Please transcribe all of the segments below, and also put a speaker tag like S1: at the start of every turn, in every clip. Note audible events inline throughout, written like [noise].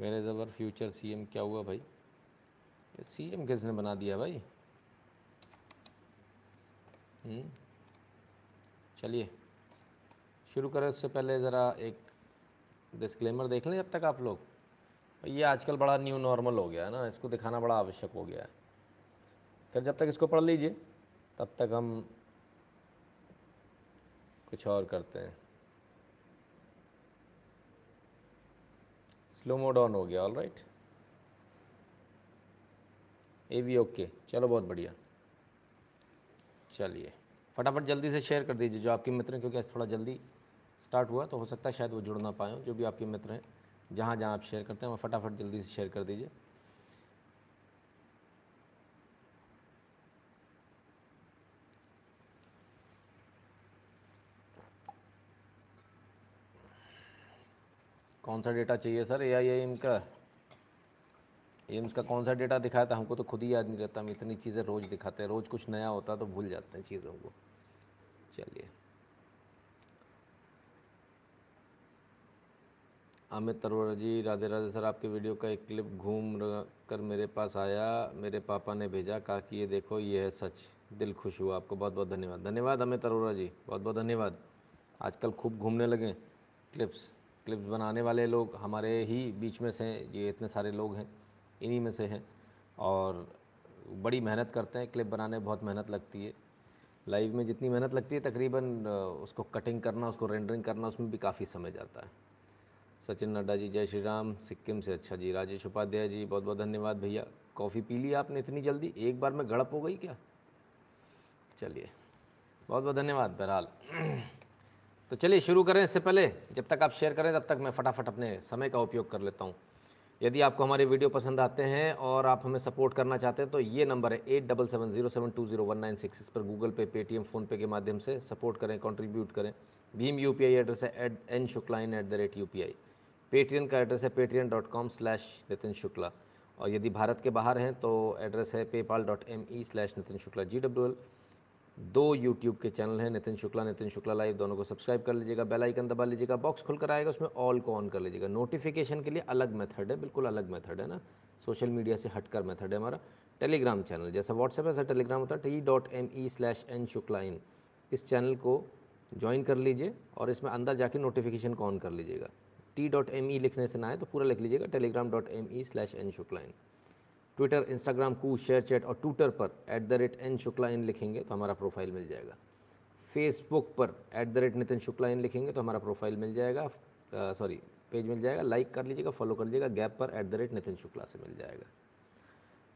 S1: मेरे ज़बर future CM एम क्या हुआ भाई? ये सीएम किसने बना दिया भाई? हम्म? चलिए, शुरू करें उससे पहले ज़रा एक डिस्क्लेमर देख लें जब तक आप लोग। ये आजकल बड़ा न्यू नॉर्मल हो गया है ना, इसको दिखाना बड़ा आवश्यक हो गया है। फिर जब तक इसको पढ़ लीजिए, तब तक हम कुछ और करते हैं। स्लो मोड ऑन हो गया ऑल राइट ए भी ओके चलो, बहुत बढ़िया। चलिए, फटाफट जल्दी से शेयर कर दीजिए जो आपके मित्र हैं, क्योंकि थोड़ा जल्दी स्टार्ट हुआ तो हो सकता है शायद वो जुड़ ना पाए जो भी आपके मित्र हैं। जहाँ जहाँ आप शेयर करते हैं, वहाँ फटाफट जल्दी से शेयर कर दीजिए। कौन सा डेटा चाहिए सर ए आई एम का? एम्स का कौन सा डेटा दिखाया था हमको तो खुद ही याद नहीं रहता। हम इतनी चीज़ें रोज़ दिखाते हैं। रोज़ कुछ नया होता है तो भूल जाते हैं चीज़ों को। चलिए। अमित तरोरा जी, राधे राधे सर, आपके वीडियो का एक क्लिप घूम कर मेरे पास आया। मेरे पापा ने भेजा। कहा कि ये देखो, ये है सच। दिल खुश हुआ। आपको बहुत बहुत धन्यवाद। धन्यवाद अमित अरोरा जी। बहुत बहुत धन्यवाद। आजकल खूब घूमने लगे क्लिप्स क्लिप्स बनाने वाले लोग हमारे ही बीच में से, ये इतने सारे लोग हैं, इन्हीं में से हैं। और बड़ी मेहनत करते हैं क्लिप बनाने में बहुत मेहनत लगती है। लाइव में जितनी मेहनत लगती है, तकरीबन उसको कटिंग करना, उसको रेंडरिंग करना, उसमें भी काफ़ी समय जाता है। सचिन नड्डा जी, जय श्री राम, सिक्किम से अच्छा जी। राजेश उपाध्याय जी, बहुत बहुत धन्यवाद भैया। कॉफ़ी पी ली आपने इतनी जल्दी? एक बार में गड़प हो गई क्या? चलिए, बहुत बहुत धन्यवाद बहरहाल। तो चलिए शुरू करें इससे पहले, जब तक आप शेयर करें तब तक मैं फटाफट अपने समय का उपयोग कर लेता हूँ। यदि आपको हमारे वीडियो पसंद आते हैं और आप हमें सपोर्ट करना चाहते हैं तो ये नंबर है eight double seven zero seven two zero one nine six इस पर गूगल पे पेटीएम फ़ोनपे के माध्यम से सपोर्ट करें कंट्रीब्यूट करें। भीम यूपीआई एड्रेस है add N Shukla in at the rate you Paytm का एड्रेस है Paytm dot com slash Nitin Shukla और यदि भारत के बाहर हैं तो एड्रेस है PayPal dot M E slash Nitin Shukla G W L दो यूट्यूब के चैनल हैं, नितिन शुक्ला नितिन शुक्ला लाइव दोनों को सब्सक्राइब कर लीजिएगा बेल आइकन दबा लीजिएगा बॉक्स खुलकर आएगा, उसमें ऑल को ऑन कर लीजिएगा। नोटिफिकेशन के लिए अलग मेथड है, बिल्कुल अलग मेथड है ना। सोशल मीडिया से हटकर मेथड है हमारा। टेलीग्राम चैनल जैसा व्हाट्सएप ऐसा टेलीग्राम होता है T dot M E slash N Shukla in. इस चैनल को ज्वाइन कर लीजिए और इसमें अंदर जाके नोटिफिकेशन को ऑन कर लीजिएगा। टी डॉट एम ई लिखने से ना आए तो पूरा लिख लीजिएगा Telegram dot M E slash N Shukla in. Twitter Instagram Koo ShareChat और ट्विटर पर at the rate N Shukla in लिखेंगे तो हमारा प्रोफ़ाइल मिल जाएगा। फेसबुक पर at the rate Nitin Shukla in लिखेंगे तो हमारा प्रोफ़ाइल मिल जाएगा। सॉरी पेज मिल जाएगा। लाइक कर लीजिएगा फॉलो कर लीजिएगा गैप पर at the rate Nitin Shukla से मिल जाएगा।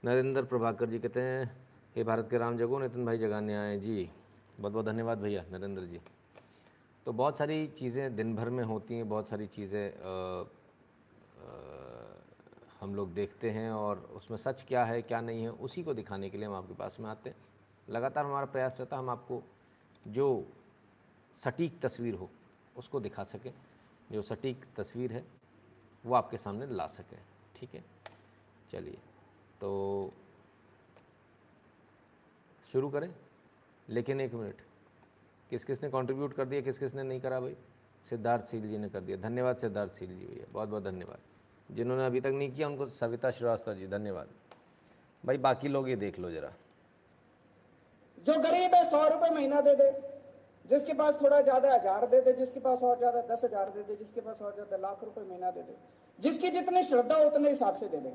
S1: नरेंद्र प्रभाकर जी कहते हैं, हे भारत के राम जगो, नितिन भाई जगाने आए जी बहुत बहुत धन्यवाद भैया, नरेंद्र जी। तो बहुत सारी चीज़ें दिन भर में होती हैं, बहुत सारी चीज़ें हम लोग देखते हैं और उसमें सच क्या है, क्या नहीं है, उसी को दिखाने के लिए हम आपके पास में आते हैं। लगातार हमारा प्रयास रहता है हम आपको जो सटीक तस्वीर हो, उसको दिखा सकें। जो सटीक तस्वीर है, वो आपके सामने ला सकें, ठीक है? चलिए तो शुरू करें। लेकिन एक मिनट किस किस ने कंट्रीब्यूट कर दिया किस किस ने नहीं करा भाई? सिद्धार्थ सील जी ने कर दिया। धन्यवाद सिद्धार्थ सील जी भैया बहुत बहुत धन्यवाद। जिन्होंने अभी तक नहीं किया उनको सविता श्रीवास्तव जी धन्यवाद। भाई बाकी लोग ये देख लो जरा।
S2: जो गरीब है सौ रुपए महीना दे दे। जिसके पास थोड़ा ज़्यादा हज़ार दे दे जिसके पास और ज़्यादा दस हज़ार दे दे जिसके पास और ज़्यादा लाख रुपए महीना दे दे। जिसकी जितनी श्रद्धा उतने हिसाब से दे दे।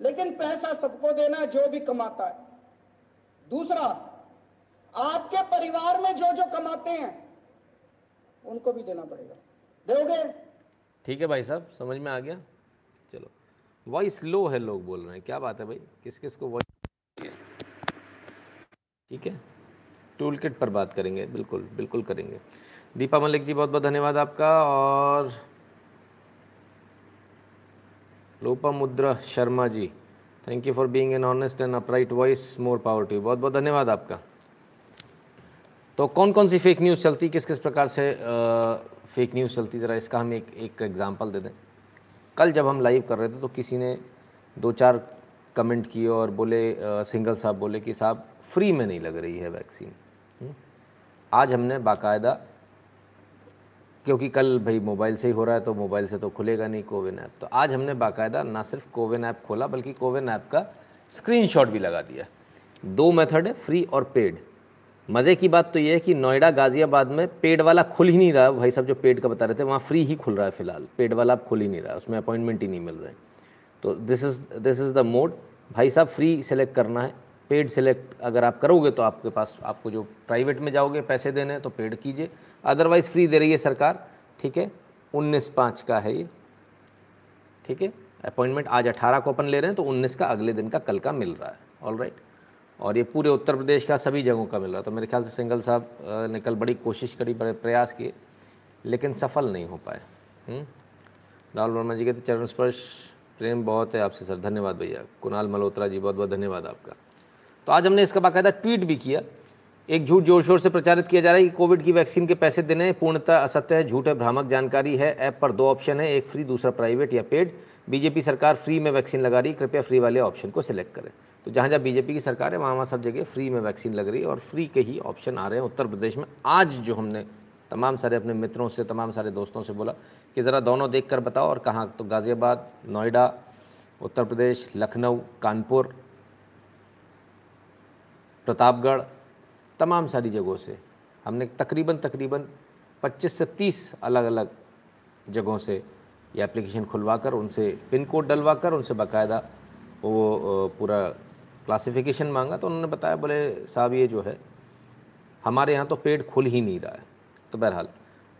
S2: लेकिन पैसा सबको देना जो भी कमाता है। दूसरा आपके परिवार में जो जो कमाते हैं उनको भी देना पड़ेगा। दोगे?
S1: ठीक है भाई साहब समझ में आ गया? वॉइस लो है लोग बोल रहे हैं। क्या बात है भाई? किस किस को वॉइस ठीक है। टूल किट पर बात करेंगे। बिल्कुल बिल्कुल करेंगे। दीपा मलिक जी बहुत बहुत धन्यवाद आपका। और Lopa Mudra Sharma ji thank you for being an honest and upright voice more power to बहुत बहुत धन्यवाद आपका। तो कौन कौन सी फेक न्यूज़ चलती? किस किस प्रकार से आ, फेक न्यूज़ चलती? ज़रा इसका हम एक एक एग्जांपल दे दें। कल जब हम लाइव कर रहे थे तो किसी ने दो चार कमेंट किए और बोले सिंगल साहब बोले कि, साहब फ्री में नहीं लग रही है वैक्सीन हम्म? आज हमने बाकायदा, क्योंकि कल भाई मोबाइल से ही हो रहा है तो मोबाइल से तो खुलेगा नहीं कोविन ऐप तो आज हमने बाकायदा ना सिर्फ़ कोविन ऐप खोला, बल्कि कोविन ऐप का स्क्रीनशॉट भी लगा दिया। दो मेथड है फ्री और पेड मज़े की बात तो ये है कि नोएडा गाज़ियाबाद में पेड वाला खुल ही नहीं रहा भाई साहब जो पेड का बता रहे थे, वहाँ फ्री ही खुल रहा है फ़िलहाल। पेड वाला अब खुल ही नहीं रहा उसमें अपॉइंटमेंट ही नहीं मिल रहे तो this is this is the mode भाई साहब फ्री सेलेक्ट करना है। पेड सेलेक्ट अगर आप करोगे तो आपके पास, आपको जो प्राइवेट में जाओगे पैसे देने हैं तो पेड कीजिए। अदरवाइज़ फ्री दे रही है सरकार। ठीक है? उन्नीस पाँच का है ये। ठीक है? अपॉइंटमेंट आज अठारह को अपन ले रहे हैं तो उन्नीस का अगले दिन का कल का मिल रहा है। ऑल राइट और ये पूरे उत्तर प्रदेश का सभी जगहों का मिल रहा तो मेरे ख्याल से सिंगल साहब ने कल बड़ी कोशिश करी, बड़े प्रयास किए, लेकिन सफल नहीं हो पाए। हम्म? राहुल वर्मा जी कहते चरण स्पर्श, प्रेम बहुत है आपसे, सर। धन्यवाद भैया। कुणाल मल्होत्रा जी, बहुत बहुत धन्यवाद आपका। तो आज हमने इसका बाकायदा ट्वीट भी किया। एक झूठ ज़ोर शोर से प्रचारित किया जा रहा है कि कोविड की वैक्सीन के पैसे देने पूर्णतः असत्य है, झूठ है, भ्रामक जानकारी है, ऐप पर दो ऑप्शन है, एक फ्री, दूसरा प्राइवेट या पेड। बीजेपी सरकार फ्री में वैक्सीन लगा रही कृपया फ्री वाले ऑप्शन को सिलेक्ट करें। तो जहाँ जहाँ बीजेपी की सरकार है, वहाँ वहाँ सब जगह फ्री में वैक्सीन लग रही है और फ्री के ही ऑप्शन आ रहे हैं। उत्तर प्रदेश में आज जो हमने तमाम सारे अपने मित्रों से, तमाम सारे दोस्तों से बोला कि ज़रा दोनों देख कर बताओ और कहाँ तो गाज़ियाबाद, नोएडा, उत्तर प्रदेश, लखनऊ, कानपुर, प्रतापगढ़, तमाम सारी जगहों से हमने तकरीबन तकरीबन 25 से 30 अलग अलग जगहों से ये एप्लीकेशन खुलवा कर उनसे पिन कोड डलवा कर उनसे बाकायदा वो पूरा क्लासिफिकेशन मांगा तो उन्होंने बताया, बोले, साहब, ये जो है, हमारे यहाँ तो पेड खुल ही नहीं रहा है। तो बहरहाल,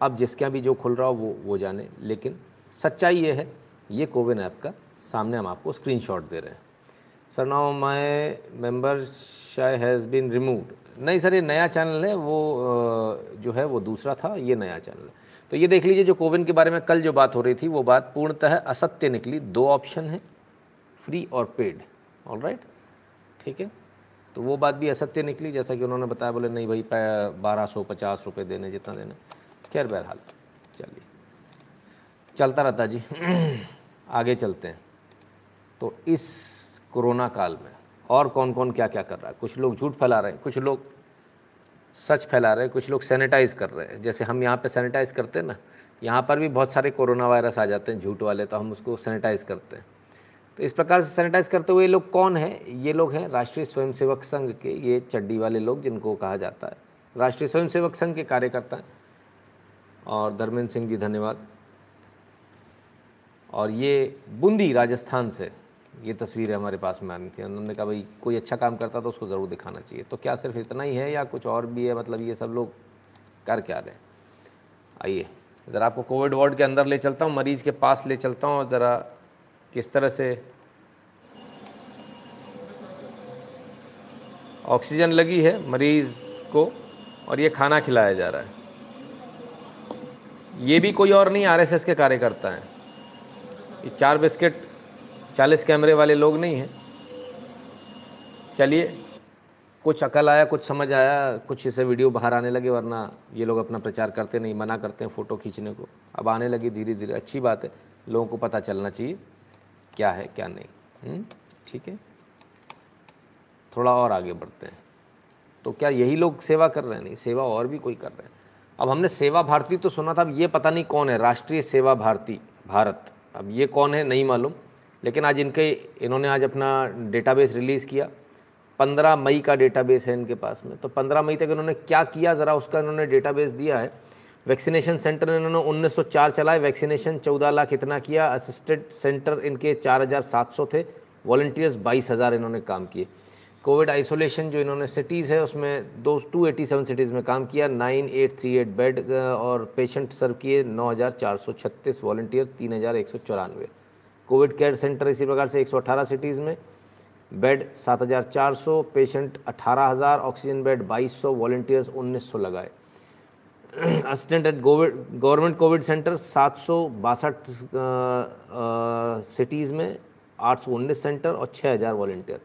S1: अब जिसके यहाँ भी जो खुल रहा हो, वो वो जाने। लेकिन सच्चाई ये है, ये कोविन ऐप का सामने हम आपको स्क्रीनशॉट दे रहे हैं। Sir, now my membership has been removed. नहीं सर, ये नया चैनल है, वो जो है, वो दूसरा था, ये नया चैनल है। तो ये देख लीजिए, जो कोविन के बारे में कल जो बात हो रही थी, वो बात पूर्णतः असत्य निकली। दो ऑप्शन है, फ्री और पेड। All right? ठीक है? तो वो बात भी असत्य निकली, जैसा कि उन्होंने बताया, बोले, नहीं भाई बारह सौ, पचास रुपये देने, जितना देने। खैर, बहरहाल, चलिए। चलता रहता जी। [clears throat] आगे चलते हैं। तो इस कोरोना काल में और कौन कौन क्या क्या कर रहा है? कुछ लोग झूठ फैला रहे हैं, कुछ लोग सच फैला रहे हैं, कुछ लोग सैनिटाइज कर रहे हैं। जैसे हम यहाँ पे सैनिटाइज करते हैं ना, यहाँ पर भी बहुत सारे कोरोना वायरस आ जाते हैं, झूठ वाले तो हम उसको सैनिटाइज करते हैं। तो इस प्रकार से सैनिटाइज करते हुए ये लोग कौन हैं? ये लोग हैं राष्ट्रीय स्वयंसेवक संघ के ये चड्डी वाले लोग जिनको कहा जाता है। राष्ट्रीय स्वयंसेवक संघ के कार्यकर्ता हैं। और धर्मेंद्र सिंह जी, धन्यवाद। और ये बूंदी राजस्थान से, ये तस्वीरें हमारे पास में आनी थी उन्होंने कहा, भाई, कोई अच्छा काम करता तो उसको ज़रूर दिखाना चाहिए। तो क्या सिर्फ़ इतना ही है या कुछ और भी है? मतलब ये सब लोग कर क्या रहे आइए, ज़रा आपको कोविड वार्ड के अंदर ले चलता हूँ, मरीज़ के पास ले चलता हूँ और ज़रा किस तरह से? ऑक्सीजन लगी है मरीज़ को और ये खाना खिलाया जा रहा है। ये भी कोई और नहीं, आरएसएस के कार्यकर्ता हैं। ये चार बिस्किट, चालीस कैमरे वाले लोग नहीं हैं। चलिए, कुछ अकल आया, कुछ समझ आया, कुछ इसे वीडियो बाहर आने लगे, वरना ये लोग अपना प्रचार करते नहीं, मना करते हैं फ़ोटो खींचने को। अब आने लगी धीरे धीरे अच्छी बात है, लोगों को पता चलना चाहिए। क्या है क्या नहीं। हम्म, ठीक है? थोड़ा और आगे बढ़ते हैं। तो क्या यही लोग सेवा कर रहे हैं? नहीं सेवा और भी कोई कर रहे हैं। अब हमने सेवा भारती तो सुना था अब ये पता नहीं कौन है। राष्ट्रीय सेवा भारती भारत। अब ये कौन है नहीं मालूम। लेकिन आज इनके इन्होंने आज अपना डेटाबेस रिलीज़ किया। पंद्रह मई का डेटाबेस है इनके पास में। तो पंद्रह मई तक इन्होंने क्या किया? ज़रा उसका इन्होंने डेटाबेस दिया है। वैक्सीनेशन सेंटर इन्होंने उन्नीस सौ चार चलाए। वैक्सीनेशन चौदह लाख इतना किया। असिस्टेड सेंटर इनके चार हज़ार सात सौ थे। वॉल्टियर्स बाईस हज़ार इन्होंने काम किए। कोविड आइसोलेशन जो इन्होंने सिटीज़ है उसमें दो टू एटी सेवन सिटीज़ में काम किया। Nine eight three eight bed और पेशेंट सर्व किए। नौ हज़ार चार सौ छत्तीस वॉल्टियर तीन हज़ार एक सौ चौरानवे। कोविड केयर सेंटर इसी प्रकार से 118 सिटीज़ में। बेड 7,400 पेशेंट 18,000 ऑक्सीजन बेड बाईस सौ वॉल्टियर्स 1900 लगाए। [clears throat] Assistant at government Covid centre सात सौ बासठ सिटीज़ में आठ सौ उन्नीस सेंटर और छः हज़ार वॉल्टियर।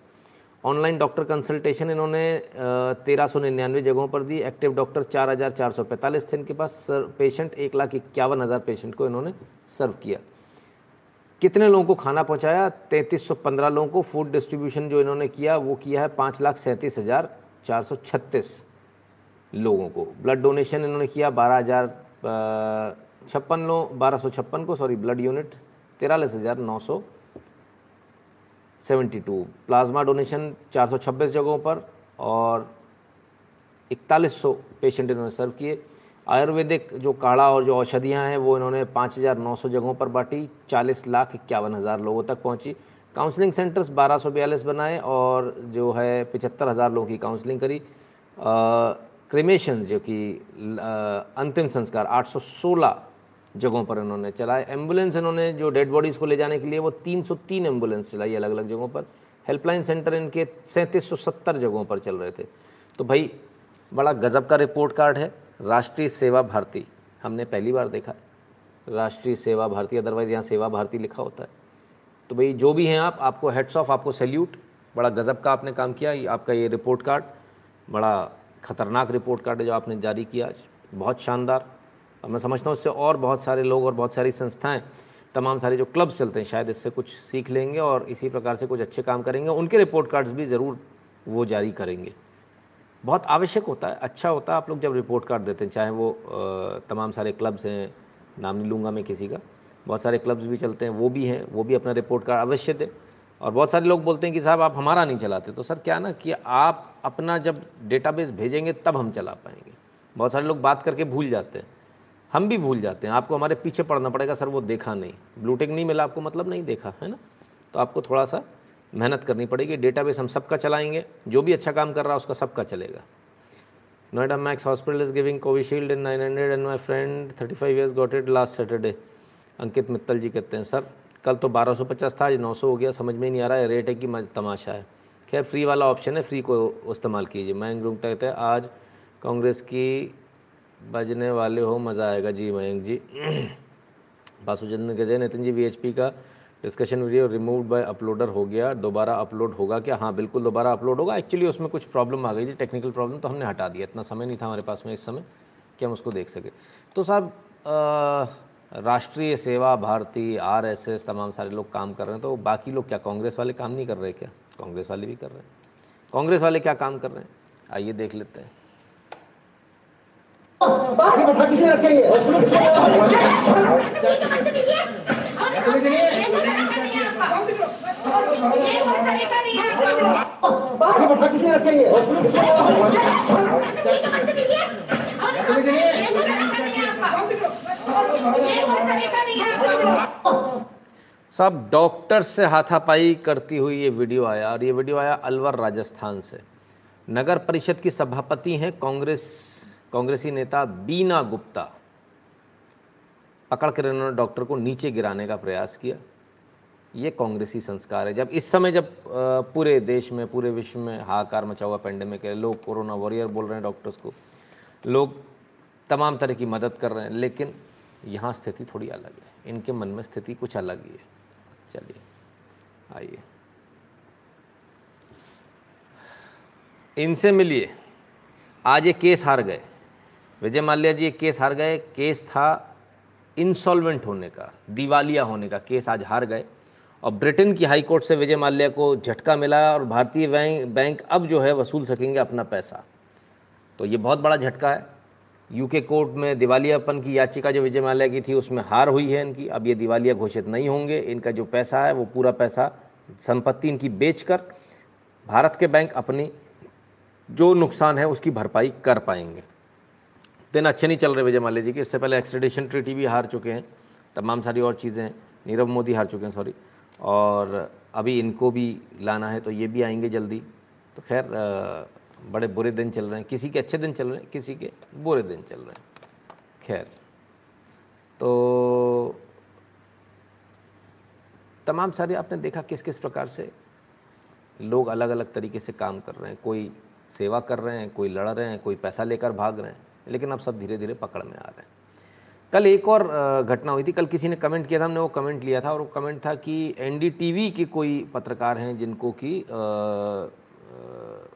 S1: ऑनलाइन डॉक्टर कंसल्टेशन इन्होंने तेरह सौ निन्यानवे जगहों पर दी। एक्टिव डॉक्टर चार हज़ार चार सौ पैंतालीस थे इनके पास। पेशेंट एक लाख इक्यावन हज़ार पेशेंट को इन्होंने सर्व किया। कितने लोगों को खाना पहुँचाया? तैंतीस सौ पंद्रह लोगों को। फ़ूड डिस्ट्रीब्यूशन जो इन्होंने किया, वो किया है पाँच लाख सैंतीस हज़ार चार सौ छत्तीस। लोगों को। ब्लड डोनेशन इन्होंने किया बारह हज़ार छप्पन लो, बारह सौ छप्पन को सॉरी ब्लड यूनिट तिरालीस हज़ार नौ सौ सेवेंटी टू। प्लाज्मा डोनेशन चार सौ छब्बीस जगहों पर और इकतालीस सौ पेशेंट इन्होंने सर्व किए। आयुर्वेदिक जो काढ़ा और जो औषधियाँ हैं, वो इन्होंने पाँच हज़ार नौ सौ जगहों पर बांटी, चालीस लाख इक्यावन हज़ार लोगों तक पहुँची। काउंसलिंग सेंटर्स बारह सौ बयालीस बनाए और जो है पिचहत्तर हज़ार लोगों की काउंसलिंग करी। क्रिमेशन जो कि अंतिम संस्कार 816 जगहों पर इन्होंने चलाए। एंबुलेंस इन्होंने जो डेड बॉडीज़ को ले जाने के लिए, वो 303 एंबुलेंस चलाई अलग अलग जगहों पर। हेल्पलाइन सेंटर इनके सैंतीस जगहों पर चल रहे थे। तो भाई, बड़ा गज़ब का रिपोर्ट कार्ड है। राष्ट्रीय सेवा भारती, हमने पहली बार देखा। राष्ट्रीय सेवा भारती अदरवाइज़ यहाँ सेवा भारती लिखा होता है। तो भाई, जो भी हैं आप, आपको हेड्स ऑफ़ आपको सैल्यूट बड़ा गज़ब का आपने काम किया, आपका ये रिपोर्ट कार्ड बड़ा ख़तरनाक रिपोर्ट कार्ड जो आपने जारी किया आज बहुत शानदार। और मैं समझता हूँ इससे और बहुत सारे लोग और बहुत सारी संस्थाएँ, तमाम सारे जो क्लब्स चलते हैं, शायद इससे कुछ सीख लेंगे और इसी प्रकार से कुछ अच्छे काम करेंगे। उनके रिपोर्ट कार्ड्स भी ज़रूर वो जारी करेंगे। बहुत आवश्यक होता है अच्छा होता है आप लोग जब रिपोर्ट कार्ड देते हैं, चाहे वो तमाम सारे क्लब्स हैं, नाम नहीं लूँगा मैं किसी का, बहुत सारे क्लब्स भी चलते हैं, वो भी हैं, वो भी अपना रिपोर्ट कार्ड अवश्य दें। और बहुत सारे लोग बोलते हैं कि साहब आप हमारा नहीं चलाते तो सर क्या ना कि आप अपना जब डेटाबेस भेजेंगे, तब हम चला पाएँगे। बहुत सारे लोग बात करके भूल जाते हैं। हम भी भूल जाते हैं। आपको हमारे पीछे पड़ना पड़ेगा, सर, वो देखा नहीं। ब्लूटेक नहीं मिला, आपको मतलब नहीं देखा, है ना? तो आपको थोड़ा सा मेहनत करनी पड़ेगी। डेटाबेस हम सबका चलाएँगे। जो भी अच्छा काम कर रहा है, उसका सबका चलेगा। Noida Max Hospital is giving Covishield in nine hundred and my friend thirty five years got it last Saturday Ankit Mittal ji कहते हैं, सर, कल तो 1250 था, आज 900 हो गया, समझ में नहीं आ रहा है। रेट है कि तमाशा है। खैर फ्री वाला ऑप्शन है फ्री को इस्तेमाल कीजिए। मयंक ग्रुप कहते हैं, आज कांग्रेस की बजने वाले हो, मज़ा आएगा। जी मयंक जी। [clears throat] बासुचंद्र कहते हैं नितिन जी वी का discussion video remove by uploader हो गया। दोबारा अपलोड होगा क्या? हाँ बिल्कुल दोबारा अपलोड होगा। एक्चुअली उसमें कुछ प्रॉब्लम आ गई थी टेक्निकल प्रॉब्लम तो हमने हटा दिया। इतना समय नहीं था हमारे पास में इस समय कि हम उसको देख सके। तो साहब राष्ट्रीय सेवा भारती आरएसएस तमाम सारे लोग काम कर रहे हैं तो बाकी लोग क्या, कांग्रेस वाले काम नहीं कर रहे क्या? कांग्रेस वाले भी कर रहे हैं। कांग्रेस वाले क्या काम कर रहे हैं? आइए देख लेते हैं। सब डॉक्टर से हाथापाई करती हुई ये वीडियो आया और ये वीडियो आया अलवर, राजस्थान से। नगर परिषद की सभापति हैं कांग्रेस, कांग्रेसी नेता बीना गुप्ता। पकड़ कर इन्होंने डॉक्टर को नीचे गिराने का प्रयास किया। ये कांग्रेसी संस्कार है। जब इस समय जब पूरे देश में, पूरे विश्व में हाहाकार मचा हुआ पेंडेमिक है, लोग कोरोना वॉरियर बोल रहे हैं डॉक्टर्स को। लोग तमाम तरह की मदद कर रहे हैं, लेकिन यहाँ स्थिति थोड़ी अलग है। इनके मन में स्थिति कुछ अलग ही है। चलिए, आइए। इनसे मिलिए। आज ये केस हार गए। विजय माल्या जी, ये केस हार गए। केस था इंसॉल्वेंट होने का, दिवालिया होने का। केस आज हार गए। और ब्रिटेन की हाई कोर्ट से विजय माल्या को झटका मिला और भारतीय बैंक बैंक अब जो है वसूल सकेंगे अपना पैसा। तो ये बहुत बड़ा झटका है। यूके कोर्ट में दिवालियापन की याचिका जो विजय माल्या की थी, उसमें हार हुई है इनकी। अब ये दिवालिया घोषित नहीं होंगे। इनका जो पैसा है, वो पूरा पैसा, संपत्ति इनकी बेचकर भारत के बैंक अपनी जो नुकसान है, उसकी भरपाई कर पाएँगे। दिन अच्छे नहीं चल रहे विजय माल्या जी के। इससे पहले एक्सट्रेडिशन ट्रीटी भी हार चुके हैं। तमाम सारी और चीज़ें, नीरव मोदी हार चुके हैं सॉरी और अभी इनको भी लाना है तो ये भी आएँगे जल्दी। तो खैर बड़े बुरे दिन चल रहे हैं, किसी के अच्छे दिन चल रहे हैं, किसी के बुरे दिन चल रहे हैं। खैर तो तमाम सारे आपने देखा किस किस प्रकार से लोग अलग अलग तरीके से काम कर रहे हैं, कोई सेवा कर रहे हैं, कोई लड़ रहे हैं, कोई पैसा लेकर भाग रहे हैं, लेकिन अब सब धीरे धीरे पकड़ में आ रहे हैं। कल एक और घटना हुई थी, कल किसी ने कमेंट किया था, हमने वो कमेंट लिया था और वो कमेंट था कि एनडीटीवी के कोई पत्रकार हैं जिनको कि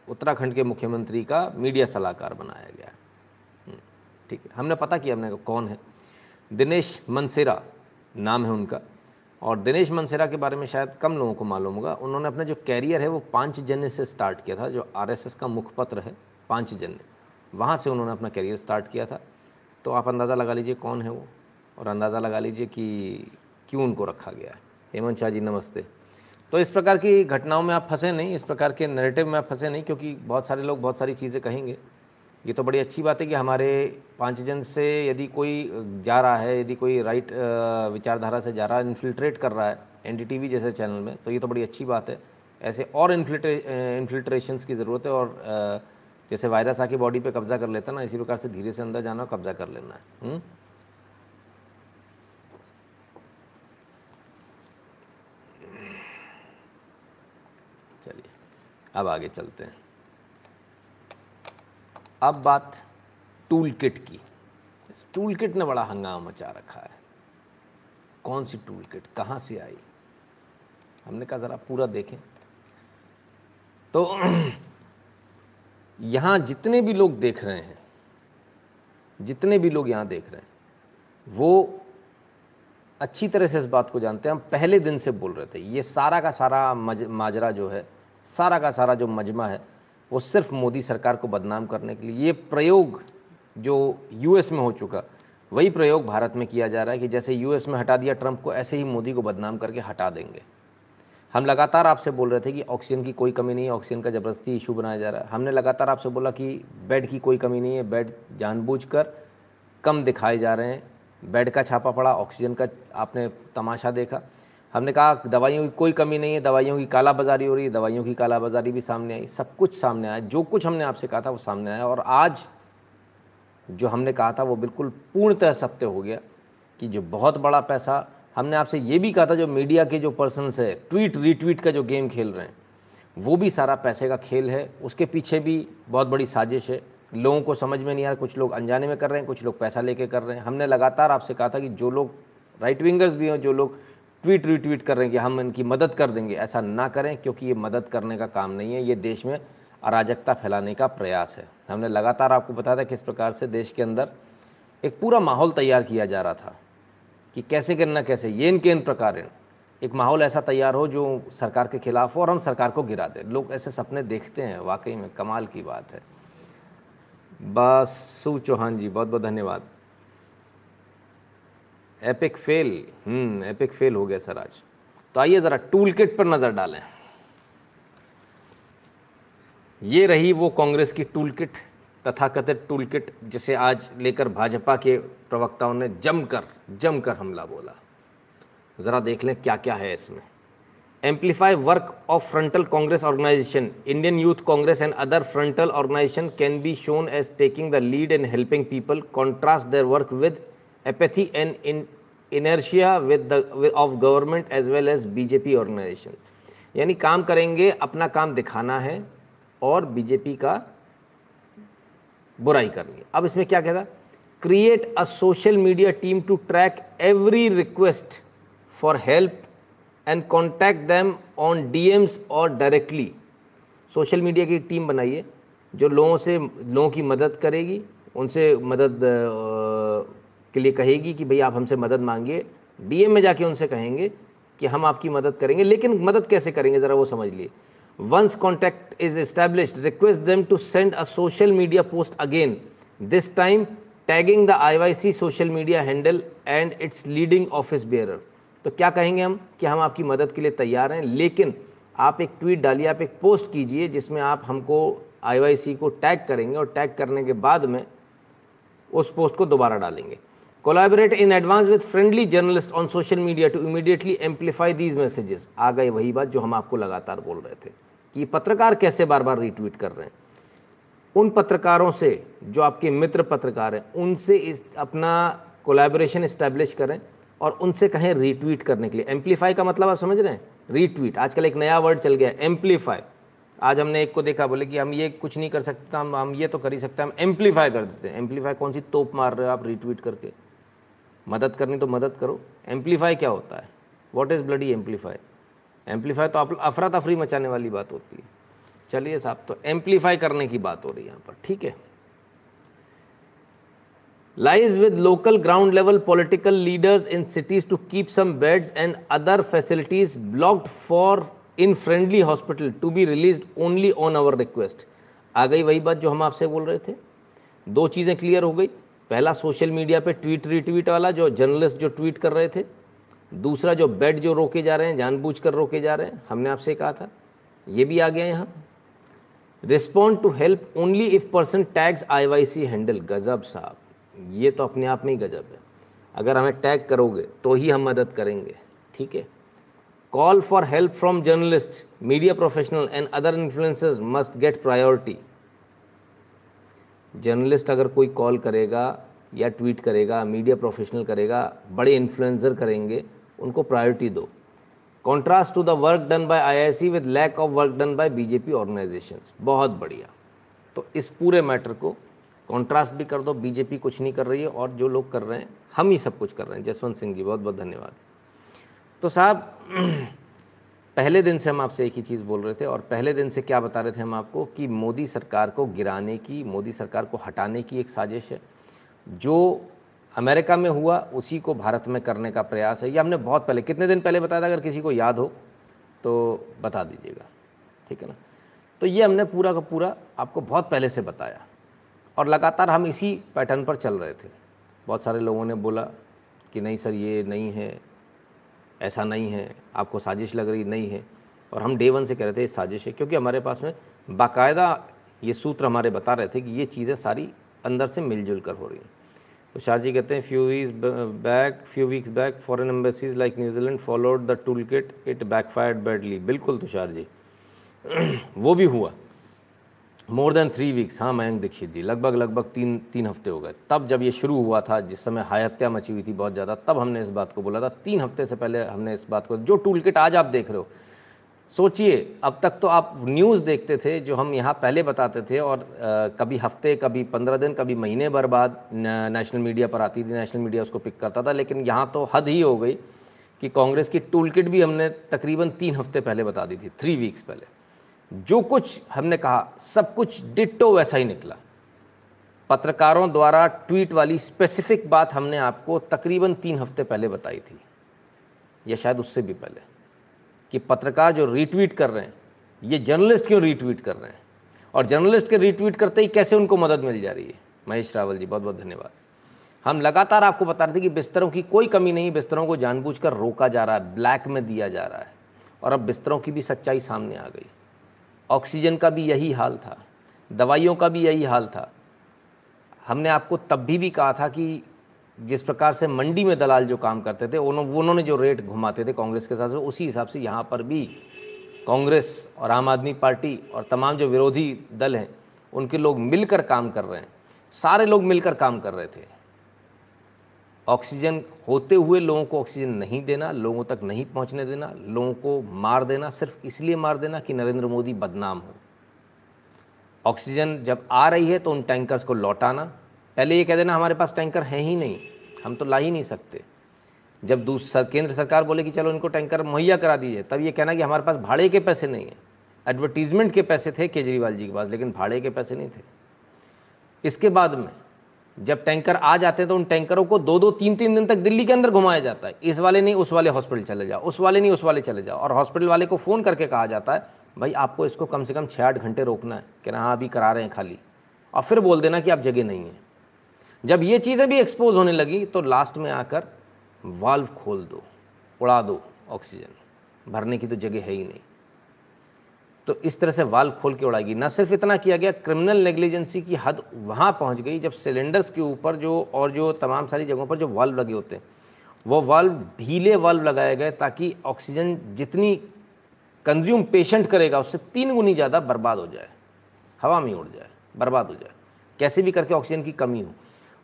S1: उत्तराखंड के मुख्यमंत्री का मीडिया सलाहकार बनाया गया हम्म, ठीक है। हमने पता किया हमने कौन है। दिनेश मनसेरा नाम है उनका। और दिनेश मनसेरा के बारे में शायद कम लोगों को मालूम होगा। उन्होंने अपना जो कैरियर है वो पाँच जन्य से स्टार्ट किया था जो आरएसएस का मुखपत्र है पाँच जन्य। वहाँ से उन्होंने अपना कैरियर स्टार्ट किया था। तो आप अंदाज़ा लगा लीजिए कौन है वो और अंदाज़ा लगा लीजिए कि क्यों उनको रखा गया है। हेमंत शाह जी नमस्ते। तो इस प्रकार की घटनाओं में आप फंसे नहीं, इस प्रकार के नैरेटिव में आप फंसे नहीं, क्योंकि बहुत सारे लोग बहुत सारी चीज़ें कहेंगे। ये तो बड़ी अच्छी बात है कि हमारे पाँच जन से यदि कोई जा रहा है, यदि कोई राइट विचारधारा से जा रहा है इन्फिल्ट्रेट कर रहा है एनडीटीवी जैसे चैनल में तो ये तो बड़ी अच्छी बात है। ऐसे और इन्फिल्ट्रे इन्फिल्ट्रेशंस की ज़रूरत है और जैसे वायरस आके बॉडी पे कब्जा कर लेता ना, इसी प्रकार से धीरे से अंदर जाना कब्जा कर लेना है। हुँ? चलिए अब आगे चलते हैं। अब बात टूल किट की। टूल किट ने बड़ा हंगामा मचा रखा है। कौन सी टूल किट कहाँ से आई? हमने कहा ज़रा पूरा देखें। तो [clears throat] यहाँ जितने भी लोग देख रहे हैं, जितने भी लोग यहाँ देख रहे हैं, वो अच्छी तरह से इस बात को जानते हैं। हम पहले दिन से बोल रहे थे, ये सारा का सारा मज, माजरा जो है सारा का सारा जो मजमा है, वो सिर्फ़ मोदी सरकार को बदनाम करने के लिए, ये प्रयोग जो यूएस में हो चुका, वही प्रयोग भारत में किया जा रहा है कि जैसे यूएस में हटा दिया ट्रंप को, ऐसे ही मोदी को बदनाम करके हटा देंगे। हम लगातार आपसे बोल रहे थे कि ऑक्सीजन की कोई कमी नहीं है, ऑक्सीजन का ज़बरदस्ती इशू बनाया जा रहा है। हमने लगातार आपसे बोला कि बेड की कोई कमी नहीं है, बेड जानबूझकर कम दिखाए जा रहे हैं, बेड का छापा पड़ा, ऑक्सीजन का आपने तमाशा देखा। हमने कहा दवाइयों की कोई कमी नहीं है, दवाइयों की कालाबाजारी हो रही है, दवाइयों की कालाबाजारी भी सामने आई, सब कुछ सामने आया, जो कुछ हमने आपसे कहा था वो सामने आया और आज जो हमने कहा था वो बिल्कुल पूर्णतः सत्य हो गया कि जो बहुत बड़ा पैसा, हमने आपसे ये भी कहा था जो मीडिया के जो पर्सनस है, ट्वीट, रीट्वीट का जो गेम खेल रहे हैं, वो भी सारा पैसे का खेल है, उसके पीछे भी बहुत बड़ी साजिश है। लोगों को समझ में नहीं आ रहा, कुछ लोग अनजाने में कर रहे हैं, कुछ लोग पैसा लेके कर रहे हैं। हमने लगातार आपसे कहा था कि जो लोग राइट विंगर्स भी हैं, जो लोग ट्वीट रिट्वीट कर रहे हैं कि हम इनकी मदद कर देंगे। ऐसा ना करें, क्योंकि ये मदद करने का काम नहीं है। ये देश में अराजकता फैलाने का प्रयास है। हमने लगातार आपको बताया था किस प्रकार से देश के अंदर एक पूरा माहौल तैयार किया जा रहा था कि कैसे करना कैसे, ये इनके इन प्रकार एक माहौल ऐसा तैयार हो जो सरकार के खिलाफ हो और हम सरकार को गिरा दें। लोग ऐसे सपने देखते हैं, वाकई में कमाल की बात है। बस चौहान जी बहुत बहुत धन्यवाद। एपिक फेल एपिक फेल हो गया सर आज तो आइए ज़रा टूल किट पर नज़र डालें। ये रही वो कांग्रेस की टूल किट तथाकथित टूल किट जिसे आज लेकर भाजपा के प्रवक्ताओं ने जमकर जमकर हमला बोला। ज़रा देख लें क्या क्या है इसमें। Amplify work of frontal Congress organisation Indian Youth Congress and other frontal organisation can be shown as taking the lead in helping people contrast their work with apathy and in, inertia with of government as well as BJP organisation यानी काम करेंगे, अपना काम दिखाना है और BJP का बुराई करनी है। अब इसमें क्या कहता create a social media team to track every request for help and contact them on DMs और डायरेक्टली सोशल मीडिया की टीम बनाइए, जो लोगों से, लोगों की मदद करेगी, उनसे मदद के लिए कहेगी कि भाई आप हमसे मदद मांगिए डीएम में जाके उनसे कहेंगे कि हम आपकी मदद करेंगे, लेकिन मदद कैसे करेंगे ज़रा वो समझ लिए। Is establish request them to send a social media post again this time tagging the IYC social media handle and its leading office bearer तो क्या कहेंगे हम कि हम आपकी मदद के लिए तैयार हैं, लेकिन आप एक ट्वीट डालिए, आप एक पोस्ट कीजिए जिसमें आप हमको आई को टैग करेंगे और टैग करने के बाद में उस पोस्ट को दोबारा डालेंगे। Collaborate in advance with friendly journalist on social media to immediately amplify these messages आ गए वही बात जो हम आपको लगातार बोल रहे थे कि पत्रकार कैसे बार बार रिट्वीट कर रहे हैं। उन पत्रकारों से जो आपके मित्र पत्रकार हैं, उनसे इस अपना कोलैबोरेशन इस्टेब्लिश करें और उनसे कहें रीट्वीट करने के लिए। एम्पलीफाई का मतलब आप समझ रहे हैं? रीट्वीट आजकल एक नया वर्ड चल गया एम्पलीफाई आज हमने एक को देखा, बोले कि हम ये कुछ नहीं कर सकते, हम हम ये तो कर ही सकते हैं, हम एम्पलीफाई कर देते हैं। एम्पलीफाई कौन सी तोप मार रहे हो आप रीट्वीट करके? मदद करनी तो मदद करो। एम्पलीफाई क्या होता है? What is bloody amplify amplify तो आप अफरा तफरी मचाने वाली बात होती है। चलिए साहब तो एम्पलीफाई करने की बात हो रही है यहाँ पर, ठीक है? Liaise with local ground level political leaders in cities to keep some beds and other facilities blocked for in friendly hospital to be release only on our request आ गई वही बात जो हम आपसे बोल रहे थे। दो चीज़ें क्लियर हो गई। पहला सोशल मीडिया पे ट्वीट, रिट्वीट वाला जो जर्नलिस्ट जो ट्वीट कर रहे थे, दूसरा जो बेड जो रोके जा रहे हैं जानबूझ कर रोके जा रहे हैं, हमने आपसे कहा था, ये भी आ गया यहाँ। Respond to help only if person tags C handle, गजब साहब, ये तो अपने आप में ही गजब है। अगर हमें टैग करोगे तो ही हम मदद करेंगे, ठीक है? Call for help from journalist, media professional and other influencers must get priority. Journalist अगर कोई कॉल करेगा या ट्वीट करेगा, मीडिया प्रोफेशनल करेगा, बड़े इन्फ्लुएंसर करेंगे, उनको प्रायोरिटी दो। Contrast to the work done by IIC with lack of work done by BJP organisations बहुत बढ़िया। तो इस पूरे मैटर को कॉन्ट्रास्ट भी कर दो। बीजेपी कुछ नहीं कर रही है और जो लोग कर रहे हैं, हम ही सब कुछ कर रहे हैं। जसवंत सिंह जी बहुत बहुत धन्यवाद। तो साहब पहले दिन से हम आपसे एक ही चीज़ बोल रहे थे और पहले दिन से क्या बता रहे थे हम आपको कि मोदी सरकार को गिराने की, मोदी सरकार को हटाने की एक साजिश है। जो अमेरिका में हुआ, उसी को भारत में करने का प्रयास है। ये हमने बहुत पहले, कितने दिन पहले बताया था? अगर किसी को याद हो तो बता दीजिएगा। ठीक है ना? तो ये हमने पूरा का पूरा आपको बहुत पहले से बताया। और लगातार हम इसी पैटर्न पर चल रहे थे। बहुत सारे लोगों ने बोला कि नहीं सर, ये नहीं है। ऐसा नहीं है, आपको साजिश लग रही नहीं है। और हम डे वन से कह रहे थे ये साजिश है, क्योंकि हमारे पास में बाकायदा ये सूत्र हमारे बता रहे थे कि ये चीज़ें सारी अंदर से मिलजुल कर हो रही हैं। तो शाह जी कहते हैं few weeks back few weeks back foreign embassies like New Zealand followed the toolkit it backfired badly बिल्कुल, तुषार जी। [clears throat] वो भी हुआ। मोर देन थ्री वीक्स हाँ मयंक दीक्षित जी लगभग लगभग तीन तीन हफ़्ते हो गए। तब जब ये शुरू हुआ था जिस समय हत्या मची हुई थी बहुत ज़्यादा तब हमने इस बात को बोला था। तीन हफ़्ते से पहले हमने इस बात को जो टूल किट आज आप देख रहे हो सोचिए अब तक तो आप न्यूज़ देखते थे जो हम यहाँ पहले बताते थे और आ, कभी हफ़्ते कभी पंद्रह दिन कभी महीने भर बाद नेशनल मीडिया पर आती थी नेशनल मीडिया उसको पिक करता था लेकिन यहाँ तो हद ही हो गई कि कांग्रेस की टूल किट भी हमने तकरीबन तीन हफ़्ते पहले बता दी थी थ्री वीक्स पहले। जो कुछ हमने कहा, सब कुछ डिट्टो वैसा ही निकला। पत्रकारों द्वारा ट्वीट वाली स्पेसिफिक बात हमने आपको तकरीबन तीन हफ़्ते पहले बताई थी, या शायद उससे भी पहले, कि पत्रकार जो रीट्वीट कर रहे हैं, ये जर्नलिस्ट क्यों रीट्वीट कर रहे हैं? और जर्नलिस्ट के रीट्वीट करते ही कैसे उनको मदद मिल जा रही है? महेश रावल जी बहुत बहुत धन्यवाद। हम लगातार आपको बता रहे थे कि बिस्तरों की कोई कमी नहीं, बिस्तरों को जानबूझकर रोका जा रहा है, ब्लैक में दिया जा रहा है, और अब बिस्तरों की भी सच्चाई सामने आ गई। ऑक्सीजन का भी यही हाल था, दवाइयों का भी यही हाल था। हमने आपको तब भी भी कहा था कि जिस प्रकार से मंडी में दलाल जो काम करते थे उन्होंने जो रेट घुमाते थे कांग्रेस के साथ, उसी हिसाब से यहाँ पर भी कांग्रेस और आम आदमी पार्टी और तमाम जो विरोधी दल हैं, उनके लोग मिलकर काम कर रहे हैं। सारे लोग मिलकर काम कर रहे थे। ऑक्सीजन होते हुए लोगों को ऑक्सीजन नहीं देना, लोगों तक नहीं पहुँचने देना, लोगों को मार देना, सिर्फ़ इसलिए मार देना कि नरेंद्र मोदी बदनाम हो। ऑक्सीजन जब आ रही है तो उन टैंकर्स को लौटाना। पहले ये कह देना, हमारे पास टैंकर हैं ही नहीं, हम तो ला ही नहीं सकते। जब दूसरा केंद्र सरकार बोले कि चलो इनको टैंकर मुहैया करा दीजिए, तब ये कहना कि हमारे पास भाड़े के पैसे नहीं हैं। एडवर्टीजमेंट के पैसे थे केजरीवाल जी के पास, लेकिन भाड़े के पैसे नहीं थे। इसके बाद में जब टैंकर आ जाते हैं तो उन टैंकरों को दो दो तीन तीन दिन तक दिल्ली के अंदर घुमाया जाता है। इस वाले नहीं, उस वाले हॉस्पिटल चले जाओ, उस वाले नहीं, उस वाले चले जाओ। और हॉस्पिटल वाले को फ़ोन करके कहा जाता है, भाई, आपको इसको कम से कम छः आठ घंटे रोकना है कि हाँ अभी करा रहे हैं खाली। और फिर बोल देना कि आप जगह नहीं है। जब ये चीज़ें भी एक्सपोज होने लगी तो लास्ट में आकर वाल्व खोल दो, उड़ा दो ऑक्सीजन भरने की तो जगह है ही नहीं। तो इस तरह से वाल्व खोल के उड़ाएगी। न सिर्फ़ इतना किया गया क्रिमिनल नेग्लिजेंसी की हद वहाँ पहुँच गई, जब सिलेंडर्स के ऊपर जो और जो तमाम सारी जगहों पर जो वाल्व लगे होते हैं, वो वाल्व ढीले वाल्व लगाए गए ताकि ऑक्सीजन जितनी कंज्यूम पेशेंट करेगा, उससे तीन गुनी ज़्यादा बर्बाद हो जाए। हवा में उड़ जाए, बर्बाद हो जाए। कैसे भी करके ऑक्सीजन की कमी हो।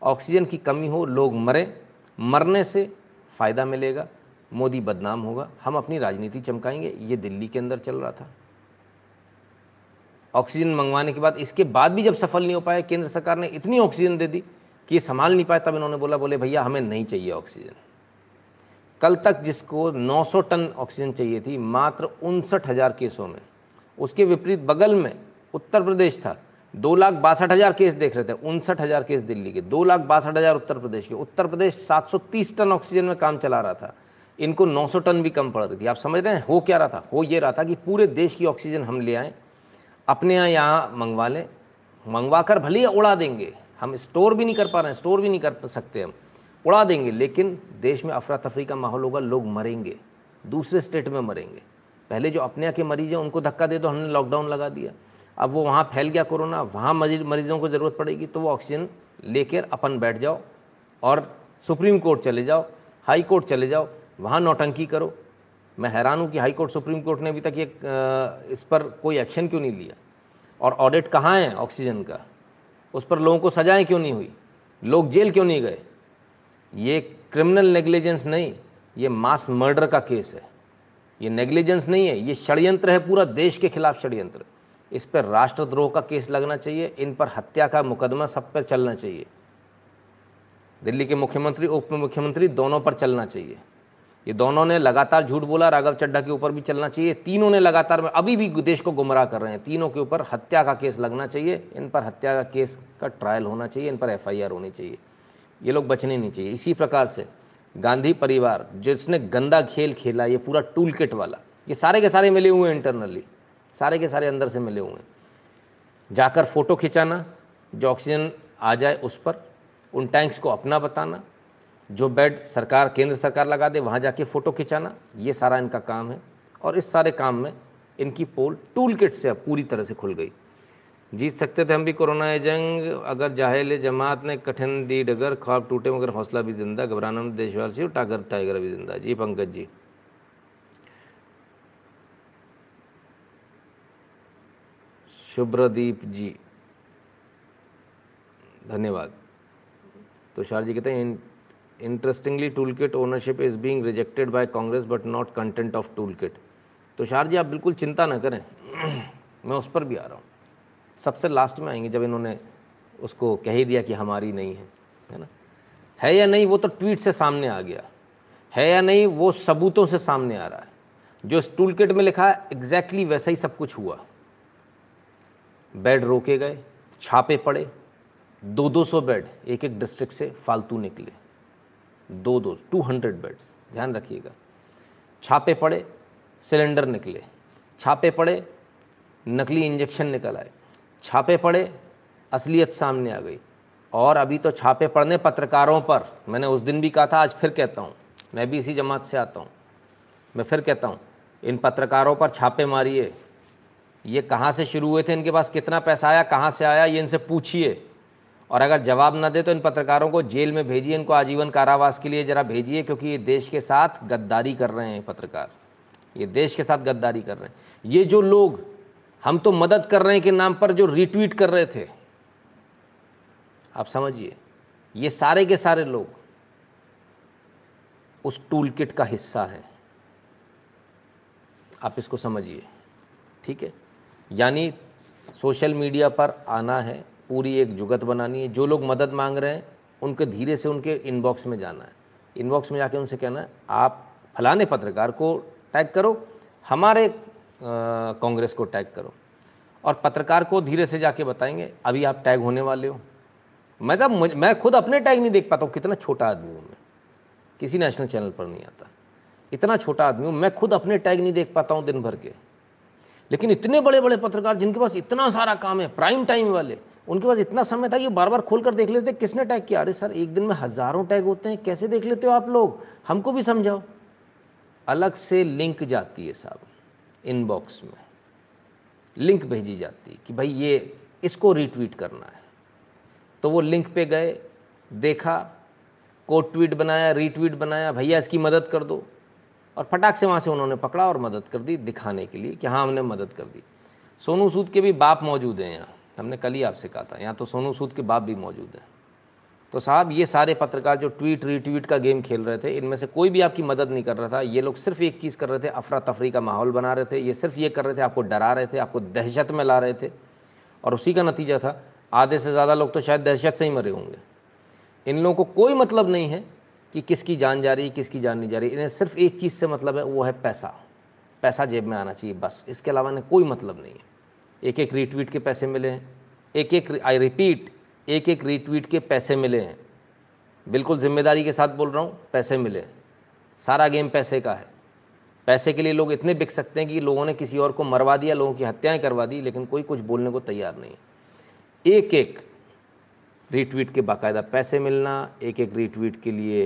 S1: ऑक्सीजन की कमी हो, लोग मरें, मरने से फ़ायदा मिलेगा, मोदी बदनाम होगा। हम अपनी राजनीति चमकाएँगे। ये दिल्ली के अंदर चल रहा था। ऑक्सीजन मंगवाने के बाद इसके बाद भी जब सफल नहीं हो पाया केंद्र सरकार ने इतनी ऑक्सीजन दे दी कि ये संभाल नहीं पाया तब इन्होंने बोला, बोले, भैया, हमें नहीं चाहिए ऑक्सीजन। कल तक जिसको 900 टन ऑक्सीजन चाहिए थी, मात्र उनसठ हज़ार केसों में, उसके विपरीत बगल में उत्तर प्रदेश था, दो लाख बासठ हज़ार केस देख रहे थे, उनसठ हज़ार केस दिल्ली के, दो लाख बासठ हज़ार उत्तर प्रदेश के, उत्तर प्रदेश 730 टन ऑक्सीजन में काम चला रहा था, इनको 900 टन भी कम पड़ रही थी। आप समझ रहे हैं, हो क्या रहा था? हो ये रहा था कि पूरे देश की ऑक्सीजन हम ले आएँ अपने यहाँ यहाँ मंगवा लें। मंगवा कर भले ही उड़ा देंगे। हम स्टोर भी नहीं कर पा रहे हैं, स्टोर भी नहीं कर सकते हम। उड़ा देंगे, लेकिन देश में अफरा तफरी का माहौल होगा, लोग मरेंगे। दूसरे स्टेट में मरेंगे। पहले जो अपने यहाँ के मरीज़ हैं, उनको धक्का दे दो हमने लॉकडाउन लगा दिया। अब वो वहाँ फैल गया कोरोना, वहाँ मरीजों को ज़रूरत पड़ेगी तो वो ऑक्सीजन लेकर अपन बैठ जाओ और सुप्रीम कोर्ट चले जाओ, हाई कोर्ट चले जाओ, वहाँ नौटंकी करो। मैं हैरान हूँ कि हाई कोर्ट, सुप्रीम कोर्ट ने अभी तक ये इस पर कोई एक्शन क्यों नहीं लिया? और ऑडिट कहाँ है ऑक्सीजन का? उस पर लोगों को सजाएँ क्यों नहीं हुई? लोग जेल क्यों नहीं गए? ये क्रिमिनल नेग्लिजेंस नहीं, ये मास मर्डर का केस है। ये नेग्लिजेंस नहीं है, ये षड्यंत्र है पूरा देश के खिलाफ षड्यंत्र। इस पर राष्ट्रद्रोह का केस लगना चाहिए, इन पर हत्या का मुकदमा सब पर चलना चाहिए। दिल्ली के मुख्यमंत्री, उप मुख्यमंत्री दोनों पर चलना चाहिए। ये दोनों ने लगातार झूठ बोला, राघव चड्ढा के ऊपर भी चलना चाहिए। तीनों ने लगातार अभी भी देश को गुमराह कर रहे हैं। तीनों के ऊपर हत्या का केस लगना चाहिए। इन पर हत्या का केस का ट्रायल होना चाहिए, इन पर एफआईआर होनी चाहिए। ये लोग बचने नहीं चाहिए। इसी प्रकार से गांधी परिवार, जिसने गंदा खेल खेला, ये पूरा टूल किट वाला, ये सारे के सारे मिले हुए हैं इंटरनली सारे के सारे अंदर से मिले हुए हैं। जाकर फ़ोटो खिंचाना, जो ऑक्सीजन आ जाए उस पर, उन टैंक्स को अपना बताना जो बेड सरकार, केंद्र सरकार लगा दे, वहाँ जाके फ़ोटो खिंचाना, ये सारा इनका काम है। और इस सारे काम में इनकी पोल, टूल किट से अब पूरी तरह से खुल गई। जीत सकते थे हम भी कोरोना जंग, अगर जाहिल जमात ने कठिन दी डगर ख्वाब टूटे, मगर हौसला भी ज़िंदा, घबराना देशवासी टागर, टाइगर भी ज़िंदा। जी पंकज जी। शुभ्रदीप जी, धन्यवाद। तुषार जी कहते हैं interestingly toolkit ownership is being rejected by Congress but not content of toolkit Tushar ji, आप बिल्कुल चिंता ना करें। [clears throat] मैं उस पर भी आ रहा हूँ। सबसे लास्ट में आएँगे जब इन्होंने उसको कह ही दिया कि हमारी नहीं है है ना? है या नहीं, वो तो ट्वीट से सामने आ गया। है या नहीं, वो सबूतों से सामने आ रहा है। जो इस टूल किट में लिखा है एग्जैक्टली वैसा ही सब कुछ हुआ। बेड रोके गए, छापे पड़े दो दो सौ बेड एक एक डिस्ट्रिक्ट से फालतू निकले। दो दो टू हंड्रेड बेड्स ध्यान रखिएगा। छापे पड़े सिलेंडर निकले। छापे पड़े, नकली इंजेक्शन निकल आए। छापे पड़े, असलियत सामने आ गई। और अभी तो छापे पड़ने पत्रकारों पर, मैंने उस दिन भी कहा था, आज फिर कहता हूँ, मैं भी इसी जमात से आता हूँ। मैं फिर कहता हूँ, इन पत्रकारों पर छापे मारिए। ये कहाँ से शुरू हुए थे? इनके पास कितना पैसा आया? कहाँ से आया? ये इनसे पूछिए। और अगर जवाब न दे तो इन पत्रकारों को जेल में भेजिए, इनको आजीवन कारावास के लिए ज़रा भेजिए, क्योंकि ये देश के साथ गद्दारी कर रहे हैं पत्रकार। ये देश के साथ गद्दारी कर रहे हैं। ये जो लोग, हम तो मदद कर रहे हैं के नाम पर जो रिट्वीट कर रहे थे। आप समझिए, ये सारे के सारे लोग उस टूल किट का हिस्सा हैं। आप इसको समझिए, ठीक है? यानी सोशल मीडिया पर आना है। पूरी एक जुगत बनानी है। जो लोग मदद मांग रहे हैं, उनके धीरे से उनके इनबॉक्स में जाना है। इनबॉक्स में जाके उनसे कहना है, आप फलाने पत्रकार को टैग करो, हमारे कांग्रेस को टैग करो। और पत्रकार को धीरे से जाके बताएँगे, अभी आप टैग होने वाले हो। मैं तब मैं खुद अपने टैग नहीं देख पाता हूँ, कितना छोटा आदमी हूँ मैं। किसी नेशनल चैनल पर नहीं आता। इतना छोटा आदमी हूँ, मैं खुद अपने टैग नहीं देख पाता हूँ दिन भर के। लेकिन इतने बड़े बड़े पत्रकार, जिनके पास इतना सारा काम है प्राइम टाइम वाले उनके पास इतना समय था कि बार बार खोल कर देख लेते, किसने टैग किया? अरे सर, एक दिन में हज़ारों टैग होते हैं, कैसे देख लेते हो आप लोग? हमको भी समझाओ। अलग से लिंक जाती है साहब, इनबॉक्स में। लिंक भेजी जाती है कि भाई ये, इसको रिट्वीट करना है। तो वो लिंक पे गए, देखा कोट ट्वीट बनाया, रीट्वीट बनाया, भैया इसकी मदद कर दो। और फटाक से वहाँ से उन्होंने पकड़ा और मदद कर दी दिखाने के लिए कि हाँ हमने मदद कर दी। सोनू सूद के भी बाप मौजूद हैं यहाँ। हमने कल ही आपसे कहा था, यहाँ तो सोनू सूद के बाप भी मौजूद हैं। तो साहब, ये सारे पत्रकार जो ट्वीट रीट्वीट का गेम खेल रहे थे, इनमें से कोई भी आपकी मदद नहीं कर रहा था। ये लोग सिर्फ़ एक चीज़ कर रहे थे अफरा तफरी का माहौल बना रहे थे। ये सिर्फ़ ये कर रहे थे, आपको डरा रहे थे, आपको दहशत में ला रहे थे। और उसी का नतीजा था, आधे से ज़्यादा लोग तो शायद दहशत से ही मरे होंगे। इन लोगों को कोई मतलब नहीं है कि किसकी जान जा रही है किसकी जान नहीं जा रही। इन्हें सिर्फ़ एक चीज़ से मतलब है, वो है पैसा। पैसा जेब में आना चाहिए, बस। इसके अलावा इन्हें कोई मतलब नहीं है। एक एक रीट्वीट के पैसे मिले हैं। एक एक आई रिपीट एक एक रीट्वीट के पैसे मिले हैं। बिल्कुल ज़िम्मेदारी के साथ बोल रहा हूँ, पैसे मिले सारा गेम पैसे का है। पैसे के लिए लोग इतने बिक सकते हैं कि लोगों ने किसी और को मरवा दिया, लोगों की हत्याएँ करवा दी, लेकिन कोई कुछ बोलने को तैयार नहीं एक एक रीट्वीट के बाकायदा पैसे मिलना एक एक रीट्वीट के लिए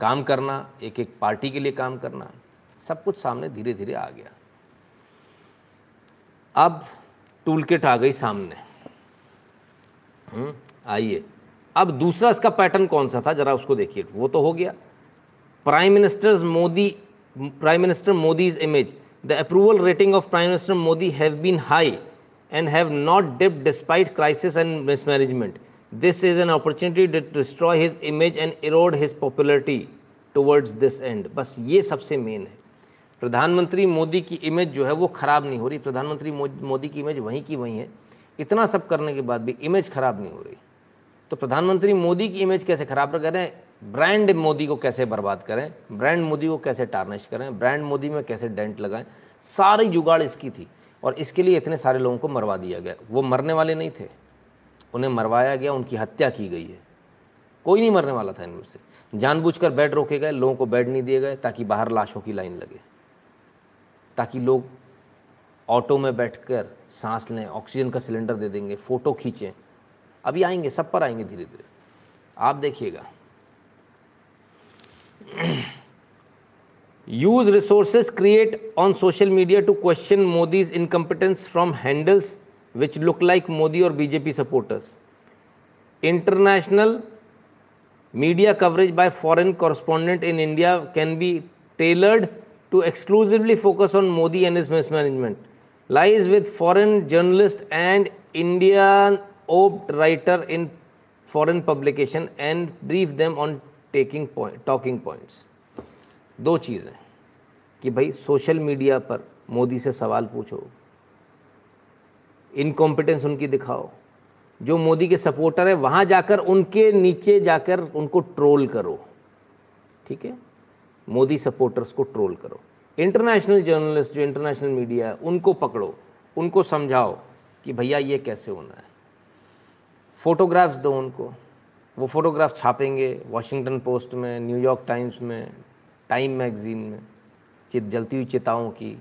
S1: काम करना एक एक पार्टी के लिए काम करना, सब कुछ सामने धीरे धीरे आ गया। अब टूल किट आ गई सामने। हम्म, आइए। अब दूसरा इसका पैटर्न कौन सा था? जरा उसको देखिए। वो तो हो गया। Prime ministers Modi prime minister Modi image the approval rating of prime minister Modi have been high and have not dip despite crisis and mismanagement this is an opportunity to destroy his image and erode his popularity towards this end बस ये सबसे main है। प्रधानमंत्री मोदी की image जो है वो ख़राब नहीं हो रही। प्रधानमंत्री मोदी की इमेज वहीं की वहीं है। इतना सब करने के बाद भी इमेज ख़राब नहीं हो रही। तो प्रधानमंत्री मोदी की इमेज कैसे ख़राब करें ब्रांड मोदी को कैसे बर्बाद करें ब्रांड मोदी को कैसे टार्निश करें ब्रांड मोदी में कैसे डेंट लगाएँ, सारी जुगाड़ इसकी थी। और इसके लिए इतने सारे लोगों को मरवा दिया गया। वो मरने वाले नहीं थे। उन्हें मरवाया गया, उनकी हत्या की गई है। कोई नहीं मरने वाला था इनमें से। जानबूझकर बेड रोके गए, लोगों को बेड नहीं दिए गए, ताकि बाहर लाशों की लाइन लगे। ताकि लोग ऑटो में बैठकर सांस लें, ऑक्सीजन का सिलेंडर दे देंगे, फ़ोटो खींचें। अभी आएँगे, सब पर आएँगे धीरे धीरे। आप देखिएगा। Use resources create on social media to question Modi's incompetence from handles which look like Modi और BJP supporters international media coverage by foreign correspondent in India can be tailored to exclusively focus on Modi and his mismanagement. Lies with foreign journalist and Indian opt writer in foreign publication and brief them on taking point, talking points. दो चीज़ें कि भाई social media पर मोदी से सवाल पूछो incompetence उनकी दिखाओ जो मोदी के सपोर्टर है वहाँ जाकर उनके नीचे जाकर उनको ट्रोल करो ठीक है मोदी सपोर्टर्स को ट्रोल करो। इंटरनेशनल जर्नलिस्ट जो इंटरनेशनल मीडिया है उनको पकड़ो, उनको समझाओ कि भैया ये कैसे होना है। फ़ोटोग्राफ्स दो उनको। वो फ़ोटोग्राफ छापेंगे वाशिंगटन पोस्ट में न्यूयॉर्क टाइम्स में टाइम मैगज़ीन में। चित, जलती हुई चिताओं की।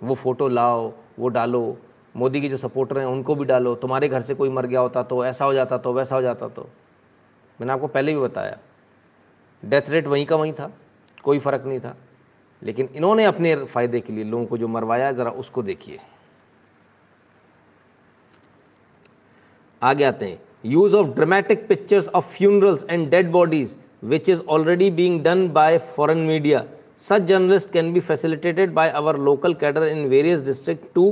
S1: वो फ़ोटो लाओ, वो डालो। मोदी के जो सपोर्टर हैं, उनको भी डालो। तुम्हारे घर से कोई मर गया होता तो ऐसा हो जाता तो वैसा हो जाता तो। मैंने आपको पहले भी बताया डेथ रेट वहीं का वहीं था। कोई फ़र्क नहीं था। लेकिन इन्होंने अपने फ़ायदे के लिए लोगों को जो मरवाया, ज़रा उसको देखिए। आगे आते हैं। Use of dramatic pictures of funerals and dead bodies which is already being done by foreign media such journalist can be facilitated by our local cadre in various district to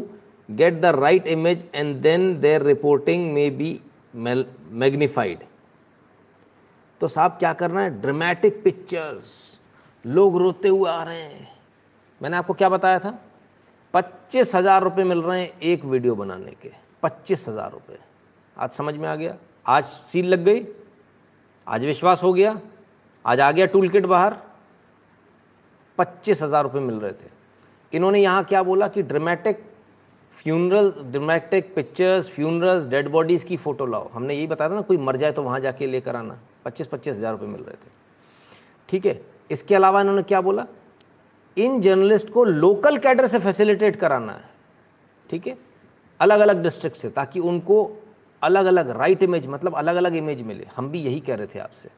S1: get the right image and then their reporting may be magnified तो साहब क्या करना है? Dramatic pictures लोग रोते हुए आ रहे हैं। मैंने आपको क्या बताया था? पच्चीस हज़ार रुपये मिल रहे हैं एक वीडियो बनाने के। पच्चीस हज़ार रुपये आज समझ में आ गया? आज सील लग गई। आज विश्वास हो गया। आज आ गया टूल किट बाहर। पच्चीस हज़ार रुपये मिल रहे थे। इन्होंने यहाँ क्या बोला कि dramatic funeral dramatic pictures funerals dead bodies की फ़ोटो लाओ। हमने यही बताया था ना, कोई मर जाए तो वहाँ जाके लेकर आना। पच्चीस पच्चीस हज़ार रुपये मिल रहे थे। ठीक है? इसके अलावा इन्होंने क्या बोला? इन जर्नलिस्ट को लोकल कैडर से फैसिलिटेट कराना है, ठीक है? अलग अलग डिस्ट्रिक्ट से, ताकि उनको अलग अलग राइट इमेज मतलब अलग अलग इमेज मिले। हम भी यही कह रहे थे आपसे।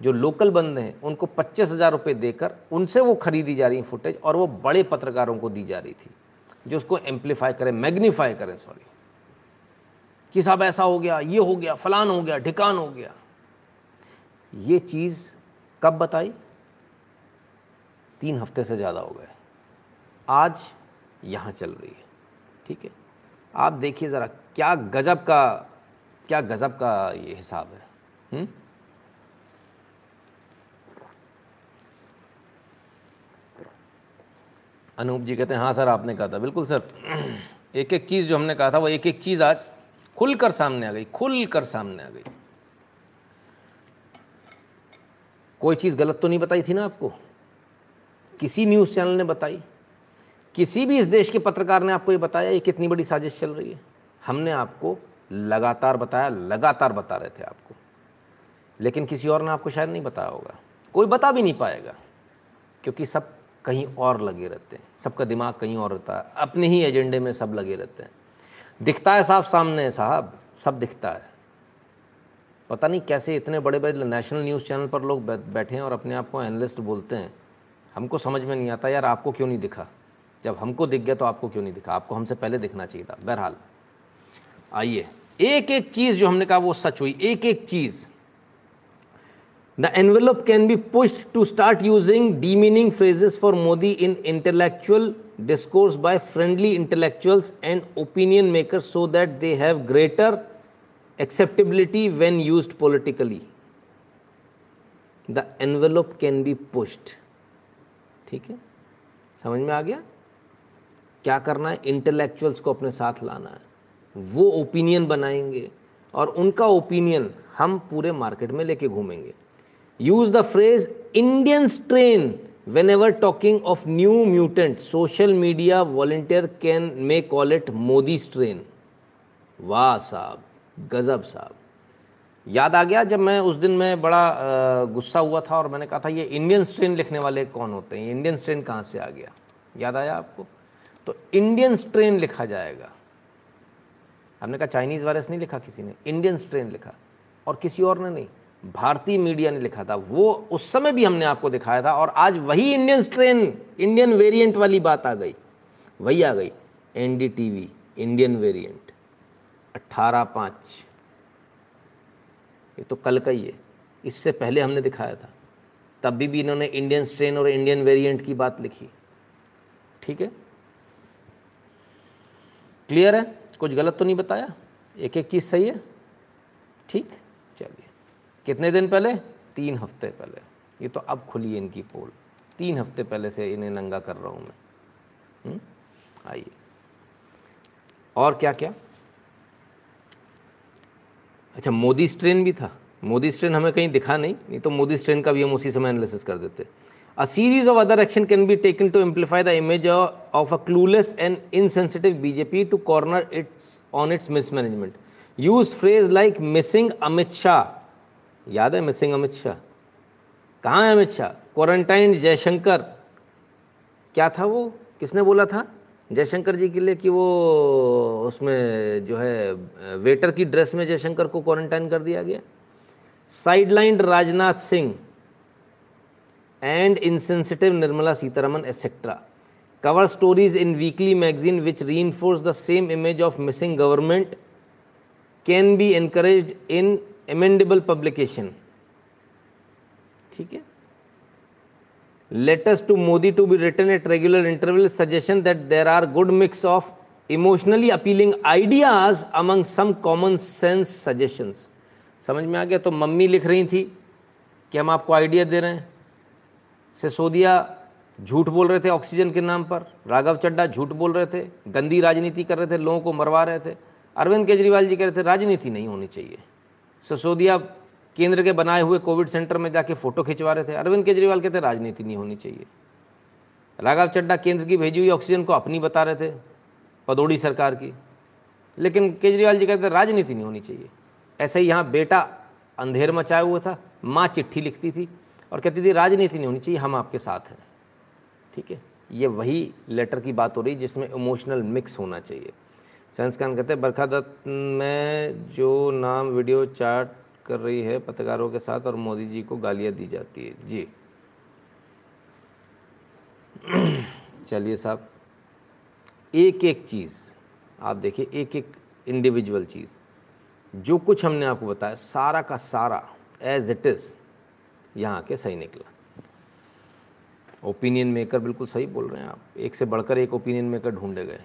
S1: जो लोकल बंदे हैं, उनको पच्चीस हज़ार रुपये देकर उनसे वो खरीदी जा रही है फुटेज और वो बड़े पत्रकारों को दी जा रही थी, जो उसको एम्पलीफाई करें मैग्नीफाई करें सॉरी कि साहब ऐसा हो गया, ये हो गया, फलान हो गया, ढिकान हो गया। ये चीज़ कब बताई? तीन हफ़्ते से ज़्यादा हो गए आज यहाँ चल रही है, ठीक है आप देखिए ज़रा, क्या गजब का, क्या गजब का ये हिसाब है हुँ? हम्म? अनूप जी कहते हैं हाँ सर, आपने कहा था बिल्कुल सर, [clears throat] एक एक चीज़ जो हमने कहा था, वो एक एक चीज़ आज खुल कर सामने आ गई खुल कर सामने आ गई कोई चीज़ गलत तो नहीं बताई थी ना आपको किसी न्यूज़ चैनल ने बताई, किसी भी इस देश के पत्रकार ने आपको ये बताया, ये कितनी बड़ी साजिश चल रही है। हमने आपको लगातार बताया, लगातार बता रहे थे आपको। लेकिन किसी और ने आपको शायद नहीं बताया होगा। कोई बता भी नहीं पाएगा, क्योंकि सब कहीं और लगे रहते हैं। सबका दिमाग कहीं और रहता है। अपने ही एजेंडे में सब लगे रहते हैं। दिखता है साफ़ सामने, साहब, सब दिखता है। पता नहीं कैसे इतने बड़े बड़े नेशनल न्यूज़ चैनल पर लोग बैठे हैं और अपने आप को एनालिस्ट बोलते हैं। हमको समझ में नहीं आता, यार, आपको क्यों नहीं दिखा? जब हमको दिख गया तो आपको क्यों नहीं दिखा? आपको हमसे पहले दिखना चाहिए था, बहरहाल। आइए एक एक चीज़ जो हमने कहा वो सच हुई एक एक चीज़। The envelope can be push to start using demeaning phrases for Modi in intellectual discourse by friendly intellectuals and opinion makers so that they have greater acceptability when used politically the envelope can be pushed ठीक है? समझ में आ गया? क्या करना है? Intellectuals को अपने साथ लाना है। वो ओपिनियन बनाएँगे और उनका ओपिनियन हम पूरे मार्केट में लेके घूमेंगे। Use the phrase Indian strain whenever talking of new mutant social media volunteer can may call it Modi strain वाह साहब, गज़ब साहब। याद आ गया जब मैं उस दिन में बड़ा गुस्सा हुआ था और मैंने कहा था, ये इंडियन स्ट्रेन लिखने वाले कौन होते हैं? इंडियन स्ट्रेन कहाँ से आ गया? याद आया आपको? तो इंडियन स्ट्रेन लिखा जाएगा। हमने कहा, चाइनीज़ वायरस नहीं लिखा किसी ने इंडियन स्ट्रेन लिखा। और किसी और ने नहीं, भारतीय मीडिया ने लिखा था। वो उस समय भी हमने आपको दिखाया था और आज वही इंडियन स्ट्रेन इंडियन वेरिएंट वाली बात आ गई। वही आ गई। एनडीटीवी इंडियन वेरिएंट अट्ठारह पाँच। ये तो कल का ही है। इससे पहले हमने दिखाया था। तब भी, भी इन्होंने इंडियन स्ट्रेन और इंडियन वेरिएंट की बात लिखी। ठीक है? क्लियर है? कुछ गलत तो नहीं बताया? एक एक चीज़ सही है? ठीक? चलिए। कितने दिन पहले? तीन हफ़्ते पहले। ये तो अब खुली है इनकी पोल। तीन हफ़्ते पहले से इन्हें नंगा कर रहा हूँ मैं। हम्म? आइए। और क्या क्या अच्छा मोदी स्ट्रेन भी था। मोदी स्ट्रेन हमें कहीं दिखा नहीं नहीं तो मोदी स्ट्रेन का भी हम उसी समय एनालिसिस कर देते। A series of other action can be taken to amplify the image of a clueless and insensitive BJP to corner its on its mismanagement use phrase like missing Amit Shah याद है missing Amit Shah कहाँ है Amit Shah quarantine Jaishankar क्या था वो? किसने बोला था? जयशंकर जी के लिए कि वो उसमें जो है, वेटर की ड्रेस में जयशंकर को क्वारंटाइन कर दिया गया। Sidelined Rajnath Singh and insensitive Nirmala Sitharaman etcetera cover stories in weekly magazine which reinforce the same image of missing government can be encourage in amenable publication ठीक है? Letters to Modi to be written at regular intervals suggestion that there are good mix of emotionally appealing ideas among some common sense suggestions समझ में आ गया तो mummy लिख रही थी कि हम आपको आइडिया दे रहे हैं सिसोदिया झूठ बोल रहे थे ऑक्सीजन के नाम पर राघव चड्डा झूठ बोल रहे थे गंदी राजनीति कर रहे थे लोगों को मरवा रहे थे अरविंद केजरीवाल जी कह रहे थे राजनीति नहीं होनी चाहिए सिसोदिया केंद्र के बनाए हुए कोविड सेंटर में जाके फ़ोटो खिंचवा रहे थे। अरविंद केजरीवाल कहते, राजनीति नहीं होनी चाहिए। राघव चड्डा केंद्र की भेजी हुई ऑक्सीजन को अपनी बता रहे थे, पदौड़ी सरकार की। लेकिन केजरीवाल जी कहते, राजनीति नहीं होनी चाहिए। ऐसे ही यहाँ बेटा अंधेर मचाया हुआ था, माँ चिट्ठी लिखती थी और कहती थी, राजनीति नहीं होनी चाहिए, हम आपके साथ हैं। ठीक है, ये वही लेटर की बात हो रही जिसमें इमोशनल मिक्स होना चाहिए। साइंस खान कहते हैं बरखा दत्त में जो नाम, वीडियो, चार्ट कर रही है पत्रकारों के साथ और मोदी जी को गालियाँ दी जाती है। जी। चलिए साहब एक एक चीज़, आप देखिए एक एक इंडिविजुअल चीज़, जो कुछ हमने आपको बताया, सारा का सारा एज इट इज़ यहाँ के सही निकला। ओपिनियन मेकर बिल्कुल सही बोल रहे हैं आप। एक से बढ़कर एक ओपिनियन मेकर ढूंढे गए।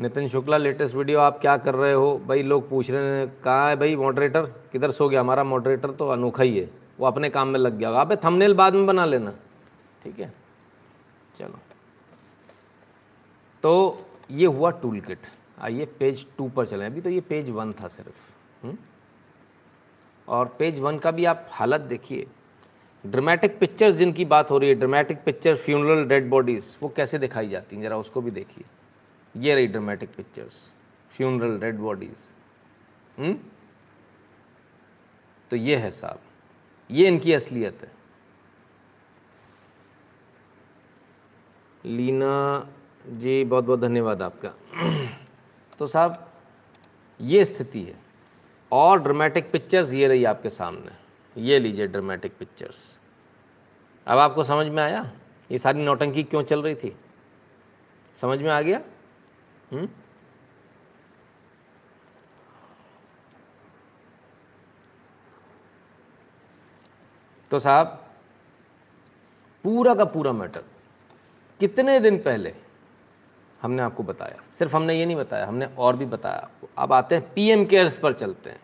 S1: नितिन शुक्ला, लेटेस्ट वीडियो, आप क्या कर रहे हो? भाई, लोग पूछ रहे हैं, कहाँ है भाई मॉडरेटर किधर सो गया? हमारा मॉडरेटर तो अनोखा ही है। वो अपने काम में लग गया होगा। आप थंबनेल बाद में बना लेना। ठीक है? चलो। तो ये हुआ टूल किट आइए पेज टू पर चलें। अभी तो ये पेज वन था सिर्फ़? हम्म? और पेज वन का भी आप हालत देखिए। ड्रामेटिक पिक्चर्स जिनकी बात हो रही है dramatic picture funeral dead bodies वो कैसे दिखाई जाती हैं? ज़रा उसको भी देखिए। ये रही dramatic pictures funeral dead bodies तो ये है साहब। ये इनकी असलियत है। लीना जी बहुत बहुत धन्यवाद आपका। तो साहब, ये स्थिति है। और ड्रामेटिक पिक्चर्स ये रही आपके सामने। ये लीजिए ड्रामेटिक पिक्चर्स अब आपको समझ में आया? ये सारी नौटंकी क्यों चल रही थी? समझ में आ गया? हुँ? तो साहब, पूरा का पूरा मैटर, कितने दिन पहले हमने आपको बताया? सिर्फ़ हमने ये नहीं बताया, हमने और भी बताया आपको। अब आते हैं पीएम केयर्स पर चलते हैं।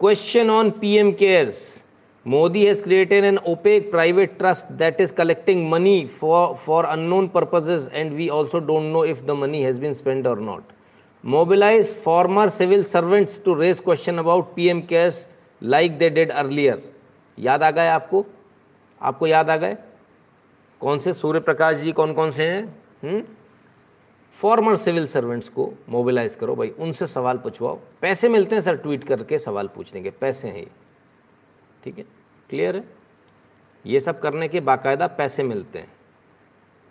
S1: Question on PM cares. Modi has created an opaque private trust that is collecting money for for unknown purposes and we also don't know if the money has been spend or not mobilise former civil servants to raise question about PM cares like they did earlier याद आ गए आपको? आपको याद आ गए कौन से? सूर्य प्रकाश जी कौन कौन से हैं? फॉर्मर सिविल सर्वेंट्स को मोबिलाइज करो भाई, उनसे सवाल पूछवाओ पैसे मिलते हैं सर ट्वीट करके सवाल पूछने के। पैसे हैं ये। ठीक है? क्लियर है? ये सब करने के बाकायदा पैसे मिलते हैं।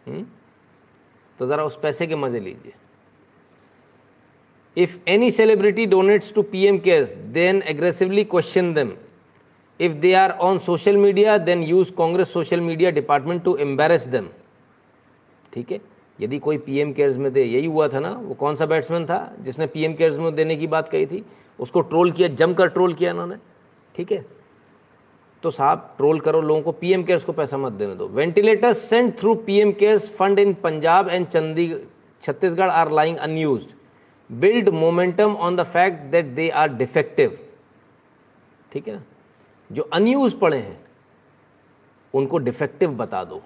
S1: हुँ? तो ज़रा उस पैसे के मज़े लीजिए। Any celebrity donates to P M cares then aggressively question them if they are on social media, then use congress social media department to embarrass them. ठीक है? यदि कोई पीएम केयर्स में दे, यही हुआ था ना, वो कौन सा बैट्समैन था जिसने पीएम केयर्स में देने की बात कही थी? उसको ट्रोल किया, जमकर ट्रोल किया इन्होंने। ठीक है? तो साहब ट्रोल करो, लोगों को पीएम केयर्स को पैसा मत देने दो। Ventilator send through PM cares fund in Punjab and Chandigarh Chhattisgarh are lying unused build momentum on the fact that they are defective ठीक है ना? जो अनयूज पड़े हैं, उनको डिफेक्टिव बता दो।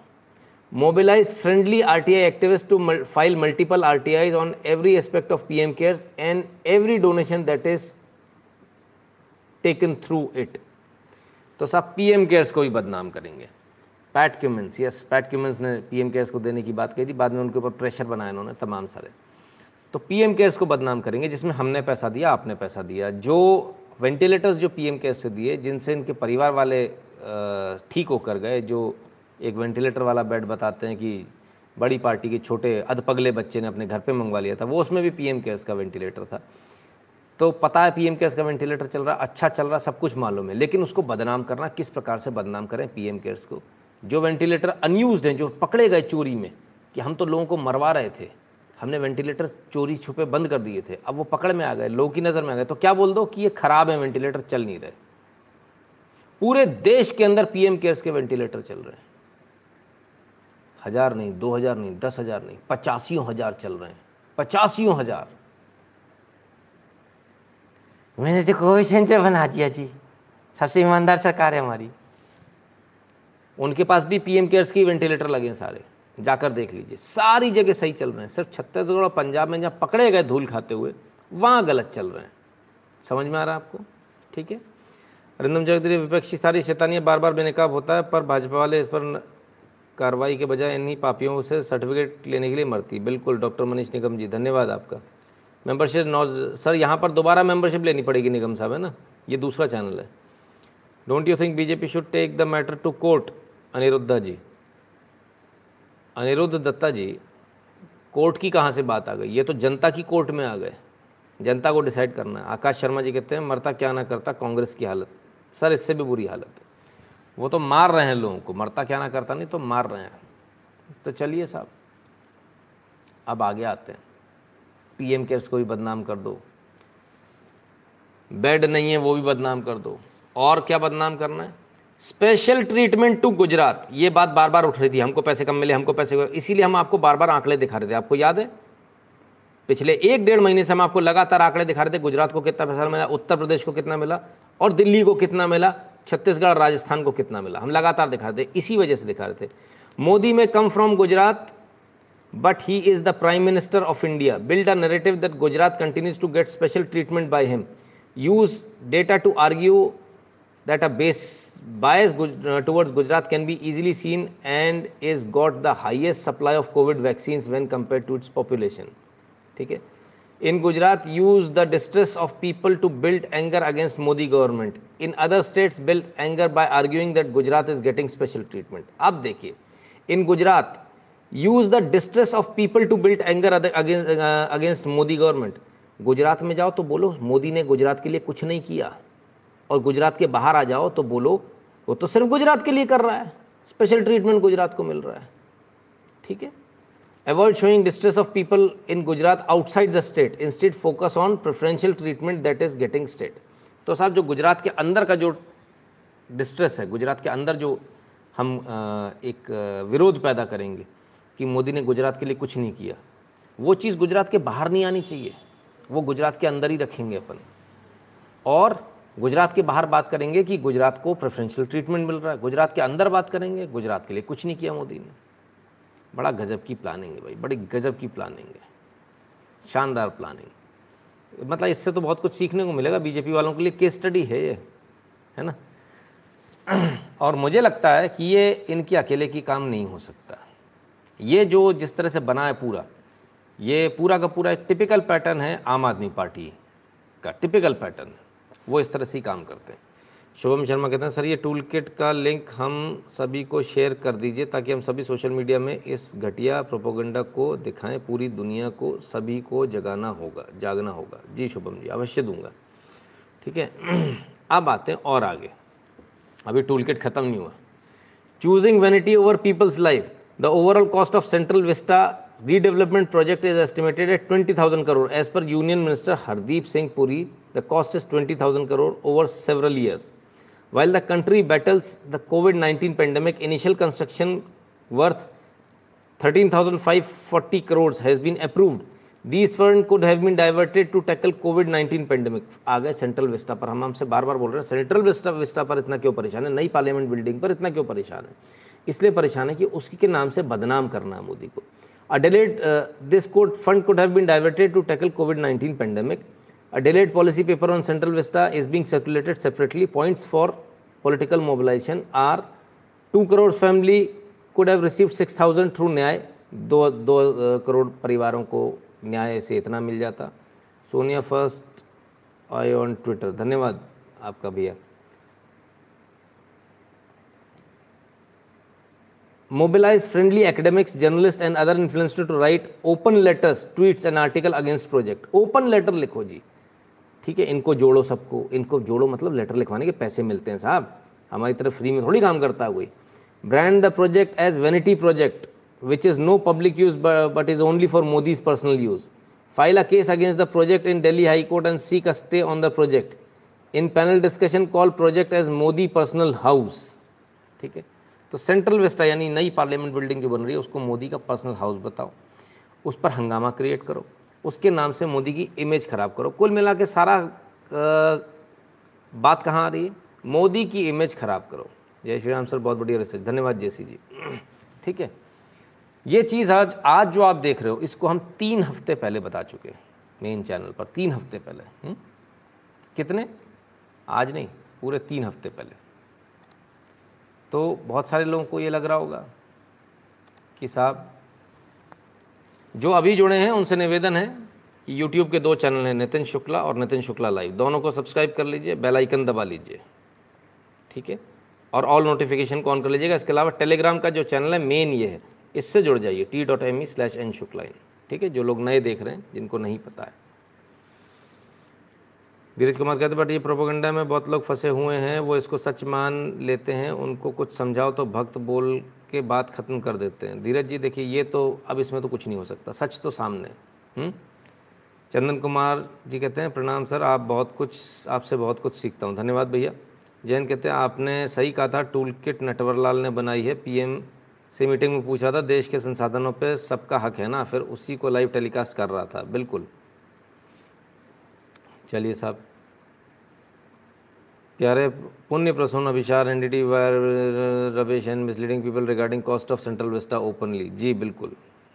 S1: Mobilise friendly RTI activist to file multiple RTI on every aspect of PM CARES and every donation that is taken through it तो साहब पीएम केयर्स को ही बदनाम करेंगे। Pat Cummins yes Pat Cummins ने पीएम केयर्स को देने की बात कही थी, बाद में उनके ऊपर प्रेशर बनाया उन्होंने तमाम सारे। तो पीएम केयर्स को बदनाम करेंगे, जिसमें हमने पैसा दिया, आपने पैसा दिया। जो वेंटिलेटर्स जो पीएम केयर्स से दिए, जिनसे इनके परिवार वाले ठीक होकर गए, जो एक वेंटिलेटर वाला बेड बताते हैं कि बड़ी पार्टी के छोटे अधपगले बच्चे ने अपने घर पे मंगवा लिया था, वो उसमें भी पीएम केयर्स का वेंटिलेटर था। तो पता है पीएम केयर्स का वेंटिलेटर चल रहा अच्छा चल रहा, सब कुछ मालूम है। लेकिन उसको बदनाम करना, किस प्रकार से बदनाम करें पीएम केयर्स को? जो वेंटिलेटर अनयूज हैं, जो पकड़े गए चोरी में, कि हम तो लोगों को मरवा रहे थे, हमने वेंटिलेटर चोरी छुपे बंद कर दिए थे, अब वो पकड़ में आ गए, लोगों की नज़र में आ गए तो क्या बोल दो कि ये खराब है वेंटिलेटर चल नहीं रहे? पूरे देश के अंदर पीएम केयर्स के वेंटिलेटर चल रहे हैं। हज़ार नहीं, दो हज़ार नहीं, दस हज़ार नहीं, पचासियों हज़ार चल रहे हैं। पचासियों हज़ार।
S3: मैंने तो कोविड सेंटर बना दिया जी। सबसे ईमानदार सरकार है हमारी।
S1: उनके पास भी पीएम केयर्स की वेंटिलेटर लगे हैं सारे। जाकर देख लीजिए। सारी जगह सही चल रहे हैं। सिर्फ़ छत्तीसगढ़ और पंजाब में जहाँ पकड़े गए धूल खाते हुए, वहाँ गलत चल रहे हैं। समझ में आ रहा है आपको? ठीक है? अरिंदम चौधरी विपक्षी सारी शैतानियाँ बार बार बेनकाब होता है, पर भाजपा वाले इस पर कार्रवाई के बजाय इन्हीं पापियों से सर्टिफिकेट लेने के लिए मरती। बिल्कुल, डॉक्टर मनीष निगम जी, धन्यवाद आपका। मेंबरशिप नौ सर, यहाँ पर दोबारा मेंबरशिप लेनी पड़ेगी निगम साहब, है ना? ये दूसरा चैनल है। Don't you think BJP should take the matter to court Aniruddha ji. Aniruddh Datta ji court की कहाँ से बात आ गई? ये तो जनता की कोर्ट में आ गए। जनता को डिसाइड करना है। आकाश शर्मा जी कहते हैं, मरता क्या ना करता, कांग्रेस की हालत। सर, इससे भी बुरी हालत है। वो तो मार रहे हैं लोगों को। मरता क्या ना करता, नहीं तो मार रहे हैं। तो चलिए साहब, अब आगे आते हैं। पीएम केयर्स को भी बदनाम कर दो। बेड नहीं है, वो भी बदनाम कर दो। और क्या बदनाम करना है? Special treatment to Gujarat. ये बात बार बार उठ रही थी। हमको पैसे कम मिले, हमको पैसे इसीलिए हम आपको बार बार आंकड़े दिखा रहे थे। आपको याद है? पिछले एक डेढ़ महीने से हम आपको लगातार आंकड़े दिखा रहे थे। गुजरात को कितना पैसा मिला, उत्तर प्रदेश को कितना मिला, और दिल्ली को कितना मिला, छत्तीसगढ़, राजस्थान को कितना मिला। हम लगातार दिखा रहे थे। इसी वजह से दिखा रहे थे। मोदी में come from Gujarat. but he is the Prime Minister of India. Build a narrative that Gujarat continues to get special treatment by him. Use data to argue that a base bias uh, towards Gujarat can be easily seen and is got the highest supply of COVID vaccines when compared to its population. Okay? In Gujarat, use the distress of people to build anger against Modi government. In other states, build anger by arguing that Gujarat is getting special treatment. Ab dekhiye, in Gujarat, use the distress of people to build anger against Modi government Gujarat में जाओ तो बोलो, मोदी ने गुजरात के लिए कुछ नहीं किया। और गुजरात के बाहर आ जाओ तो बोलो, वो तो सिर्फ़ गुजरात के लिए कर रहा है। स्पेशल ट्रीटमेंट गुजरात को मिल रहा है। ठीक है? Avoid showing distress of people in Gujarat outside the state instead focus on preferential treatment that is getting state तो साहब, जो गुजरात के अंदर का जो डिस्ट्रेस है, गुजरात के अंदर जो हम एक विरोध पैदा करेंगे कि मोदी ने गुजरात के लिए कुछ नहीं किया। वो चीज़ गुजरात के बाहर नहीं आनी चाहिए। वो गुजरात के अंदर ही रखेंगे अपन। और गुजरात के बाहर बात करेंगे कि गुजरात को प्रेफरेंशियल ट्रीटमेंट मिल रहा है। गुजरात के अंदर बात करेंगे, गुजरात के लिए कुछ नहीं किया मोदी ने। बड़ा गजब की प्लानिंग है भाई, बड़ी गजब की प्लानिंग है। शानदार प्लानिंग मतलब इससे तो बहुत कुछ सीखने को मिलेगा, बीजेपी वालों के लिए केस स्टडी है ये, है ना? [clears throat] और मुझे लगता है कि ये इनकी अकेले की काम नहीं हो सकता। ये जो जिस तरह से बना है पूरा, ये पूरा का पूरा एक टिपिकल पैटर्न है आम आदमी पार्टी का टिपिकल पैटर्न वो इस तरह से ही काम करते हैं। शुभम शर्मा कहते हैं, सर, ये टूल किट का लिंक हम सभी को शेयर कर दीजिए ताकि हम सभी सोशल मीडिया में इस घटिया प्रोपोगंडा को दिखाएँ, पूरी दुनिया को सभी को जगाना होगा, जागना होगा। जी शुभम जी, अवश्य दूँगा। ठीक है, [clears throat] अब आते हैं और आगे। अभी टूल किट ख़त्म नहीं हुआ। Choosing vanity over people's life the overall cost of Central Vista redevelopment project is estimated at twenty thousand crore as per union minister Hardeep Singh Puri the cost is twenty thousand crore over several years while the country battles the COVID nineteen pandemic initial construction worth thirteen thousand five forty crore has been approved these fund could have been diverted to tackle COVID nineteen pandemic आ गए Central Vista पर हम हमसे बार बार बोल रहे हैं central Vista पर इतना क्यों परेशान है? नई पार्लियामेंट बिल्डिंग पर इतना क्यों परेशान है? इसलिए परेशान है कि उसके के नाम से बदनाम करना है मोदी को। अडेलेट this could fund could have been diverted to tackle COVID nineteen pandemic अडेलेट policy paper on Central Vista is being circulated separately points for political mobilisation are two crore family could have receive six through Nyay, दो दो uh, crore परिवारों को न्याय से इतना मिल जाता। Sonia first I on Twitter धन्यवाद आपका भैया। mobilize friendly academics, journalists, and other influencers to write open letters tweets and article against project open letter लिखो जी। ठीक है, इनको जोड़ो सबको। इनको जोड़ो मतलब लेटर लिखवाने के पैसे मिलते हैं साहब। हमारी तरफ़ फ्री में थोड़ी काम करता है कोई brand the project as vanity project which is no public use but is only for Modi personal use file a case against the project in Delhi high court and seek stay on the project in panel discussion call project as Modi personal house ठीक है? तो central Vista यानी नई parliament building जो बन रही है उसको मोदी का पर्सनल हाउस बताओ। उस पर हंगामा क्रिएट करो। उसके नाम से मोदी की इमेज ख़राब करो। कुल मिला के सारा आ, बात कहाँ आ रही है? मोदी की इमेज ख़राब करो। जय श्री राम सर बहुत बढ़िया रिसर्च। धन्यवाद जयसी जी। ठीक है? ये चीज़ आज आज जो आप देख रहे हो इसको हम तीन हफ़्ते पहले बता चुके हैं मेन चैनल पर। तीन हफ़्ते पहले हुँ? हम्म? कितने? आज नहीं पूरे तीन हफ़्ते पहले। तो बहुत सारे लोगों को ये लग रहा होगा कि साहब, जो अभी जुड़े हैं, उनसे निवेदन है कि यूट्यूब के दो चैनल हैं, नितिन शुक्ला और नितिन शुक्ला लाइव। दोनों को सब्सक्राइब कर लीजिए, बेल आइकन दबा लीजिए। ठीक है? और ऑल नोटिफिकेशन को ऑन कर लीजिएगा। इसके अलावा टेलीग्राम का जो चैनल है, मेन ये है। इससे जुड़ जाइए T dot M E slash N Shukla ठीक है? जो लोग नए देख रहे हैं, जिनको नहीं पता है। धीरज कुमार कहते बट ये प्रोपोगंडा में बहुत लोग फंसे हुए हैं, वो इसको सच मान लेते हैं, उनको कुछ समझाओ तो भक्त बोल के बात ख़त्म कर देते हैं। धीरज जी, देखिए, ये तो अब इसमें तो कुछ नहीं हो सकता, सच तो सामने हम्म? चंदन कुमार जी कहते हैं, प्रणाम सर, आप बहुत कुछ, आपसे बहुत कुछ सीखता हूँ, धन्यवाद भैया। जैन कहते हैं, आपने सही कहा था टूल किट नटवरलाल ने बनाई है, पीएम से मीटिंग में पूछा था, देश के संसाधनों पे सबका हक है ना, फिर उसी को लाइव टेलीकास्ट कर रहा था। बिल्कुल। चलिए साहब। प्यारे Punya Prasun Abhisar NDTV Ravish and misleading people regarding cost of Central Vista openly. जी, बिल्कुल।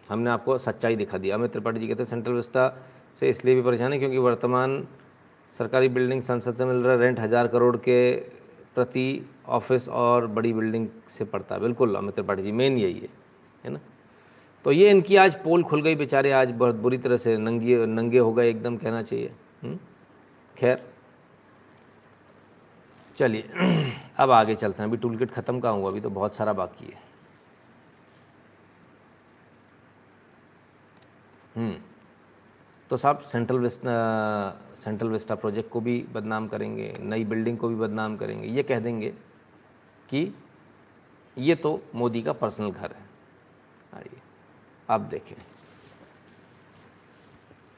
S1: हमने आपको सच्चाई दिखा दी। अमित त्रिपाठी जी कहते हैं, सेंट्रल विस्टा से इसलिए भी परेशान है क्योंकि वर्तमान सरकारी बिल्डिंग संसद से मिल रहा रेंट हज़ार करोड़ के प्रति ऑफ़िस और बड़ी बिल्डिंग से पड़ता है। बिल्कुल, अमित त्रिपाठी जी, मेन यही है है ना? तो ये इनकी आज पोल खुल गई बेचारे, आज बहुत बुरी तरह से नंगी, नंगे हो गए, एकदम कहना चाहिए। हम्म? खैर चलिए [clears throat] अब आगे चलते हैं। अभी टूल किट ख़त्म का हुआ? अभी तो बहुत सारा बाकी है। हम्म तो साहब Central Vista Central Vista project को भी बदनाम करेंगे नई बिल्डिंग को भी बदनाम करेंगे। ये कह देंगे कि ये तो मोदी का पर्सनल घर है। आइए आप देखें।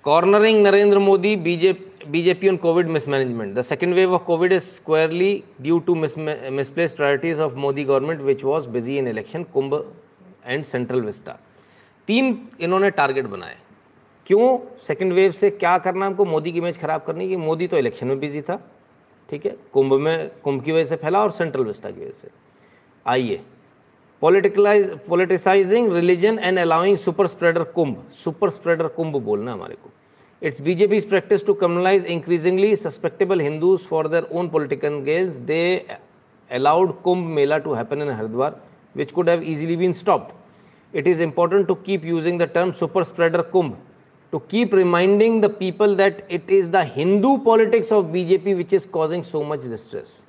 S1: Cornering Narendra Modi BJP, BJP on COVID mismanagement. The second wave of COVID is squarely due to mis misplaced priorities of Modi government, which was busy in Kumbh and Central Vista. तीन इन्होंने target बनाए क्यों second wave से क्या करना हमको मोदी की image खराब करनी कि मोदी तो इलेक्शन में बिज़ी था ठीक है कुंभ में कुंभ की वजह से फैला और सेंट्रल विस्टा की वजह से आइए politicalise politicising religion and allowing super spreader Kumbh super spreader Kumbh बोलना हमारे को it's BJP practice to communalise increasingly suspectable Hindus for their own political gains they allowed Kumbh Mela to happen in Haridwar which could have easily been stopped it is important to keep using the term super spreader Kumbh to keep reminding the people that it is the Hindu politics of BJP which is causing so much distress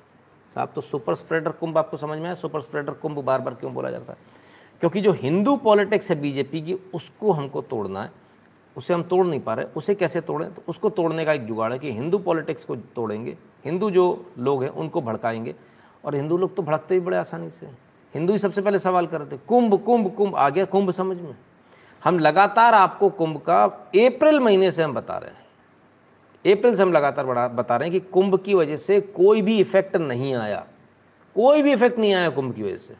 S1: साहब तो super spreader कुंभ आपको समझ में आया? Super spreader कुंभ बार बार क्यों बोला जाता है? क्योंकि जो हिंदू पॉलिटिक्स है बीजेपी की, उसको हमको तोड़ना है। उसे हम तोड़ नहीं पा रहे, उसे कैसे तोड़ें? तो उसको तोड़ने का एक जुगाड़ है कि हिंदू पॉलिटिक्स को तोड़ेंगे, हिंदू जो लोग हैं उनको भड़काएँगे, और हिंदू लोग तो भड़कते भी बड़े आसानी से। हिंदू ही सबसे पहले सवाल करते कुंभ कुंभ कुंभ, आ गया कुंभ समझ में। हम लगातार आपको कुंभ का अप्रैल महीने से हम बता रहे हैं। अप्रैल से हम लगातार बता रहे हैं कि कुंभ की वजह से कोई भी इफ़ेक्ट नहीं आया। कोई भी इफ़ेक्ट नहीं आया कुंभ की वजह से।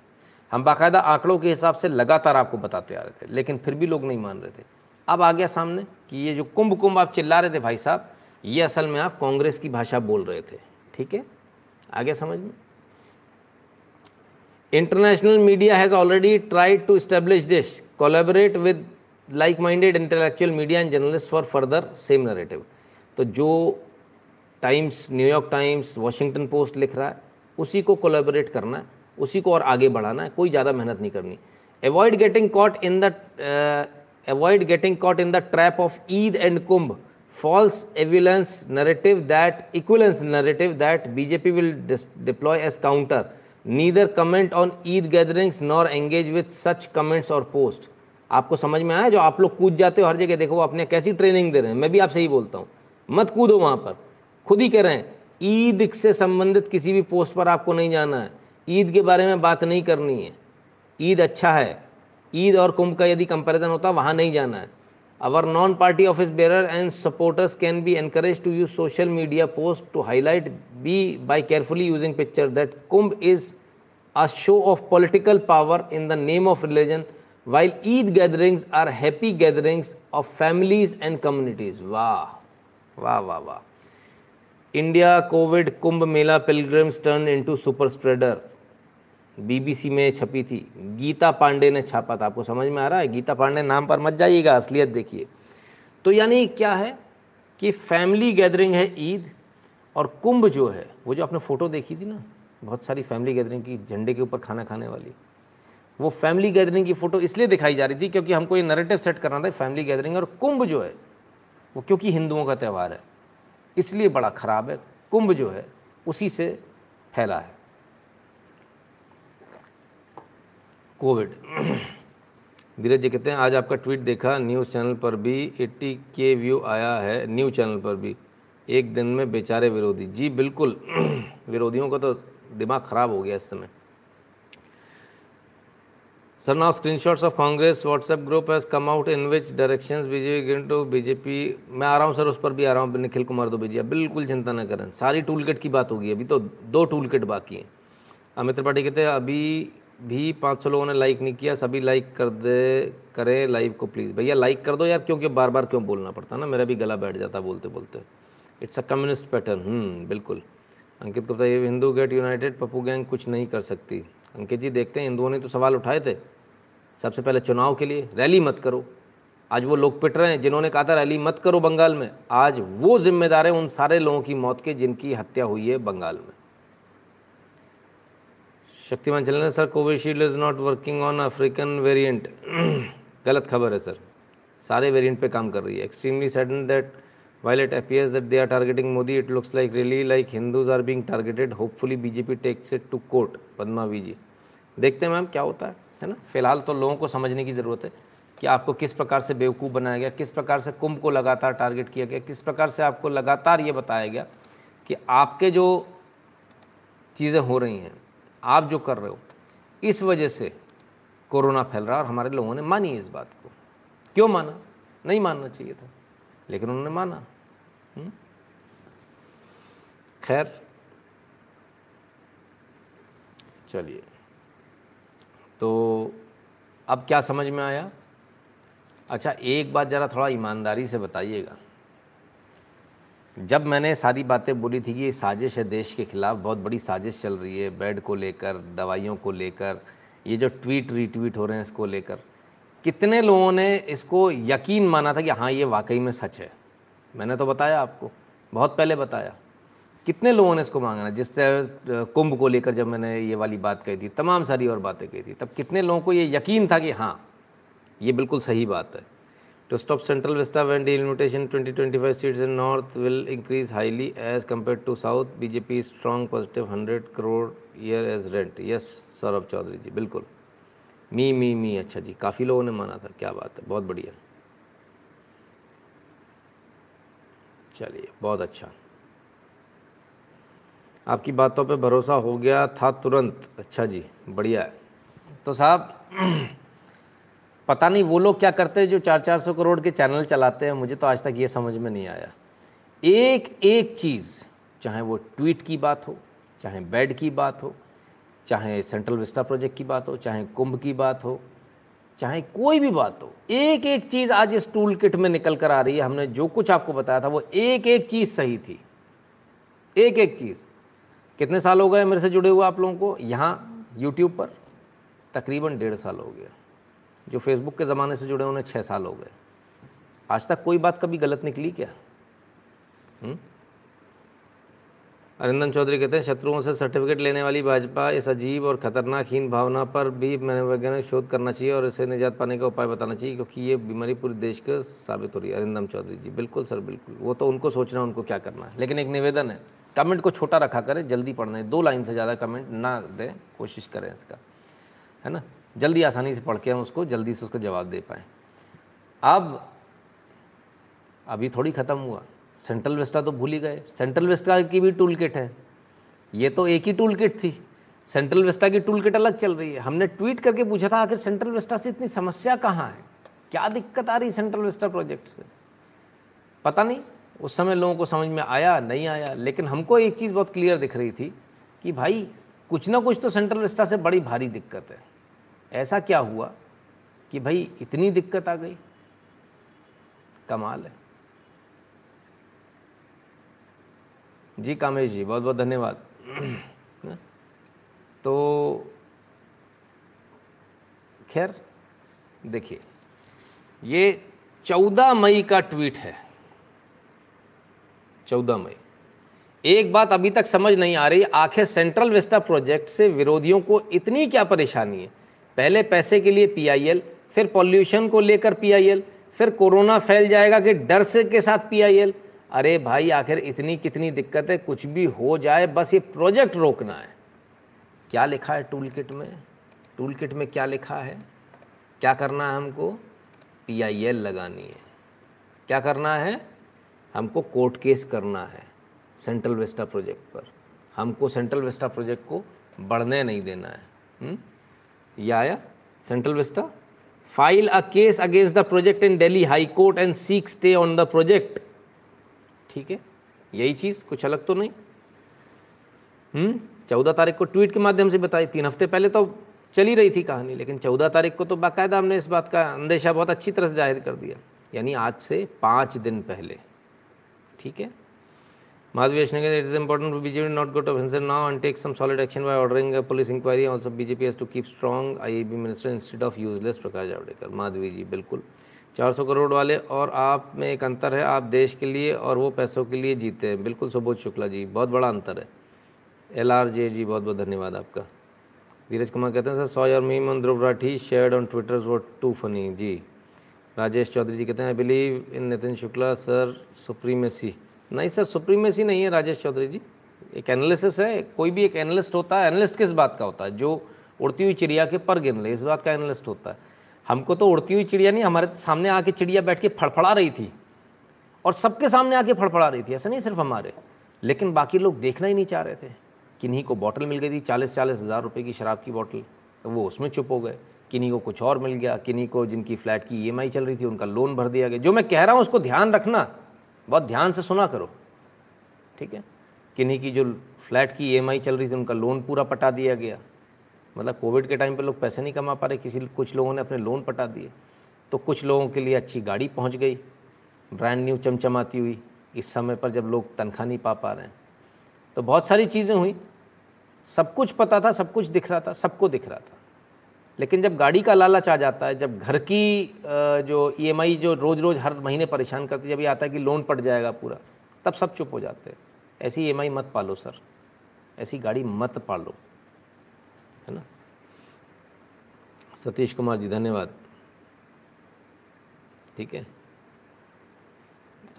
S1: हम बाकायदा आंकड़ों के हिसाब से लगातार आपको बताते आ रहे थे, लेकिन फिर भी लोग नहीं मान रहे थे। अब आ गया सामने कि ये जो कुंभ कुंभ आप चिल्ला रहे थे भाई साहब, ये असल में आप कांग्रेस की भाषा बोल रहे थे, ठीक है? आ गया समझ में? International media has already tried to establish this collaborate with like minded intellectual media and journalist for further same narrative तो जो Times New York Times Washington Post लिख रहा है, उसी को कोलेबरेट करना है, उसी को और आगे बढ़ाना है, कोई ज़्यादा मेहनत नहीं करनी। Avoid getting caught in the avoid getting caught in the trap of Eid and Kumbh, false equivalence narrative that equivalence narrative that BJP will deploy as counter. Neither comment on Eid gatherings nor engage with such comments or post. आपको समझ में आया जो आप लोग कूद जाते हो हर जगह देखो वो अपने कैसी ट्रेनिंग दे रहे हैं मैं भी आपसे ही बोलता हूँ मत कूदो वहाँ पर खुद ही कह रहे हैं ईद से संबंधित किसी भी पोस्ट पर आपको नहीं जाना है ईद के बारे में बात नहीं करनी है ईद अच्छा है ईद और कुंभ का यदि कंपैरिजन होता, वहाँ नहीं जाना है। Our non party office bearer and supporters can be encourage to use social media post to highlight be by carefully using picture that Kumbh is a show of political power in the name of religion while Eid gatherings are happy gatherings of families and communities वाह वाह वाह वाह India COVID Kumbh Mela pilgrims turn into super spreader BBC में छपी थी। गीता पांडे ने छापा था। आपको समझ में आ रहा है? गीता पांडे नाम पर मत जाइएगा, असलियत देखिए। तो यानी क्या है कि फैमिली गैदरिंग है ईद और कुंभ जो है, वो जो आपने फ़ोटो देखी थी ना, बहुत सारी फैमिली गैदरिंग की, झंडे के ऊपर खाना खाने वाली, वो फैमिली गैदरिंग की फ़ोटो इसलिए दिखाई जा रही थी क्योंकि हमको ये नरेटिव सेट करना था फैमिली गैदरिंग और कुंभ जो है, वो क्योंकि हिंदुओं का त्यौहार है, इसलिए बड़ा ख़राब है, कुंभ जो है, उसी से फैला है। कोविड। धीरज जी कहते हैं, आज आपका ट्वीट देखा, न्यूज़ चैनल पर भी 80 के व्यू आया है, न्यूज़ चैनल पर भी। एक दिन में बेचारे विरोधी। जी बिल्कुल, [clears throat] विरोधियों का तो दिमाग ख़राब हो गया इस समय। Sir now screenshots of Congress WhatsApp group has come out in which directions BJP गिन टू बीजेपी मैं आ रहा हूँ, सर, उस पर भी आ रहा हूँ, निखिल कुमार दो बीजिया बिल्कुल चिंता न करें। सारी टूल किट की बात होगी, अभी तो दो टूल किट बाकी हैं। अमित त्रिपाठी कहते हैं, अभी भी पाँच सौ लोगों ने लाइक नहीं किया, सभी लाइक कर दे, करें लाइव को प्लीज़ भैया लाइक कर दो यार, क्योंकि बार बार क्यों बोलना पड़ता ना? मेरा भी गला बैठ जाता बोलते बोलते इट्स अ कम्युनिस्ट पैटर्न बिल्कुल। अंकित को बताइए Hindu get united, Pappu gang कुछ नहीं कर सकती। अंकित जी, देखते हैं, हिंदुओं ने तो सवाल उठाए थे। सबसे पहले चुनाव के लिए रैली मत करो। आज वो लोग पिट रहे हैं, जिन्होंने कहा था रैली मत करो बंगाल में। आज वो जिम्मेदार हैं उन सारे लोगों की मौत के, जिनकी हत्या हुई है बंगाल में। Shaktiman channel sir, Covishield is not working on African variant गलत खबर है, सर। सारे वेरिएंट पे काम कर रही है। Extremely sudden that while it appears that they are targeting Modi it looks like really like Hindus are being targeted hopefully BJP takes it to court Padma ji देखते हैं मैम, क्या होता है है ना? फ़िलहाल तो लोगों को समझने की ज़रूरत है कि आपको किस प्रकार से बेवकूफ़ बनाया गया, किस प्रकार से कुंभ को लगातार टारगेट किया गया, किस प्रकार से आपको लगातार ये बताया गया कि आपके जो चीज़ें हो रही हैं आप जो कर रहे हो, इस वजह से कोरोना फैल रहा और हमारे लोगों ने मानी इस बात को। क्यों माना? नहीं मानना चाहिए था, लेकिन उन्होंने माना। हम्म? खैर, चलिए। तो अब क्या समझ में आया? अच्छा एक बात ज़रा थोड़ा ईमानदारी से बताइएगा। जब मैंने सारी बातें बोली थी कि ये साजिश है देश के खिलाफ, बहुत बड़ी साजिश चल रही है, बेड को लेकर, दवाइयों को लेकर, ये जो ट्वीट, रीट्वीट हो रहे हैं इसको लेकर, कितने लोगों ने इसको यकीन माना था कि हाँ ये वाकई में सच है? मैंने तो बताया आपको, बहुत पहले बताया। कितने लोगों ने इसको मांगा तरह कुंभ को लेकर जब मैंने ये वाली बात कही थी, तमाम सारी और बातें कही थी, तब कितने लोगों को ये यकीन था कि हाँ ये बिल्कुल सही बात है? To stop Central Vista when delimitation 2025 seats in north will increase highly as compared to south bjp strong positive 100 crore year as rent yes Saurabh Chaudhary ji बिल्कुल मी मी मी अच्छा जी काफ़ी लोगों ने माना था क्या बात है बहुत बढ़िया चलिए बहुत अच्छा आपकी बातों पे भरोसा हो गया था तुरंत अच्छा जी बढ़िया है तो साहब पता नहीं वो लोग क्या करते हैं जो चार चार सौ करोड़ के चैनल चलाते हैं, मुझे तो आज तक ये समझ में नहीं आया। एक एक चीज़, चाहे वो ट्वीट की बात हो, चाहे बेड की बात हो, चाहे सेंट्रल विस्टा प्रोजेक्ट की बात हो, चाहे कुंभ की बात हो, चाहे कोई भी बात हो, एक एक चीज़ आज इस टूल किट में निकल कर आ रही है। हमने जो कुछ आपको बताया था, वो एक एक चीज़ सही थी। एक एक चीज़। कितने साल हो गए मेरे से जुड़े हुए आप लोगों को? यहाँ यूट्यूब पर, तकरीबन डेढ़ साल हो गया। जो फेसबुक के ज़माने से जुड़े उन्हें छः साल हो गए। आज तक कोई बात कभी गलत निकली क्या? हुँ? अरिंदम चौधरी कहते हैं, शत्रुओं से सर्टिफिकेट लेने वाली भाजपा इस अजीब और खतरनाक हीन भावना पर भी मनोवैज्ञानिक शोध करना चाहिए और इसे निजात पाने का उपाय बताना चाहिए, क्योंकि ये बीमारी पूरे देश के साबित हो रही है। अरिंदम चौधरी जी, बिल्कुल सर, बिल्कुल। वो तो उनको सोचना उनको क्या करना है। लेकिन एक निवेदन है कमेंट को छोटा रखा करें, जल्दी पढ़ना है। दो लाइन से ज़्यादा कमेंट ना दें, कोशिश करें इसका। है ना? जल्दी आसानी से पढ़ के हम उसको जल्दी से उसका जवाब दे पाएँ। अब, अभी थोड़ी ख़त्म हुआ। सेंट्रल वेस्टा तो भूल ही गए। सेंट्रल वेस्टा की भी टूल किट है। ये तो एक ही टूल किट थी। सेंट्रल वेस्टा की टूल किट अलग चल रही है। हमने ट्वीट करके पूछा था, आखिर सेंट्रल वेस्टा से इतनी समस्या कहाँ है? क्या दिक्कत आ रही सेंट्रल वेस्टा प्रोजेक्ट से? पता नहीं, उस समय लोगों को समझ में आया, नहीं आया। लेकिन हमको एक चीज़ बहुत क्लियर दिख रही थी कि भाई, कुछ ना कुछ तो सेंट्रल वेस्टा से बड़ी भारी दिक्कत है। ऐसा क्या हुआ कि भाई इतनी दिक्कत आ गई? कमाल है। जी कामेश जी बहुत बहुत धन्यवाद। [clears throat] तो खैर, देखिए, ये चौदह मई का ट्वीट है। चौदह मई। एक बात अभी तक समझ नहीं आ रही, आखिर सेंट्रल वेस्टा प्रोजेक्ट से विरोधियों को इतनी क्या परेशानी है? पहले पैसे के लिए पीआईएल फिर पॉल्यूशन को लेकर पीआईएल फिर कोरोना फैल जाएगा कि डर से के साथ पीआईएल अरे भाई, आखिर इतनी कितनी दिक्कत है कुछ भी हो जाए, बस ये प्रोजेक्ट रोकना है। क्या लिखा है टूल किट में? टूल किट में क्या लिखा है? क्या करना है हमको? पीआईएल लगानी है। क्या करना है? हमको कोर्ट केस करना है सेंट्रल वेस्टा प्रोजेक्ट पर। हमको सेंट्रल वेस्टा प्रोजेक्ट को बढ़ने नहीं देना है। हुँ? ये आया Central Vista file a case against the project in Delhi high court and seek stay on the project ठीक है? यही चीज़, कुछ अलग तो नहीं। हम्म? चौदह तारीख को ट्वीट के माध्यम से बताई। तीन हफ़्ते पहले तो चली रही थी कहानी, लेकिन चौदह तारीख को तो बाकायदा हमने इस बात का अंदेशा बहुत अच्छी तरह से ज़ाहिर कर दिया। यानी आज से पाँच दिन पहले। ठीक है? Madhvi Ashna it is important for BJP not go to offensive now and take some solid action by ordering a police inquiry. Also, BJP has to keep strong IAB minister instead of useless Prakash Javadekar Madhavi जी बिल्कुल 400 करोड़ वाले और आप में एक अंतर है आप देश के लिए और वो पैसों के लिए जीते हैं। बिल्कुल सुबोध शुक्ला जी बहुत बड़ा अंतर है। एल आर जे जी बहुत बहुत धन्यवाद आपका। धीरज कुमार कहते हैं sir saw your meme on Dhruv Rathee shared on Twitter what too funny ji. Rajesh Chaudhary ji कहते हैं I believe in Nitin Shukla sir supremacy नहीं सर, सुप्रीमेसी नहीं है राजेश चौधरी जी। एक एनालिसिस है, कोई भी एक एनालिस्ट होता है एनालिस्ट किस बात का होता है? जो उड़ती हुई चिड़िया के पर गिन ले, इस बात का एनालिस्ट होता है। हमको तो उड़ती हुई चिड़िया नहीं, हमारे सामने आके चिड़िया बैठ के फड़फड़ा रही थी। और सबके सामने आके फड़फड़ा रही थी, ऐसा नहीं सिर्फ़ हमारे। लेकिन बाकी लोग देखना ही नहीं चाह रहे थे। किन्हीं को बॉटल मिल गई थी चालीस चालीस हज़ार रुपये की शराब की बॉटल तो वो उसमें चुप हो गए। किन्हीं को कुछ और मिल गया, किन्हीं को जिनकी फ़्लैट की ईएमआई चल रही थी, उनका लोन भर दिया गया। जो मैं कह रहा हूँ, उसको ध्यान रखना। बहुत ध्यान से सुना करो। ठीक है? किन्हीं की जो फ्लैट की ई चल रही थी, उनका लोन पूरा पटा दिया गया। मतलब कोविड के टाइम पे लोग पैसे नहीं कमा पा रहे, किसी कुछ लोगों ने अपने लोन पटा दिए। तो कुछ लोगों के लिए अच्छी गाड़ी पहुँच गई। ब्रांड न्यू चमचमाती हुई। इस समय पर जब लोग तनख्वाह नहीं पा पा रहे हैं। तो बहुत सारी चीज़ें हुई। सब कुछ पता था, सब कुछ दिख रहा था, सबको दिख रहा था। लेकिन जब गाड़ी का लालच आ जाता है, जब घर की जो ईएमआई जो रोज़ रोज़ हर महीने परेशान करती है, जब ये आता है कि लोन पट जाएगा पूरा, तब सब चुप हो जाते हैं। ऐसी ईएमआई मत पालो, सर। ऐसी गाड़ी मत पालो। है ना? सतीश कुमार जी, धन्यवाद। ठीक है?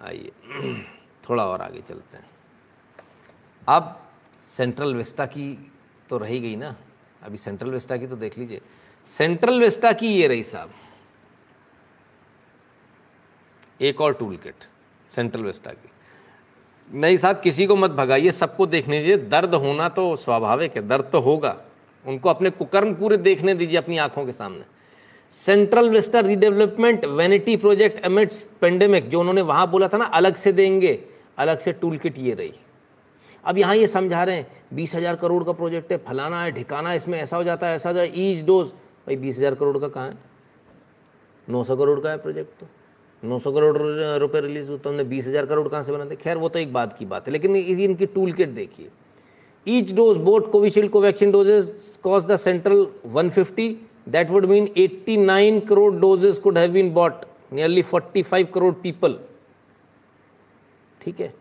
S1: आइए। [clears throat] थोड़ा और आगे चलते हैं। अब सेंट्रल वेस्टा की तो रही गई ना? अभी सेंट्रल वेस्टा की तो देख लीजिए। सेंट्रल वेस्टा की ये रही साहब। एक और टूल किट सेंट्रल वेस्टा की। नहीं साहब, किसी को मत भगाइए, सबको देखने दीजिए। दर्द होना तो स्वाभाविक है, दर्द तो होगा। उनको अपने कुकर्म पूरे देखने दीजिए अपनी आँखों के सामने। Central Vista redevelopment vanity project amidst pandemic जो उन्होंने वहाँ बोला था ना, अलग से देंगे, अलग से टूल किट ये रही। अब यहाँ ये समझा रहे हैं, बीस हज़ार करोड़ का प्रोजेक्ट है, फलाना है, ठिकाना इसमें ऐसा हो जाता है, ऐसा हो ईच डोज भाई, बीस हज़ार करोड़ का कहाँ है? नौ सौ करोड़ का है प्रोजेक्ट तो। नौ सौ करोड़ रुपए रिलीज़ हुआ तो हमने बीस हज़ार करोड़ कहाँ से बना बनाते? खैर, वो तो एक बात की बात है, लेकिन इनकी टूल किट देखिए each dose bought Covishield Covaxin doses cause the Central 150 that would mean 89 crore doses could have been bought nearly 45 crore people ठीक है?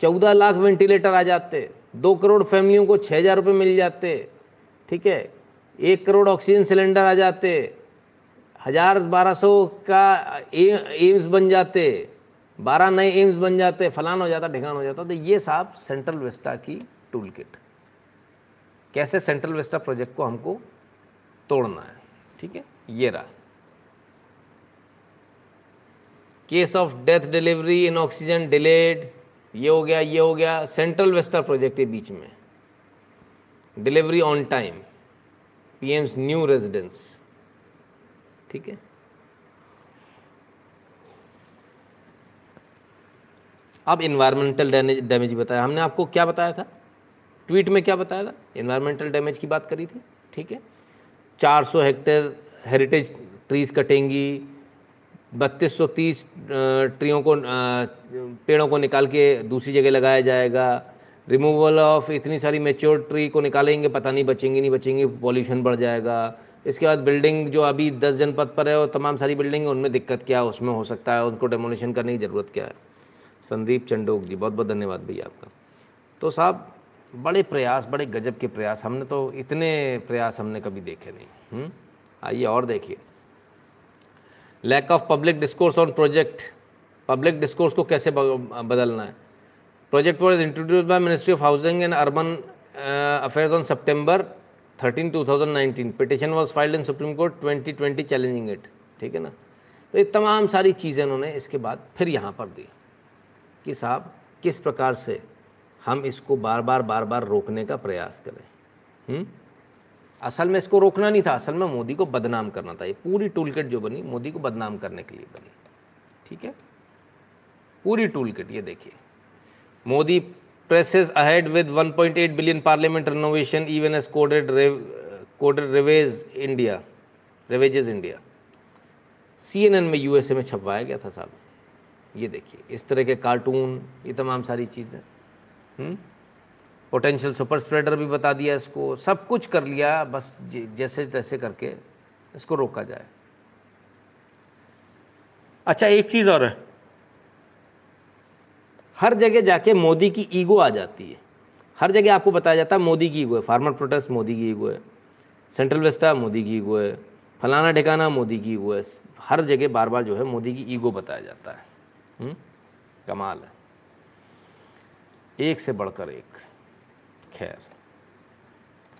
S1: चौदह लाख वेंटिलेटर आ जाते। दो करोड़ फैमिलियों को छः हज़ार रुपये मिल जाते। ठीक है? एक करोड़ ऑक्सीजन सिलेंडर आ जाते, हज़ार बारह सौ का एम्स बन जाते, बारह नए एम्स बन जाते, फलान हो जाता, ढिकान हो जाता। तो ये साहब सेंट्रल वेस्टा की टूल किट कैसे सेंट्रल वेस्टा प्रोजेक्ट को हमको तोड़ना है? ठीक है? ये रहा। Case of death delivery in oxygen delayed ये हो गया, ये हो गया सेंट्रल वेस्टा प्रोजेक्ट के बीच में। Delivery on time PM's new residence ठीक है? अब इन्वायरमेंटल डैमेज बताया। हमने आपको क्या बताया था? ट्वीट में क्या बताया था? इन्वायरमेंटल डैमेज की बात करी थी। ठीक है? 400 हेक्टेयर हेरिटेज ट्रीज कटेंगी। बत्तीस सौ तीस ट्रियों को पेड़ों को निकाल के दूसरी जगह लगाया जाएगा। रिमूवल ऑफ़ इतनी सारी मेच्योर ट्री को निकालेंगे, पता नहीं बचेंगी नहीं बचेंगी पॉल्यूशन बढ़ जाएगा। इसके बाद बिल्डिंग जो अभी दस जनपद पर है और तमाम सारी बिल्डिंग है, उनमें दिक्कत क्या है उसमें हो सकता है, उनको डेमोलिशन करने की ज़रूरत क्या है? संदीप चंडोक जी बहुत बहुत धन्यवाद भैया आपका। तो साहब, बड़े प्रयास, बड़े गजब के प्रयास, हमने तो इतने प्रयास हमने कभी देखे नहीं। हम्म? आइए और देखिए। Lack of public discourse on project public discourse को कैसे बदलना है? Project was introduce by ministry of housing and urban affairs on September thirteen two thousand nineteen petition was filed in supreme court twenty twenty challenging it ठीक है ना? तो ये तमाम सारी चीज़ें उन्होंने इसके बाद फिर यहाँ पर दी कि साहब, किस प्रकार से हम इसको बार बार बार बार रोकने का प्रयास करें। हुँ? असल में इसको रोकना नहीं था। असल में मोदी को बदनाम करना था। ये पूरी टूल किट जो बनी, मोदी को बदनाम करने के लिए बनी। ठीक है? पूरी टूल किट ये देखिए। Modi presses ahead with 1.8 billion parliament renovation even as COVID COVID ravage India ravages India CNN में यूएसए में छपवाया गया था साहब। ये देखिए, इस तरह के कार्टून ये तमाम सारी चीज़ें। पोटेंशियल सुपर स्प्रेडर भी बता दिया इसको, सब कुछ कर लिया, बस जैसे तैसे करके इसको रोका जाए। अच्छा एक चीज़ और है। हर जगह जाके मोदी की ईगो आ जाती है। हर जगह आपको बताया जाता है मोदी की ईगो है। फार्मर प्रोटेस्ट मोदी की ईगो है। सेंट्रल वेस्टा मोदी की ईगो है। फलाना ठिकाना मोदी की ईगो है। हर जगह बार बार जो है मोदी की ईगो बताया जाता है। हुँ? कमाल है। एक से बढ़कर एक। खैर,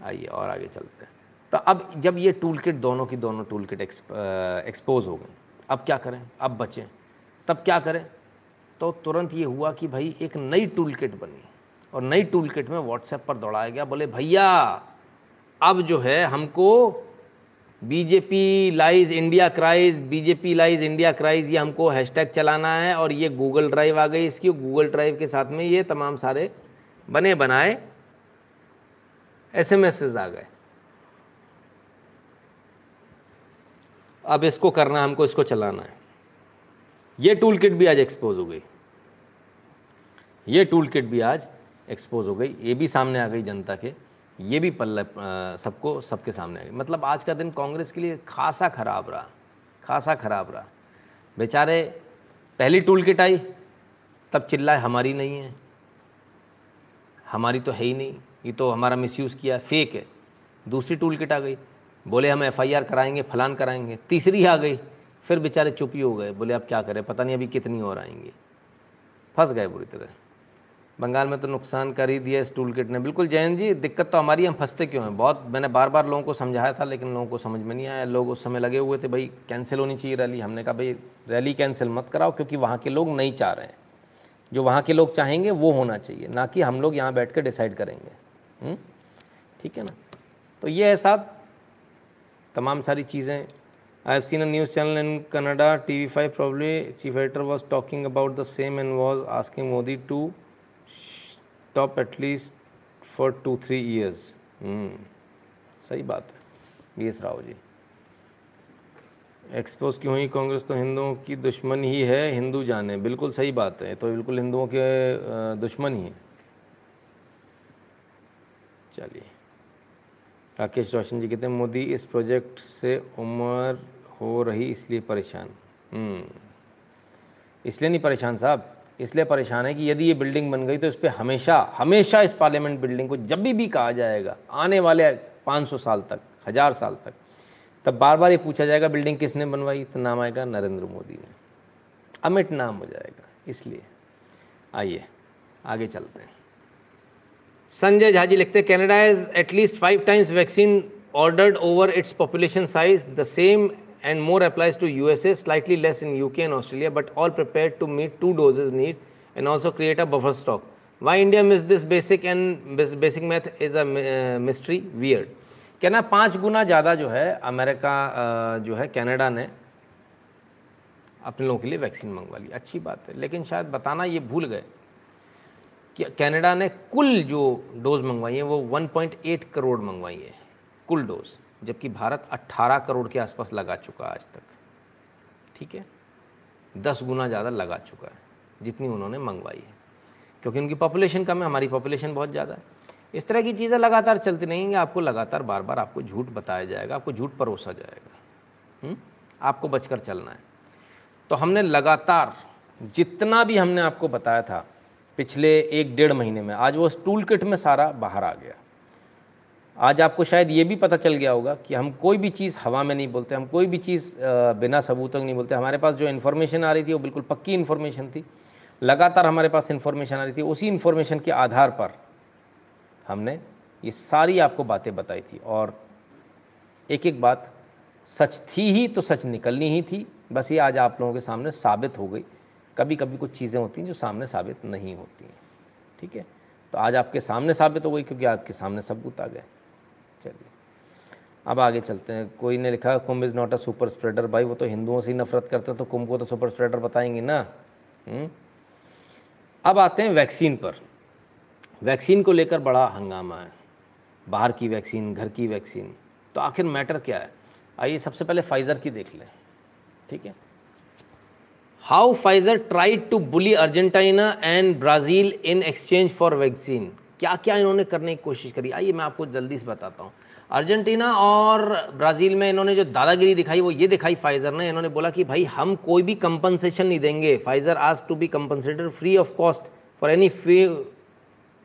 S1: आइए और आगे चलते हैं। तो अब जब ये टूल किट दोनों की दोनों टूल किट एक्सपोज हो गए अब क्या करें? अब बचें। तब क्या करें? तो तुरंत ये हुआ कि भाई एक नई टूल किट बनी और नई टूल किट में व्हाट्सएप पर दौड़ाया गया। बोले, भैया, अब जो है हमको BJP lies India cries BJP lies India cries ये हमको हैशटैग चलाना है और ये गूगल ड्राइव आ गई। इसकी गूगल ड्राइव के साथ में ये तमाम सारे बने, बनाए एस आ गए। अब इसको करना, हमको इसको चलाना है। ये टूल किट भी आज एक्सपोज हो गई। ये टूल किट भी आज एक्सपोज हो गई। ये भी सामने आ गई जनता के। ये भी पल्ला सबको, सबके सामने आ गई। मतलब आज का दिन कांग्रेस के लिए खासा खराब रहा। खासा खराब रहा। बेचारे, पहली टूल किट आई, तब चिल्लाए हमारी नहीं है। हमारी तो है ही नहीं। ये तो हमारा मिसयूज़ किया फेक है। दूसरी टूल किट आ गई। बोले, हम एफआईआर कराएँगे, फलान कराएँगे। तीसरी आ गई। फिर बेचारे चुप ही हो गए। बोले, अब क्या करें? पता नहीं अभी कितनी और आएँगी। फंस गए बुरी तरह। बंगाल में तो नुकसान कर ही दिया इस टूल किट ने। बिल्कुल, जैन जी, दिक्कत तो हमारी, हम फंसते क्यों हैं? बहुत, मैंने बार बार लोगों को समझाया था, लेकिन लोगों को समझ में नहीं आया। लोग उस समय लगे हुए थे, भाई कैंसिल होनी चाहिए रैली हमने कहा, भाई रैली कैंसिल मत कराओ, क्योंकि वहाँ के लोग नहीं चाह रहे हैं। जो वहाँ के लोग चाहेंगे, वो होना चाहिए। ना कि हम लोग यहाँ बैठ कर डिसाइड करेंगे। हम्म? ठीक है ना? तो ये है साहब तमाम सारी चीज़ें I have seen a news channel in Canada T V five probably chief editor was talking about the same and was asking Modi to stop at least for two three years सही बात है। B S Rao ji. Expose क्यों हुई कांग्रेस? तो हिंदुओं की दुश्मन ही है, हिंदू जाने। बिल्कुल सही बात है। तो बिल्कुल हिंदुओं के दुश्मन ही है। चलिए। राकेश रोशन जी कहते हैं, मोदी, इस प्रोजेक्ट से उम्र हो रही, इसलिए परेशान। हम्म। इसलिए नहीं परेशान साहब, इसलिए परेशान है कि यदि ये बिल्डिंग बन गई तो इस पर हमेशा हमेशा इस पार्लियामेंट बिल्डिंग को जब भी भी कहा जाएगा, आने वाले 500 साल तक, हज़ार साल तक, तब बार बार ये पूछा जाएगा बिल्डिंग किसने बनवाई? तो नाम आएगा नरेंद्र मोदी ने। अमिट नाम हो जाएगा, इसलिए। आइए, आगे चलते हैं। संजय झा जी लिखते Canada is at least five times vaccine ordered over its population size the same and more applies to USA, slightly less in UK and Australia, but all prepared to meet two doses need and also create a buffer stock. Why India missed this basic and basic math is a uh, mystery, weird. कहना पाँच गुना ज़्यादा जो है America जो है Canada ने अपने लोगों के लिए वैक्सीन मंगवा ली अच्छी बात है लेकिन शायद बताना ये भूल गए कि कनाडा ने कुल जो डोज मंगवाई है वो 1.8 करोड़ मंगवाई है कुल डोज़ जबकि भारत 18 करोड़ के आसपास लगा चुका आज तक। ठीक है? दस गुना ज़्यादा लगा चुका है, जितनी उन्होंने मंगवाई है। क्योंकि उनकी पॉपुलेशन कम है, हमारी पॉपुलेशन बहुत ज़्यादा है। इस तरह की चीज़ें लगातार चलती रहेंगी, आपको लगातार बार बार आपको झूठ बताया जाएगा, आपको झूठ परोसा जाएगा। हुँ? हम्म? आपको बचकर चलना है। तो हमने लगातार जितना भी हमने आपको बताया था, पिछले एक डेढ़ महीने में, आज वो टूल किट में सारा बाहर आ गया। आज आपको शायद ये भी पता चल गया होगा कि हम कोई भी चीज़ हवा में नहीं बोलते, हम कोई भी चीज़ बिना सबूत नहीं बोलते। हमारे पास जो इन्फॉर्मेशन आ रही थी वो बिल्कुल पक्की इन्फॉर्मेशन थी। लगातार हमारे पास इन्फॉर्मेशन आ रही थी, उसी इन्फॉर्मेशन के आधार पर हमने ये सारी आपको बातें बताई थी। और एक एक बात, सच थी ही तो सच निकलनी ही थी। बस ये आज आप लोगों के सामने साबित हो गई। कभी कभी कुछ चीज़ें होती हैं जो सामने साबित नहीं होती हैं। ठीक है? तो आज आपके सामने साबित हो गई क्योंकि आपके सामने सबूत आ गए। चलिए। अब आगे चलते हैं। कोई ने लिखा, Kumbh is not a super spreader. भाई, वो तो हिंदुओं से ही नफरत करते हैं तो कुंभ को तो सुपर स्प्रेडर बताएँगे ना। हम्म? अब आते हैं वैक्सीन पर। वैक्सीन को लेकर बड़ा हंगामा है। बाहर की वैक्सीन, घर की वैक्सीन। तो आखिर मैटर क्या है? आइए, सबसे पहले फाइज़र की देख लें। ठीक है? How Pfizer tried to bully Argentina and Brazil in exchange for vaccine क्या क्या इन्होंने करने की कोशिश करी? आइए मैं आपको जल्दी से बताता हूँ। अर्जेंटीना और ब्राज़ील में इन्होंने जो दादागिरी दिखाई, वो ये दिखाई फाइज़र ने। इन्होंने बोला कि भाई, हम कोई भी कंपनसेशन नहीं देंगे। फाइज़र आज to be compensated free of cost for any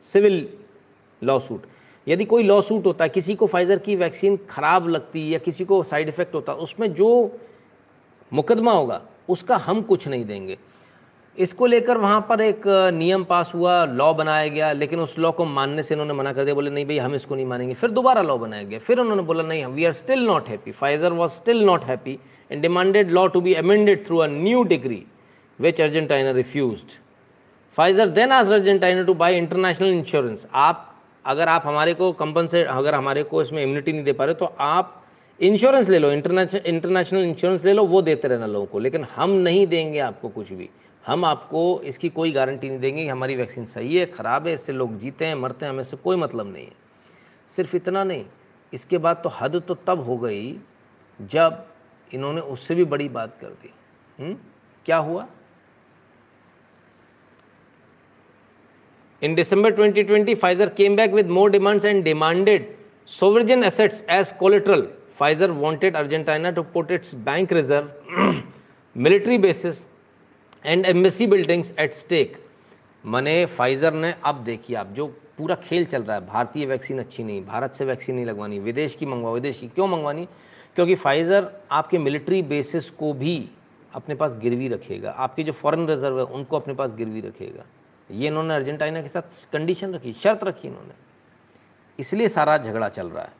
S1: civil law suit यदि कोई लॉ सूट होता है, किसी को फाइज़र की वैक्सीन ख़राब लगती या किसी को साइड इफ़ेक्ट होता उसमें जो मुकदमा होगा, उसका हम कुछ नहीं देंगे। इसको लेकर वहाँ पर एक नियम पास हुआ, लॉ बनाया गया, लेकिन उस लॉ को मानने से इन्होंने मना कर दिया। बोले, नहीं भाई, हम इसको नहीं मानेंगे। फिर दोबारा लॉ बनाया गया। फिर उन्होंने बोला, नहीं we are still not happy Pfizer was still not happy and demanded law to be amended through a new degree which Argentina refuse Pfizer then आज Argentina to buy international insurance आप, अगर आप हमारे को कंपनसेट अगर हमारे को इसमें इम्यूनिटी नहीं दे पा रहे तो आप इंश्योरेंस ले लो इंटरनेशनल इंश्योरेंस ले लो, वो देते रहना लोगों को। लेकिन हम नहीं देंगे आपको कुछ भी। हम आपको इसकी कोई गारंटी नहीं देंगे कि हमारी वैक्सीन सही है, ख़राब है, इससे लोग जीते हैं, मरते हैं, हमें इससे कोई मतलब नहीं है। सिर्फ़ इतना नहीं, इसके बाद तो हद तो तब हो गई जब इन्होंने उससे भी बड़ी बात कर दी। हुँ? क्या हुआ? In December 2020 Pfizer came back with more demands and demanded sovereign assets as collateral Pfizer wanted Argentina to put its bank reserve military basis and embassy buildings at stake मने फाइज़र ने अब देखिए आप जो पूरा खेल चल रहा है, भारतीय वैक्सीन अच्छी नहीं, भारत से वैक्सीन नहीं लगवानी, विदेश की मंगवा, विदेश की क्यों मंगवानी? क्योंकि फाइज़र आपके मिलिट्री बेसिस को भी अपने पास गिरवी रखेगा। आपके जो फॉरेन रिज़र्व है, उनको अपने पास गिरवी रखेगा। ये इन्होंने अर्जेंटाइना के साथ कंडीशन रखी, शर्त रखी इन्होंने। इसलिए सारा झगड़ा चल रहा है।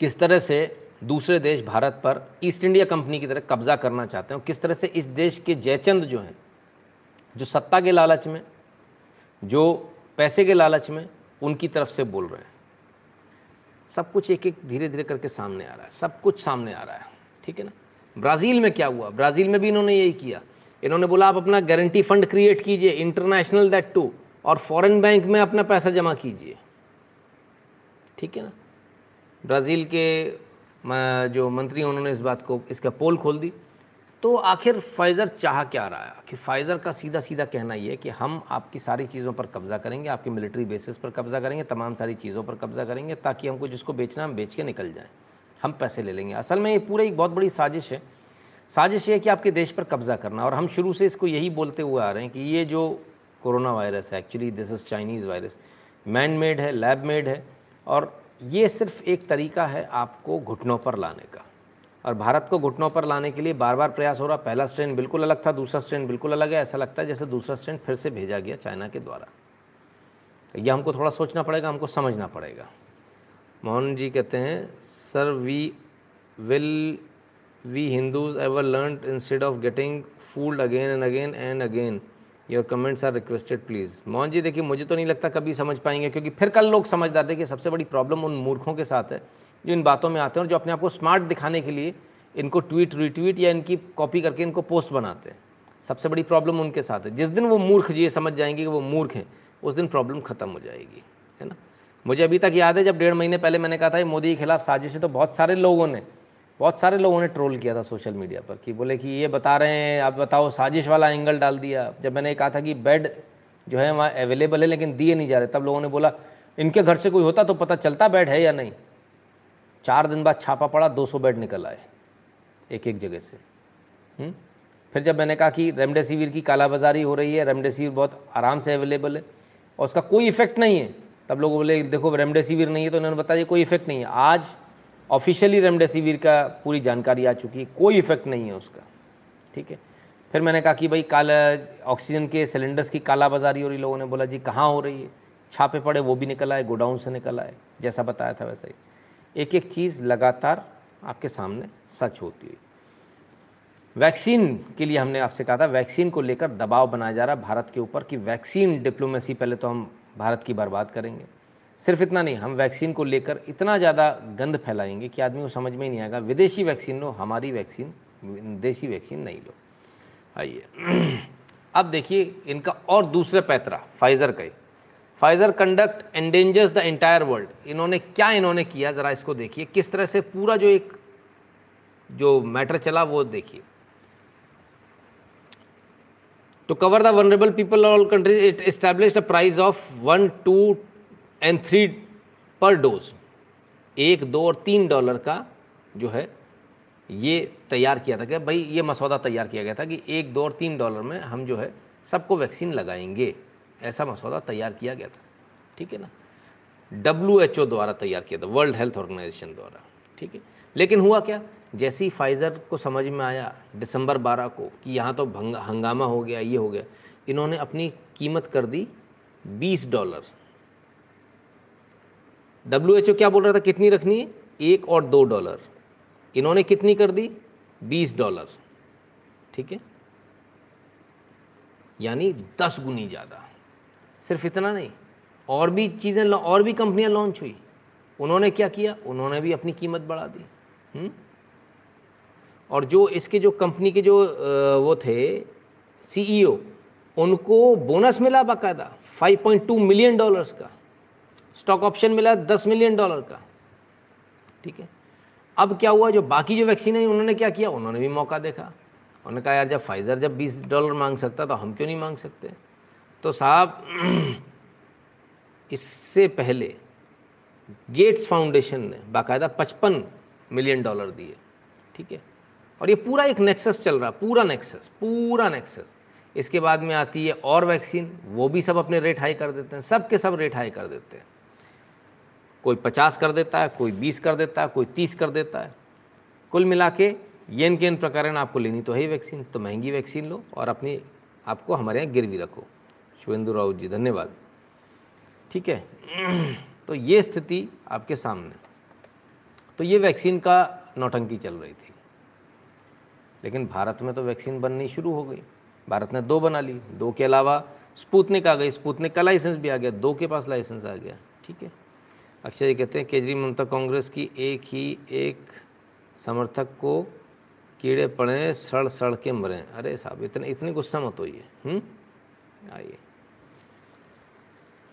S1: किस तरह से दूसरे देश भारत पर ईस्ट इंडिया कंपनी की तरह कब्जा करना चाहते हैं। किस तरह से इस देश के जयचंद जो हैं, जो सत्ता के लालच में, जो पैसे के लालच में, उनकी तरफ़ से बोल रहे हैं। सब कुछ एक एक धीरे धीरे करके सामने आ रहा है। सब कुछ सामने आ रहा है। ठीक है ना? ब्राज़ील में क्या हुआ? ब्राज़ील में भी इन्होंने यही किया। इन्होंने बोला, आप अपना गारंटी फंड क्रिएट कीजिए इंटरनेशनल दैट टू और फॉरेन बैंक में अपना पैसा जमा कीजिए। ठीक है ना? ब्राज़ील के जो मंत्री हैं, उन्होंने इस बात को, इसका पोल खोल दी। तो आखिर फाइज़र चाह क्या रहा है? आखिर फाइज़र का सीधा सीधा कहना ये है कि हम आपकी सारी चीज़ों पर कब्ज़ा करेंगे, आपकी मिलिट्री बेसिस पर कब्ज़ा करेंगे, तमाम सारी चीज़ों पर कब्ज़ा करेंगे, ताकि हमको जिसको बेचना हम बेच के निकल जाएँ। हम पैसे ले लेंगे। असल में ये पूरा एक बहुत बड़ी साजिश है। साजिश ये कि आपके देश पर कब्ज़ा करना। और हम शुरू से इसको यही बोलते हुए आ रहे हैं कि ये जो कोरोना वायरस है actually this is Chinese virus man made है लैब मेड है। और ये सिर्फ़ एक तरीका है आपको घुटनों पर लाने का। और भारत को घुटनों पर लाने के लिए बार बार प्रयास हो रहा, पहला स्ट्रेन बिल्कुल अलग था, दूसरा स्ट्रेन बिल्कुल अलग है, ऐसा लगता है जैसे दूसरा स्ट्रेन फिर से भेजा गया चाइना के द्वारा। यह हमको थोड़ा सोचना पड़ेगा, हमको समझना पड़ेगा। मोहन जी कहते हैं sir we will we Hindus ever learn instead of getting fooled again and again and again. Your comments are requested please Mohan ji, देखिए, मुझे तो नहीं लगता कभी समझ पाएँगे, क्योंकि फिर कल लोग समझदार देखिए सबसे बड़ी प्रॉब्लम उन मूर्खों के साथ है, जो इन बातों में आते हैं और जो अपने आप को स्मार्ट दिखाने के लिए इनको ट्वीट रिट्वीट या इनकी कॉपी करके इनको पोस्ट बनाते हैं। सबसे बड़ी प्रॉब्लम उनके साथ है। जिस दिन वो मूर्ख जी समझ जाएँगे कि वो मूर्ख हैं, उस दिन प्रॉब्लम ख़त्म हो जाएगी, है ना? मुझे अभी तक याद है, जब डेढ़ महीने पहले मैंने कहा था मोदी के खिलाफ साजिश है तो बहुत सारे लोगों ने बहुत सारे लोगों ने ट्रोल किया था सोशल मीडिया पर कि बोले कि ये बता रहे हैं, आप बताओ, साजिश वाला एंगल डाल दिया जब मैंने कहा था कि बेड जो है वहाँ अवेलेबल है, लेकिन दिए नहीं जा रहे, तब लोगों ने बोला, इनके घर से कोई होता तो पता चलता बेड है या नहीं चार दिन बाद छापा पड़ा 200 बेड निकल आए एक एक जगह से हुँ? हम्म? फिर जब मैंने कहा कि रेमडेसिविर की कालाबाजारी हो रही है, रेमडेसिविर बहुत आराम से अवेलेबल है, और उसका कोई इफ़ेक्ट नहीं है, तब लोग बोले, देखो, रेमडेसिविर नहीं है तो उन्होंने बताया कोई इफ़ेक्ट नहीं है आज ऑफिशियली रेमडेसिविर का पूरी जानकारी आ चुकी है, कोई इफ़ेक्ट नहीं है उसका, ठीक है? फिर मैंने कहा कि भाई, काला ऑक्सीजन के सिलेंडर्स की कालाबाजारी हो रही लोगों ने बोला, जी, कहाँ हो रही है? छापे पड़े, वो भी निकल आए, गोडाउन से निकल आए, जैसा बताया था वैसा ही। एक एक चीज़ लगातार आपके सामने सच होती है। वैक्सीन के लिए हमने आपसे कहा था, वैक्सीन को लेकर दबाव बनाया जा रहा है भारत के ऊपर कि वैक्सीन डिप्लोमेसी, पहले तो हम भारत की बर्बाद करेंगे। सिर्फ़ इतना नहीं, हम वैक्सीन को लेकर इतना ज़्यादा गंद फैलाएँगे कि आदमी को समझ में ही नहीं आएगा, विदेशी वैक्सीन लो, हमारी वैक्सीन देसी वैक्सीन नहीं लो। आइए। [clears throat] अब देखिए, इनका और दूसरे पैतरा फाइज़र का Pfizer conduct endangers the entire world इन्होंने, क्या इन्होंने किया, ज़रा इसको देखिए, किस तरह से पूरा जो एक, जो मैटर चला वो देखिए। To cover the vulnerable people all countries it establish a price of one two and three per dose एक, दो और तीन डॉलर का जो है, ये तैयार किया था कि भाई ये मसौदा तैयार किया गया था कि एक, दो और तीन डॉलर में हम जो है सबको वैक्सीन लगाएँगे। ऐसा मसौदा तैयार किया गया था। ठीक है ना? डब्ल्यू एच ओ द्वारा तैयार किया था वर्ल्ड हेल्थ ऑर्गेनाइजेशन द्वारा। ठीक है? लेकिन हुआ क्या? जैसे ही फाइज़र को समझ में आया दिसंबर 12 को कि यहाँ तो हंगामा हो गया, ये हो गया, इन्होंने अपनी कीमत कर दी 20 डॉलर डब्ल्यू एच ओ क्या बोल रहा था? कितनी रखनी है? एक और दो डॉलर। इन्होंने कितनी कर दी? 20 डॉलर। ठीक है? यानी दस गुनी ज़्यादा। सिर्फ़ इतना नहीं, और भी चीज़ें और भी कंपनियाँ लॉन्च हुई। उन्होंने क्या किया? उन्होंने भी अपनी कीमत बढ़ा दी। हुँ? और जो इसके जो कंपनी के जो वो थे सीईओ उनको बोनस मिला बाकायदा। 5.2 मिलियन डॉलर्स का। स्टॉक ऑप्शन मिला 10 मिलियन डॉलर का। ठीक है? अब क्या हुआ, जो बाकी जो वैक्सीन है, उन्होंने क्या किया? उन्होंने भी मौका देखा। उन्होंने कहा, यार, जब फाइज़र जब 20 डॉलर मांग सकता तो हम क्यों नहीं मांग सकते? तो साहब, इससे पहले गेट्स फाउंडेशन ने बाकायदा 55 मिलियन डॉलर दिए। ठीक है? और ये पूरा एक नेक्सस चल रहा, पूरा नेक्सस पूरा नेक्सस। इसके बाद में आती है और वैक्सीन, वो भी सब अपने रेट हाई कर देते हैं सब के सब रेट हाई कर देते हैं। कोई पचास कर देता है, कोई बीस कर देता है, कोई तीस कर देता है। कुल मिला के येन के इन प्रकार आपको लेनी तो है ही वैक्सीन तो महँगी वैक्सीन लो और अपनी आपको हमारे यहाँ गिरवी रखो। शुभेंदु राउत जी, धन्यवाद। ठीक है? तो ये स्थिति आपके सामने। तो ये वैक्सीन का नौटंकी चल रही थी। लेकिन भारत में तो वैक्सीन बननी शुरू हो गई। भारत ने दो बना ली। दो के अलावा स्पुतनिक आ गई। स्पुतनिक का लाइसेंस भी आ गया। दो के पास लाइसेंस आ गया। ठीक है? अक्षय जी कहते हैं केजरी ममता कांग्रेस की एक ही एक समर्थक को कीड़े पड़े, सड़ सड़ के मरें। अरे साहब, इतने इतनी गुस्सा मत होइए हम्म? आइए।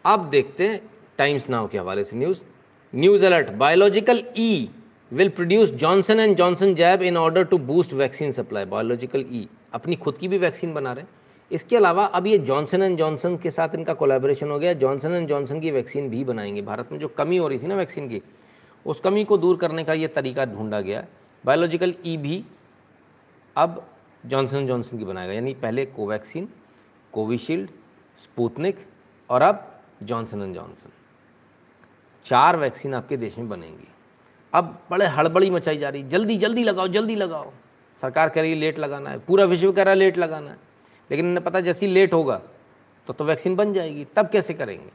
S1: अब देखते हैं टाइम्स नाउ के हवाले से news. News alert, Biological E will produce Johnson and Johnson jab in order to boost vaccine supply. Biological E, अपनी खुद की भी वैक्सीन बना रहे हैं। इसके अलावा अब ये जॉनसन एंड जॉनसन के साथ इनका कोलैबोरेशन हो गया। जॉनसन एंड जॉनसन की वैक्सीन भी बनाएँगे। भारत में जो कमी हो रही थी ना वैक्सीन की, उस कमी को दूर करने का ये तरीका ढूंढा गया। बायोलॉजिकल ई भी अब जॉनसन एंड जॉनसन की बनाएगा। यानी पहले कोवैक्सीन कोविशील्ड स्पूतनिक और अब जॉनसन एंड जॉनसन। चार वैक्सीन आपके देश में बनेंगी। अब बड़े हड़बड़ी मचाई जा रही। जल्दी जल्दी लगाओ जल्दी लगाओ। सरकार कह रही है, लेट लगाना है। पूरा विश्व कह रहा है, लेट लगाना है। लेकिन इन्हें पता जैसे लेट होगा तो तो वैक्सीन बन जाएगी, तब कैसे करेंगे?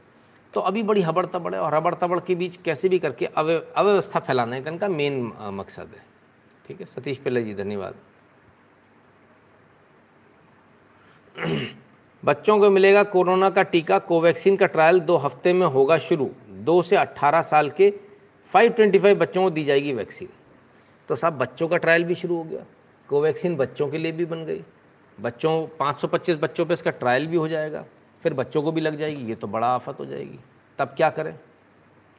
S1: तो अभी बड़ी हबड़ तबड़ है और हबड़ तबड़ के बीच कैसे भी करके अव्य, अव्यवस्था फैलाने का इनका मेन मकसद है। ठीक है? सतीश पिल्ले जी, धन्यवाद। [clears throat] बच्चों को मिलेगा कोरोना का टीका, कोवैक्सीन का ट्रायल दो हफ़्ते में होगा शुरू। दो से 18 साल के 525 बच्चों को दी जाएगी वैक्सीन तो साहब, बच्चों का ट्रायल भी शुरू हो गया। कोवैक्सीन बच्चों के लिए भी बन गई। बच्चों 525 बच्चों पे इसका ट्रायल भी हो जाएगा। फिर बच्चों को भी लग जाएगी, ये तो बड़ा आफत हो जाएगी। तब क्या करें?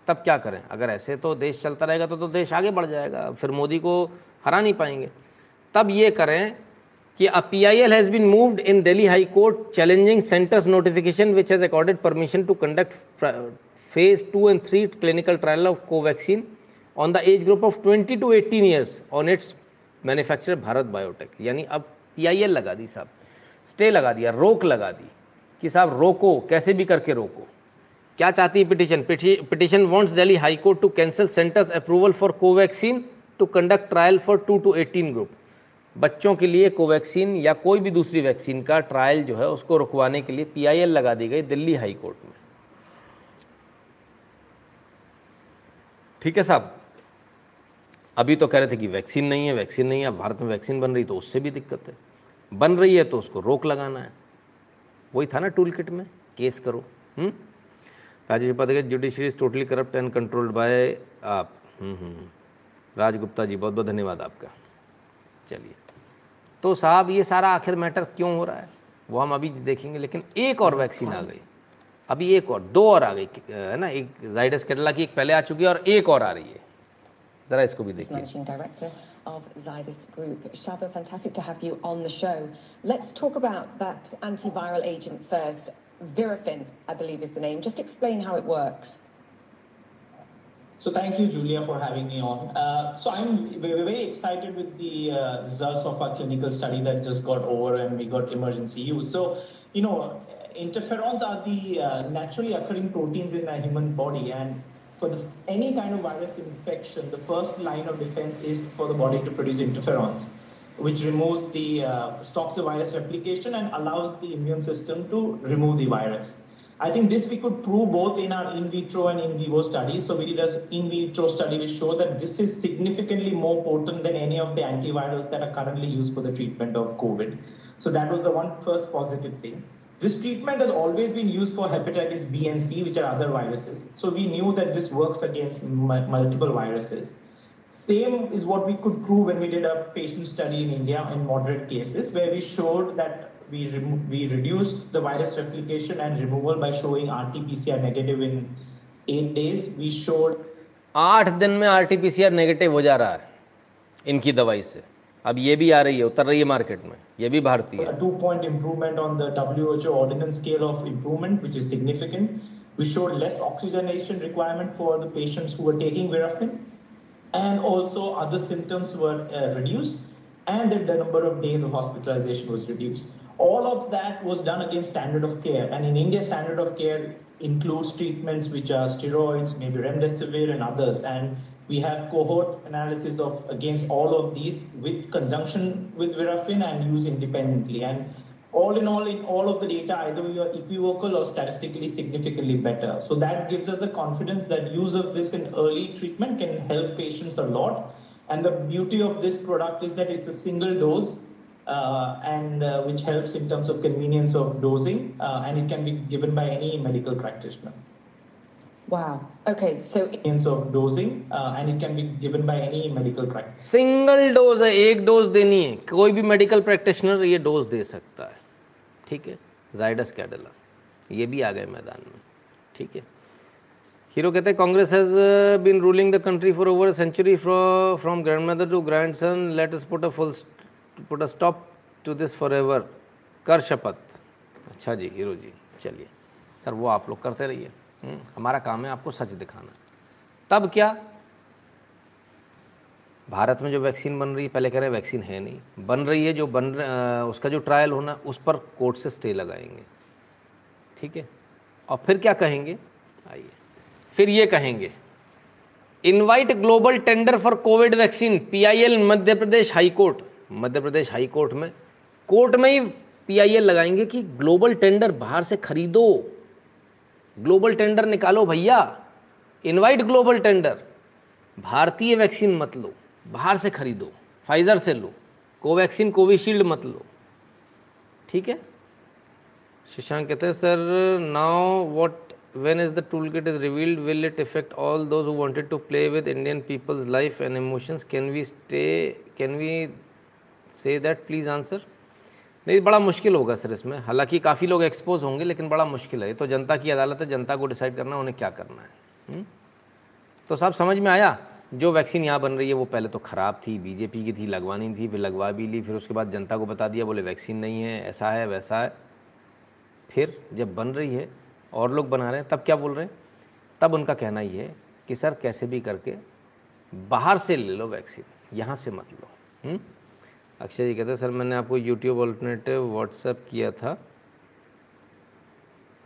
S1: तब क्या करें? अगर ऐसे तो देश चलता रहेगा तो तो देश आगे बढ़ जाएगा। फिर मोदी को हरा नहीं पाएँगे। तब ये करें कि a P I L has been moved in Delhi high court challenging centre's notification which has accorded permission to conduct phase two and three clinical trial of Covaxin on the age group of twenty to eighteen years on its manufacture Bharat Biotech यानी अब PIL लगा दी साहब। Stay लगा दिया, रोक लगा दी कि साहब रोको, कैसे भी करके रोको। क्या चाहती है petition? Petition wants Delhi high court to cancel centre's approval for Covaxin to conduct trial for two to 18 group बच्चों के लिए कोवैक्सीन या कोई भी दूसरी वैक्सीन का ट्रायल जो है, उसको रुकवाने के लिए पीआईएल लगा दी गई दिल्ली हाई कोर्ट में। ठीक है साहब? अभी तो कह रहे थे कि वैक्सीन नहीं है, वैक्सीन नहीं है भारत में वैक्सीन बन रही तो उससे भी दिक्कत है। बन रही है तो उसको रोक लगाना है। वही था ना टूल किट में केस करो। हम्म? Rajesh Upadhyay judiciary is totally corrupt and controlled by आप। हम्म हम्म राज गुप्ता जी बहुत बहुत धन्यवाद आपका। चलिए। तो साहब, ये सारा आखिर मैटर क्यों हो रहा है? वो हम अभी देखेंगे, लेकिन एक और वैक्सीन आ गई। अभी एक और, दो और आ गई, है ना? एक जाइडस केटला की एक पहले आ चुकी है और एक और आ रही है। ज़रा इसको भी देखिए
S4: Managing Director of Zydus Group. Shaba, fantastic to have you on the show. Let's talk about that antiviral agent first. Virafin, I believe is the name. Just explain how it works.
S5: So thank you, Julia, for having me on. Uh, so I'm very, very excited with the uh, results of our clinical study that just got over and we got emergency use. So, you know, interferons are the uh, naturally occurring proteins in the human body and for the, any kind of virus infection, the first line of defense is for the body to produce interferons, which removes the, uh, stops the virus replication and allows the immune system to remove the virus. I think this we could prove both in our in vitro and in vivo studies. So we did an in vitro study which showed that this is significantly more potent than any of the antivirals that are currently used for the treatment of COVID. So that was the one first positive thing. This treatment has always been used for hepatitis B and C, which are other viruses. So we knew that this works against multiple viruses. Same is what we could prove when we did a patient study in India in moderate cases, where we showed that we, we reduced the virus replication and removal by showing RT-PCR negative in eight days. We showed
S1: आठ दिन में R T P C R negative हो जा रहा है इनकी दवाई से अब ये भी आ रही है उतर रही है मार्केट में ये भी भारतीय
S5: two point improvement on the WHO ordinance scale of improvement, which is significant. We showed less oxygenation requirement for the patients who were taking Virafin, and also other symptoms were uh, reduced, and the number of days of hospitalization was reduced. All of that was done against standard of care, and in India, standard of care includes treatments which are steroids, maybe remdesivir, and others, and we have cohort analysis of against all of these with conjunction with Virafin and use independently. And all in all, in all of the data, either we are equivocal or statistically significantly better. So that gives us the confidence that use of this in early treatment can help patients a lot. And the beauty of this product is that it's a single dose uh, and uh, which helps in terms of convenience of dosing, uh, and it can be given by any medical practitioner.
S4: Wow. Okay, so
S5: Means of dosing, uh, and it can be given by any medical practice.
S1: Single dose है एक dose देनी है। कोई भी medical practitioner ये dose दे सकता है। ठीक है? जाइडस कैडेला ये भी आ गए मैदान में। ठीक है? हीरो कहते हैं Congress has been ruling the country for over century from grandmother to grandson let us put a full put a stop to this forever कर शपथ। अच्छा जी हीरो जी चलिए। सर वो आप लोग करते रहिए। हमारा काम है आपको सच दिखाना। तब क्या? भारत में जो वैक्सीन बन रही है, पहले कह रहे हैं वैक्सीन है नहीं। बन रही है जो बन उसका जो ट्रायल होना, उस पर कोर्ट से स्टे लगाएँगे। ठीक है? और फिर क्या कहेंगे? आइए। फिर ये कहेंगे invite global tender for covid vaccine PIL Madhya Pradesh high court. Madhya Pradesh high court में। कोर्ट में ही पीआईएल लगाएँगे कि ग्लोबल टेंडर बाहर से खरीदो। ग्लोबल टेंडर निकालो भैया। Invite global tender. भारतीय वैक्सीन मत लो। बाहर से खरीदो। फाइजर से लो। कोवैक्सीन कोविशील्ड मत लो। ठीक है? शशांक कहते हैं, sir now what when is the tool kit is revealed will it effect all those who wanted to play with Indian peoples life and emotions can we stay can we say that please answer नहीं, बड़ा मुश्किल होगा sir इसमें। हालाँकि काफ़ी लोग expose होंगे, लेकिन बड़ा मुश्किल है। तो जनता की अदालत है, जनता को डिसाइड करना है, उन्हें क्या करना है। हुँ? तो साहब, समझ में आया? जो वैक्सीन यहाँ बन रही है, वो पहले तो ख़राब थी बीजेपी की थी, लगवानी थी, फिर लगवा भी ली, फिर उसके बाद जनता को बता दिया, बोले वैक्सीन नहीं है, ऐसा है, वैसा है। फिर जब बन रही है, और लोग बना रहे हैं, तब क्या बोल रहे हैं? तब उनका कहना ये है कि सर, कैसे भी करके बाहर से ले लो वैक्सीन यहाँ से मत लो। हुँ? अक्षय जी कहते हैं, सर, मैंने आपको यूट्यूब ऑल्टरनेटिव व्हाट्सएप किया था।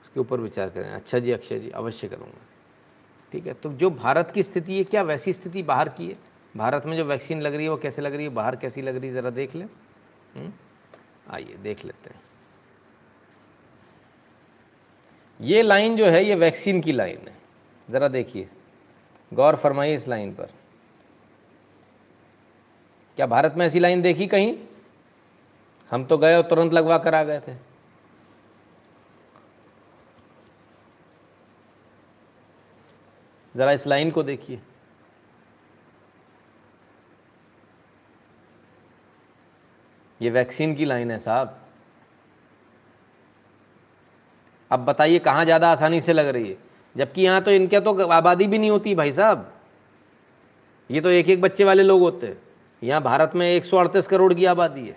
S1: उसके ऊपर विचार करें। अच्छा जी, अक्षय जी, अवश्य करूँगा। ठीक है तो जो भारत की स्थिति है, क्या वैसी स्थिति बाहर की है? भारत में जो वैक्सीन लग रही है, वो कैसे लग रही है? बाहर कैसी लग रही है? ज़रा देख लें। हम्म? आइए, देख लेते हैं। ये लाइन जो है, ये वैक्सीन की लाइन है। ज़रा देखिए। गौर फरमाइए इस लाइन पर। क्या भारत में ऐसी लाइन देखी कहीं? हम तो गए और तुरंत लगवा कर आ गए थे। ज़रा इस लाइन को देखिए। ये वैक्सीन की लाइन है साहब। अब बताइए कहाँ ज़्यादा आसानी से लग रही है? जबकि यहाँ तो इनके तो आबादी भी नहीं होती भाई साहब। ये तो एक एक बच्चे वाले लोग होते हैं। यहाँ भारत में एक सौ अड़तीस करोड़ की आबादी है।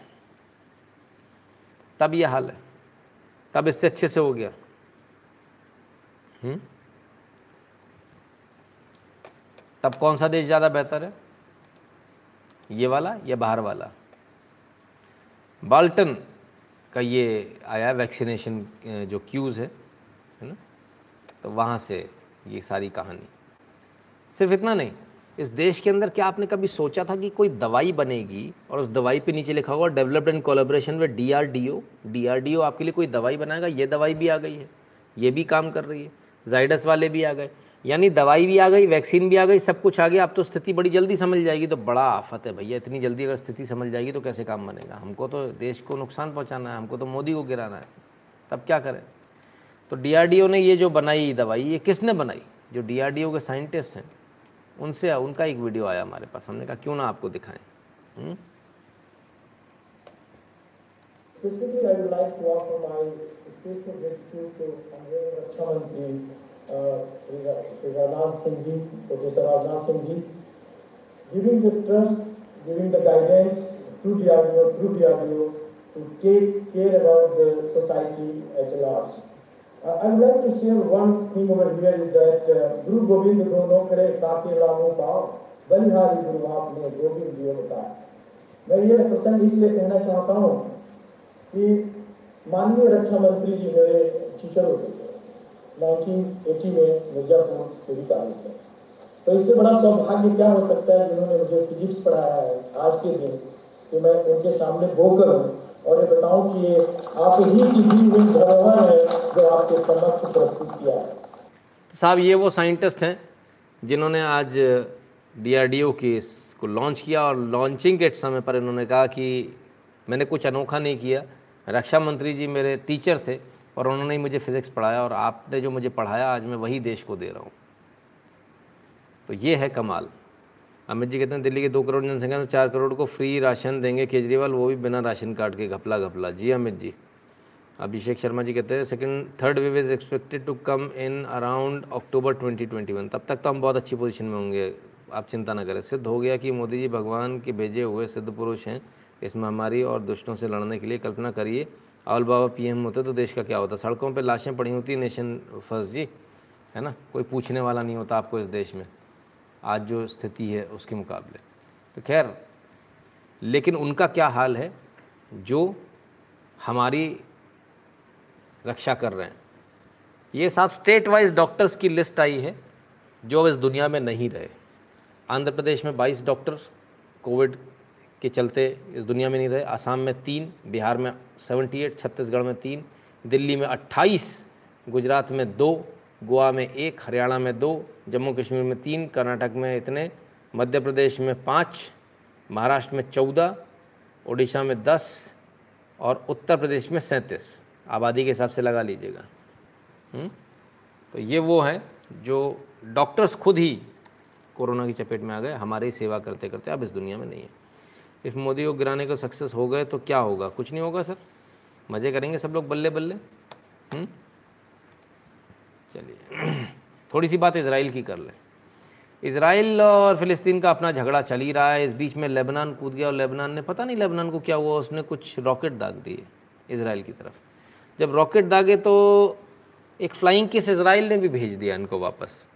S1: तब यह हाल है। तब इससे अच्छे से हो गया। हम्म? तब कौन सा देश ज़्यादा बेहतर है? ये वाला या बाहर वाला? बाल्टन का ये आया वैक्सीनेशन जो क्यूज़ है है ना? तो वहाँ से ये सारी कहानी। सिर्फ़ इतना नहीं इस देश के अंदर क्या आपने कभी सोचा था कि कोई दवाई बनेगी? और उस दवाई पे नीचे लिखा होगा developed in collaboration with DRDO DRDO आपके लिए कोई दवाई बनाएगा? ये दवाई भी आ गई है। ये भी काम कर रही है। जाइडस वाले भी आ गए। यानी दवाई भी आ गई वैक्सीन भी आ गई, सब कुछ आ गया। अब तो स्थिति बड़ी जल्दी समझ जाएगी। तो बड़ा आफत है भैया, इतनी जल्दी अगर स्थिति समझ जाएगी तो कैसे काम बनेगा? हमको तो देश को नुकसान पहुंचाना है, हमको तो मोदी को गिराना है। तब क्या करें? तो डीआरडीओ ने ये जो बनाई दवाई, ये किसने बनाई? जो डीआरडीओ के साइंटिस्ट हैं। उनसे उनका एक वीडियो आया हमारे पास हमने कहा क्यों ना आपको दिखाएँ हम्म?
S6: Specifically, uh, the trust, giving the guidance to take care about the society at large. Uh, I would like to share one thing over here is that uh, Guru Gobind दोनों करे ताके लामो पाओ बलिहारी गुरु आपने गोविंद दियो बताया मैं ये प्रसंग इसलिए कहना चाहता हूँ कि माननीय रक्षा मंत्री जी मेरे टीचर होते थे 1980 में मिर्जापुर मेरी तारीख है तो इससे बड़ा सौभाग्य क्या हो सकता है जिन्होंने मुझे फिजिक्स पढ़ाया है आज के दिन कि मैं उनके सामने बोकर हूँ और ये बताऊँ कि आप ही की दी हुई धरोहर है जो आपके समक्ष प्रस्तुत किया है।
S1: तो साहब, ये वो साइंटिस्ट हैं जिन्होंने आज डीआरडीओ की इसको लॉन्च किया और लॉन्चिंग के समय पर इन्होंने कहा कि मैंने कुछ अनोखा नहीं किया। रक्षा मंत्री जी मेरे टीचर थे और उन्होंने ही मुझे फिज़िक्स पढ़ाया और आपने जो मुझे पढ़ाया, आज मैं वही देश को दे रहा हूँ। तो ये है कमाल। अमित जी कहते हैं, दिल्ली के दो करोड़ जनसंख्या में चार करोड़ को फ्री राशन देंगे केजरीवाल, वो भी बिना राशन कार्ड के घपला घपला। जी अमित जी। अभिषेक शर्मा जी कहते हैं second third wave is expected to come in around October 2021 तब तक तो हम बहुत अच्छी पोजीशन में होंगे, आप चिंता ना करें। सिद्ध हो गया कि मोदी जी भगवान के भेजे हुए सिद्ध पुरुष हैं इस महामारी और दुष्टों से लड़ने के लिए कल्पना करिए। अवल बाबा पीएम होते तो देश का क्या होता? सड़कों पर लाशें पड़ी होती नेशन फ़र्स्ट जी। है ना? कोई पूछने वाला नहीं होता आपको इस देश में। आज जो स्थिति है उसके मुकाबले। तो खैर, लेकिन उनका क्या हाल है? जो हमारी रक्षा कर रहे हैं। ये साहब स्टेट वाइज डॉक्टर्स की लिस्ट आई है, जो अब इस दुनिया में नहीं रहे। आंध्र प्रदेश में 22 डॉक्टर कोविड के चलते इस दुनिया में नहीं रहे। आसाम में तीन, बिहार में 78 छत्तीसगढ़ में तीन, दिल्ली में 28 गुजरात में दो गोवा में एक, हरियाणा में दो, जम्मू कश्मीर में तीन, कर्नाटक में इतने, मध्य प्रदेश में पाँच, महाराष्ट्र में चौदह उड़ीसा में दस और उत्तर प्रदेश में सैंतीस। आबादी के हिसाब से लगा लीजिएगा। हम्म? तो ये वो हैं जो डॉक्टर्स खुद ही कोरोना की चपेट में आ गए, हमारी सेवा करते करते। अब इस दुनिया में नहीं है। इफ़ मोदी को गिराने को सक्सेस हो गए तो क्या होगा? कुछ नहीं होगा सर। मज़े करेंगे सब लोग बल्ले बल्ले हम्म? चलिए। थोड़ी सी बात इसराइल की कर लें। इसराइल और फ़िलिस्तीन का अपना झगड़ा चल ही रहा है। इस बीच में लेबनान कूद गया और लेबनान ने पता नहीं लेबनान को क्या हुआ, उसने कुछ रॉकेट दाग दिए इसराइल की तरफ़। जब रॉकेट दागे तो एक फ्लाइंग किस इसराइल ने भी भेज दिया इनको वापस।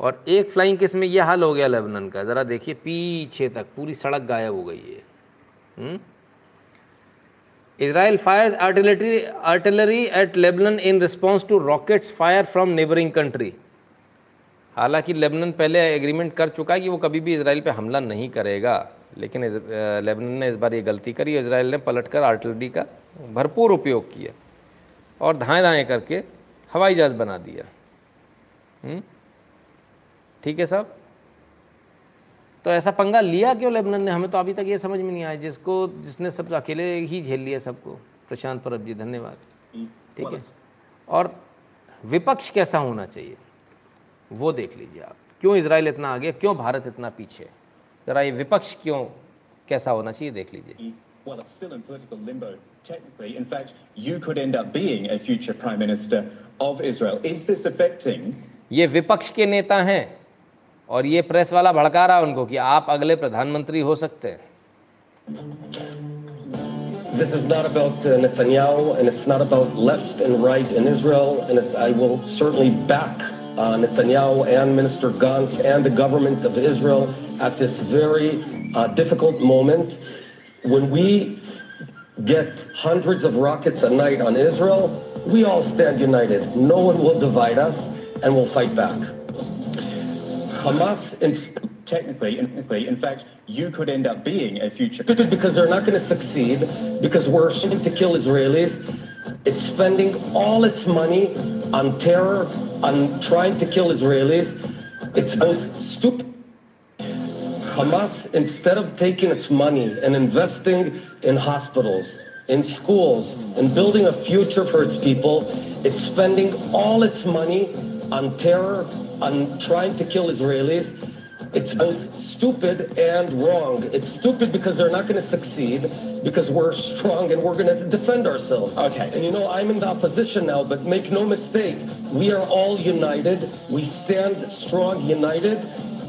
S1: और एक फ्लाइंग किसमें यह हाल हो गया लेबनान का। ज़रा देखिए, पीछे तक पूरी सड़क गायब हो गई है। Hmm? Israel fires artillery, artillery at Lebanon in response to rockets fire from neighboring country. हालाँकि लेबनन पहले एग्रीमेंट कर चुका है कि वो कभी भी इसराइल पे हमला नहीं करेगा लेकिन लेबनन ने इस बार ये गलती करी इसराइल ने पलटकर आर्टिलरी का भरपूर उपयोग किया और धाएँ धाएँ करके हवाई जहाज़ बना दिया हम्म? ठीक है साहब तो ऐसा पंगा लिया क्यों लेबनान ने? हमें तो अभी तक ये समझ में नहीं आया। जिसको जिसने सब अकेले ही झेल लिया सबको। प्रशांत परब जी धन्यवाद। ठीक है? और विपक्ष कैसा होना चाहिए? वो देख लीजिए आप। क्यों इसराइल इतना आगे? क्यों भारत इतना पीछे? ज़रा ये विपक्ष क्यों कैसा होना चाहिए देख लीजिए।
S7: Well, it's still in political limbo, technically. In fact, you could end up being a future prime minister of Israel. Is this affecting
S1: ये विपक्ष के नेता हैं। और ये प्रेस वाला भड़का रहा है उनको कि आप अगले प्रधानमंत्री हो सकते हैं
S8: This is not about uh, Netanyahu, and it's not about left and right in Israel. And it, I will certainly back uh, Netanyahu and Minister Gantz and the government of Israel at this very uh, difficult moment. When we get hundreds of rockets a night on Israel, we all stand united. No one will divide us, and we'll fight back. Hamas in,
S7: Technically, technically, in fact, you could end up being a future.
S8: because they're not going to succeed, because we're trying to kill Israelis. It's spending all its money on terror, on trying to kill Israelis. It's both stupid. Hamas, instead of taking its money and investing in hospitals, in schools, in building a future for its people, it's spending all its money on terror, on trying to kill Israelis. It's both stupid and wrong. It's stupid because they're not going to succeed, because we're strong and we're going to defend ourselves.
S7: Okay.
S8: And you know, I'm in the opposition now, but make no mistake, we are all united. We stand strong, united,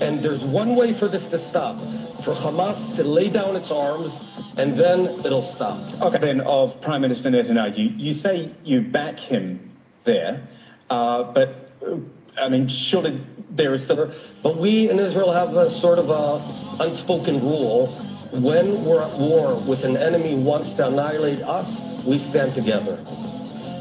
S8: and there's one way for this to stop for Hamas to lay down its arms, and then it'll stop.
S7: Okay, then of Prime Minister Netanyahu, you, you say you back him there, uh, but uh, I mean, surely there is still.
S8: But we in Israel have a sort of a unspoken rule. When we're at war with an enemy wants to annihilate us, we stand together.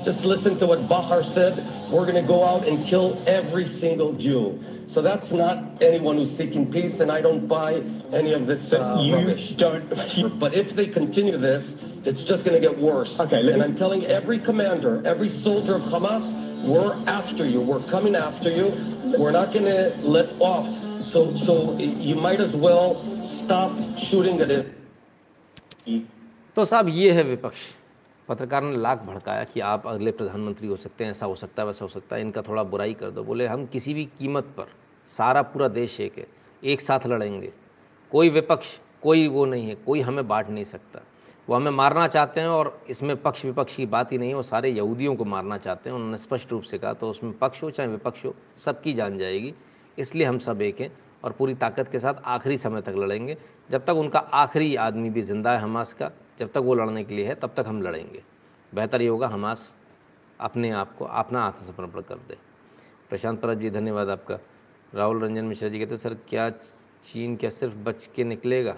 S8: Just listen to what Bahar said. We're going to go out and kill every single Jew. So that's not anyone who's seeking peace, and I don't buy any of this uh,
S7: you
S8: rubbish.
S7: don't. You, [laughs]
S8: But if they continue this, it's just going to get worse.
S7: Okay,
S8: and
S7: me-
S8: I'm telling every commander, every soldier of Hamas, we're after you. We're coming after you. We're not to let off. So, so you might as well stop shooting at it.
S1: तो साहब ये है विपक्ष पत्रकार ने लाख भड़काया कि आप अगले प्रधानमंत्री हो सकते हैं ऐसा हो सकता है वैसा हो सकता है इनका थोड़ा बुराई कर दो बोले हम किसी भी कीमत पर सारा पूरा देश एक है एक साथ लड़ेंगे कोई विपक्ष कोई वो नहीं है कोई हमें बांट नहीं सकता वो हमें मारना चाहते हैं और इसमें पक्ष विपक्ष की बात ही नहीं वो सारे यहूदियों को मारना चाहते हैं। उन्होंने स्पष्ट रूप से कहा तो उसमें पक्ष हो चाहे विपक्ष हो, सबकी जान जाएगी। इसलिए हम सब एक हैं और पूरी ताकत के साथ आखिरी समय तक लड़ेंगे। जब तक उनका आखिरी आदमी भी ज़िंदा है हमास का, जब तक वो लड़ने के लिए है, तब तक हम लड़ेंगे। बेहतर ये होगा हमास अपने आप को, अपना आत्मसमर्पण कर दे। प्रशांत परब जी, धन्यवाद आपका। राहुल रंजन मिश्रा जी कहते सर, क्या चीन क्या सिर्फ़ बच के निकलेगा?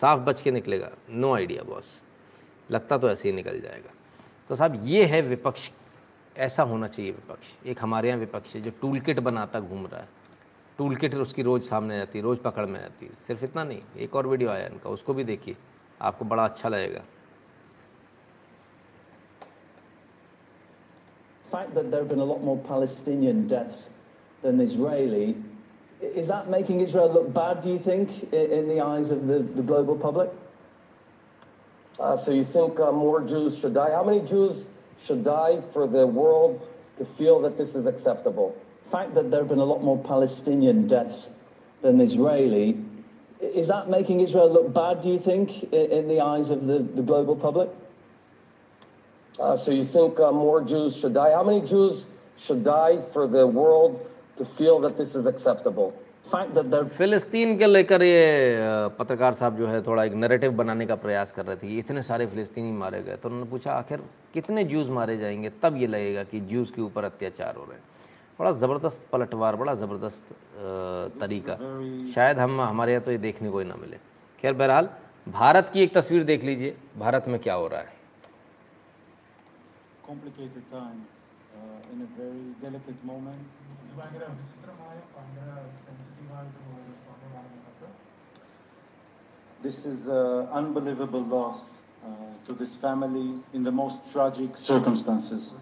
S1: साफ़ बच के निकलेगा। नो आइडिया बॉस लगता तो ऐसे ही निकल जाएगा। तो साहब ये है विपक्ष। ऐसा होना चाहिए विपक्ष। एक हमारे यहाँ विपक्ष है जो टूल किट बनाता घूम रहा है। टूल किट उसकी रोज़ सामने आती है रोज़ पकड़ में आती है। सिर्फ़ इतना नहीं एक और वीडियो आया इनका उसको भी देखिए। आपको बड़ा अच्छा लगेगा।
S9: Fact that there have been a lot more Palestinian deaths than Israeli, is that making Israel look bad, do you think, in, the eyes of the, the global public?
S8: Uh, so you think uh, more Jews should die? How many Jews should die for the world to feel that this is acceptable?
S9: fact that there have been a lot more Palestinian deaths than Israeli, is that making Israel look bad, do you think, in, in the eyes of the, the global public?
S8: Uh, so you think uh, more Jews should die? How many Jews should die for the world to feel that this is acceptable?
S9: fact that there
S1: फ़िलिस्तीन के लेकर ये पत्रकार साहब जो है थोड़ा एक narrative बनाने का प्रयास कर रहे थे कि इतने सारे फ़िलिस्तीनी मारे गए तो उन्होंने पूछा आखिर कितने जूस मारे जाएँगे? तब ये लगेगा कि जूस के ऊपर अत्याचार हो रहे हैं। बड़ा ज़बरदस्त पलटवार बड़ा ज़बरदस्त तरीका। शायद हम हमारे यहाँ तो ये देखने को ही ना मिले। खैर बहरहाल भारत की एक तस्वीर देख लीजिए। भारत में क्या हो रहा है?
S6: Complicated time, uh, in a very delicate moment. This is an unbelievable loss uh, to this family in the most tragic circumstances.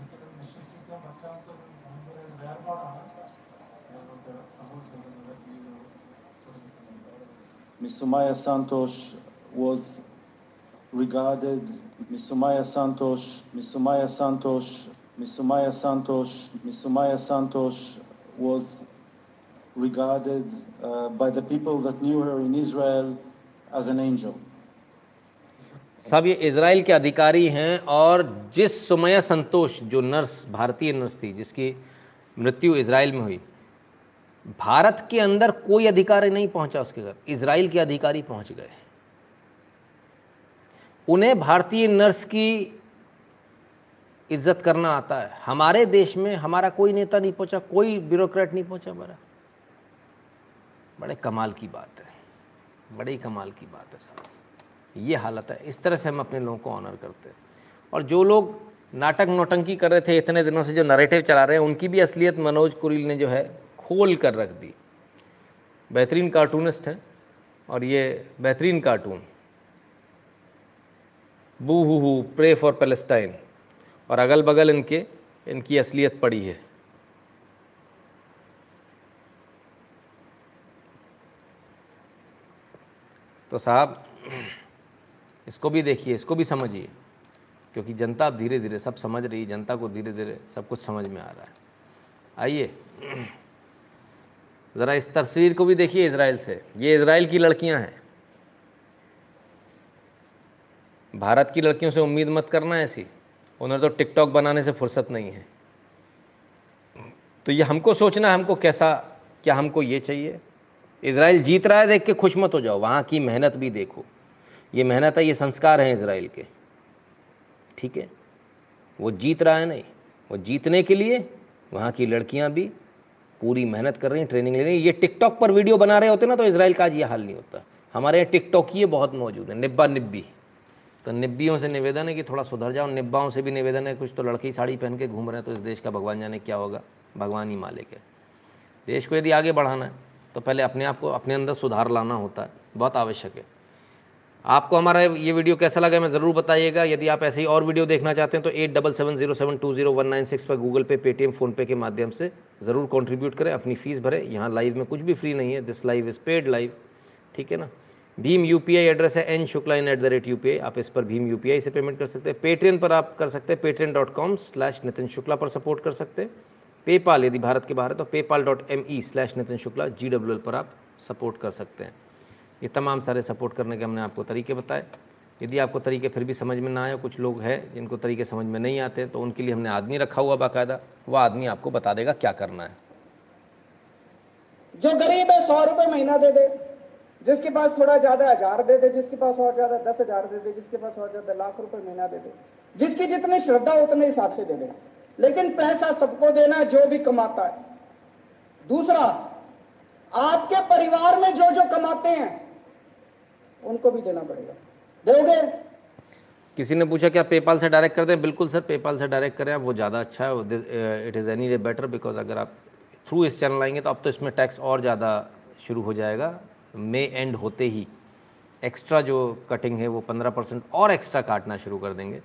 S6: Ms. Sumaya Santosh was regarded Misumaya Santos, Misumaya Santos, Misumaya Santos, Misumaya Santos was regarded uh, by the people that knew her in Israel as an angel.
S1: सब ये Israel के अधिकारी हैं और जिस सुमया संतोष जो nurse भारतीय nurse थी जिसकी मृत्यु इसराइल में हुई भारत के अंदर कोई अधिकारी नहीं पहुँचा उसके घर इसराइल के अधिकारी पहुँच गए उन्हें भारतीय नर्स की इज़्ज़त करना आता है। हमारे देश में हमारा कोई नेता नहीं पहुँचा, कोई ब्यूरोक्रेट नहीं पहुँचा हमारा। बड़े कमाल की बात है। बड़ी कमाल की बात है साहब। ये हालत है। इस तरह से हम अपने लोगों को ऑनर करते हैं। और जो लोग नाटक नौटंकी कर रहे थे इतने दिनों से, जो नरेटिव चला रहे हैं, उनकी भी असलियत मनोज कुरिल ने जो है खोल कर रख दी। बेहतरीन कार्टूनिस्ट हैं और ये बेहतरीन cartoon boo hoo hoo pray for Palestine और अगल बगल इनके, इनकी असलियत पड़ी है। तो साहब, इसको भी देखिए, इसको भी समझिए, क्योंकि जनता अब धीरे धीरे सब समझ रही है जनता को धीरे धीरे सब कुछ समझ में आ रहा है। आइए, ज़रा इस तस्वीर को भी देखिए इसराइल से। ये इसराइल की लड़कियाँ हैं। भारत की लड़कियों से उम्मीद मत करना ऐसी। उन्हें तो टिकटॉक बनाने से फुर्सत नहीं है। तो ये हमको सोचना है, हमको कैसा, क्या हमको ये चाहिए? इसराइल जीत रहा है, देख के खुश मत हो जाओ। वहाँ की मेहनत भी देखो। ये मेहनत है, ये संस्कार हैं इसराइल के। ठीक है? वो जीत रहा है नहीं। वो जीतने के लिए वहाँ की लड़कियाँ भी पूरी मेहनत कर रही हैं, ट्रेनिंग ले रही हैं। ये टिकटॉक पर वीडियो बना रहे होते ना तो इसराइल का आज ये हाल नहीं होता। हमारे यहाँ टिकटॉक ये बहुत मौजूद है, निब्बा निब्बी। तो निब्बियों से निवेदन है कि थोड़ा सुधर जाओ। निब्बाओं से भी निवेदन है, कुछ तो लड़की साड़ी पहन के घूम रहे हैं तो इस देश का भगवान जाने क्या होगा? भगवान ही मालिक है। देश को यदि आगे बढ़ाना है तो पहले अपने आप को, अपने अंदर सुधार लाना होता है। बहुत आवश्यक है। आपको हमारा ये वीडियो कैसा लगा, मैं ज़रूर बताइएगा। यदि आप ऐसे ही और वीडियो देखना चाहते हैं तो eight double seven zero seven two zero one nine six पर गूगल पे, पेटीएम, फ़ोनपे के माध्यम से ज़रूर कंट्रीब्यूट करें। अपनी फ़ीस भरें। यहाँ लाइव में कुछ भी फ्री नहीं है। This live is paid live ठीक है ना? भीम यूपीआई एड्रेस है N Shukla in at the rate U आप इस पर भीम यूपीआई से पेमेंट कर सकते हैं। पेट्रियन पर आप कर सकते हैं। Patreon dot com slash Nitin Shukla पर सपोर्ट कर सकते हैं। पेपाल यदि भारत के बाहर है तो PayPal dot M E slash Nitin Shukla G W L पर आप सपोर्ट कर सकते हैं। ये तमाम सारे सपोर्ट करने के हमने आपको तरीके बताए। यदि आपको तरीके फिर भी समझ में ना आए, कुछ लोग हैं जिनको तरीके समझ में नहीं आते तो उनके लिए हमने आदमी रखा हुआ बाकायदा। वो आदमी आपको बता देगा क्या करना है।
S2: जो गरीब है, सौ रुपये महीना दे दे। जिसके पास थोड़ा ज़्यादा हज़ार दे दे, जिसके पास और ज़्यादा दस हज़ार दे दे, जिसके पास और ज़्यादा लाख रुपए महीना दे दे, जिसकी जितनी श्रद्धा, उतने हिसाब से दे दे। लेकिन पैसा सबको देना जो भी कमाता है। दूसरा, आपके परिवार में जो जो कमाते हैं, उनको भी देना पड़ेगा। दोगे?
S1: किसी ने पूछा क्या पेपाल से डायरेक्ट कर दें? बिल्कुल सर पेपाल से डायरेक्ट करें आप, वो ज़्यादा अच्छा है it is any better because अगर आप थ्रू इस चैनल आएँगे तो अब तो इसमें टैक्स और ज़्यादा शुरू हो जाएगा। मे एंड होते ही एक्स्ट्रा जो कटिंग है, वो पंद्रह परसेंट और एक्स्ट्रा काटना शुरू कर देंगे।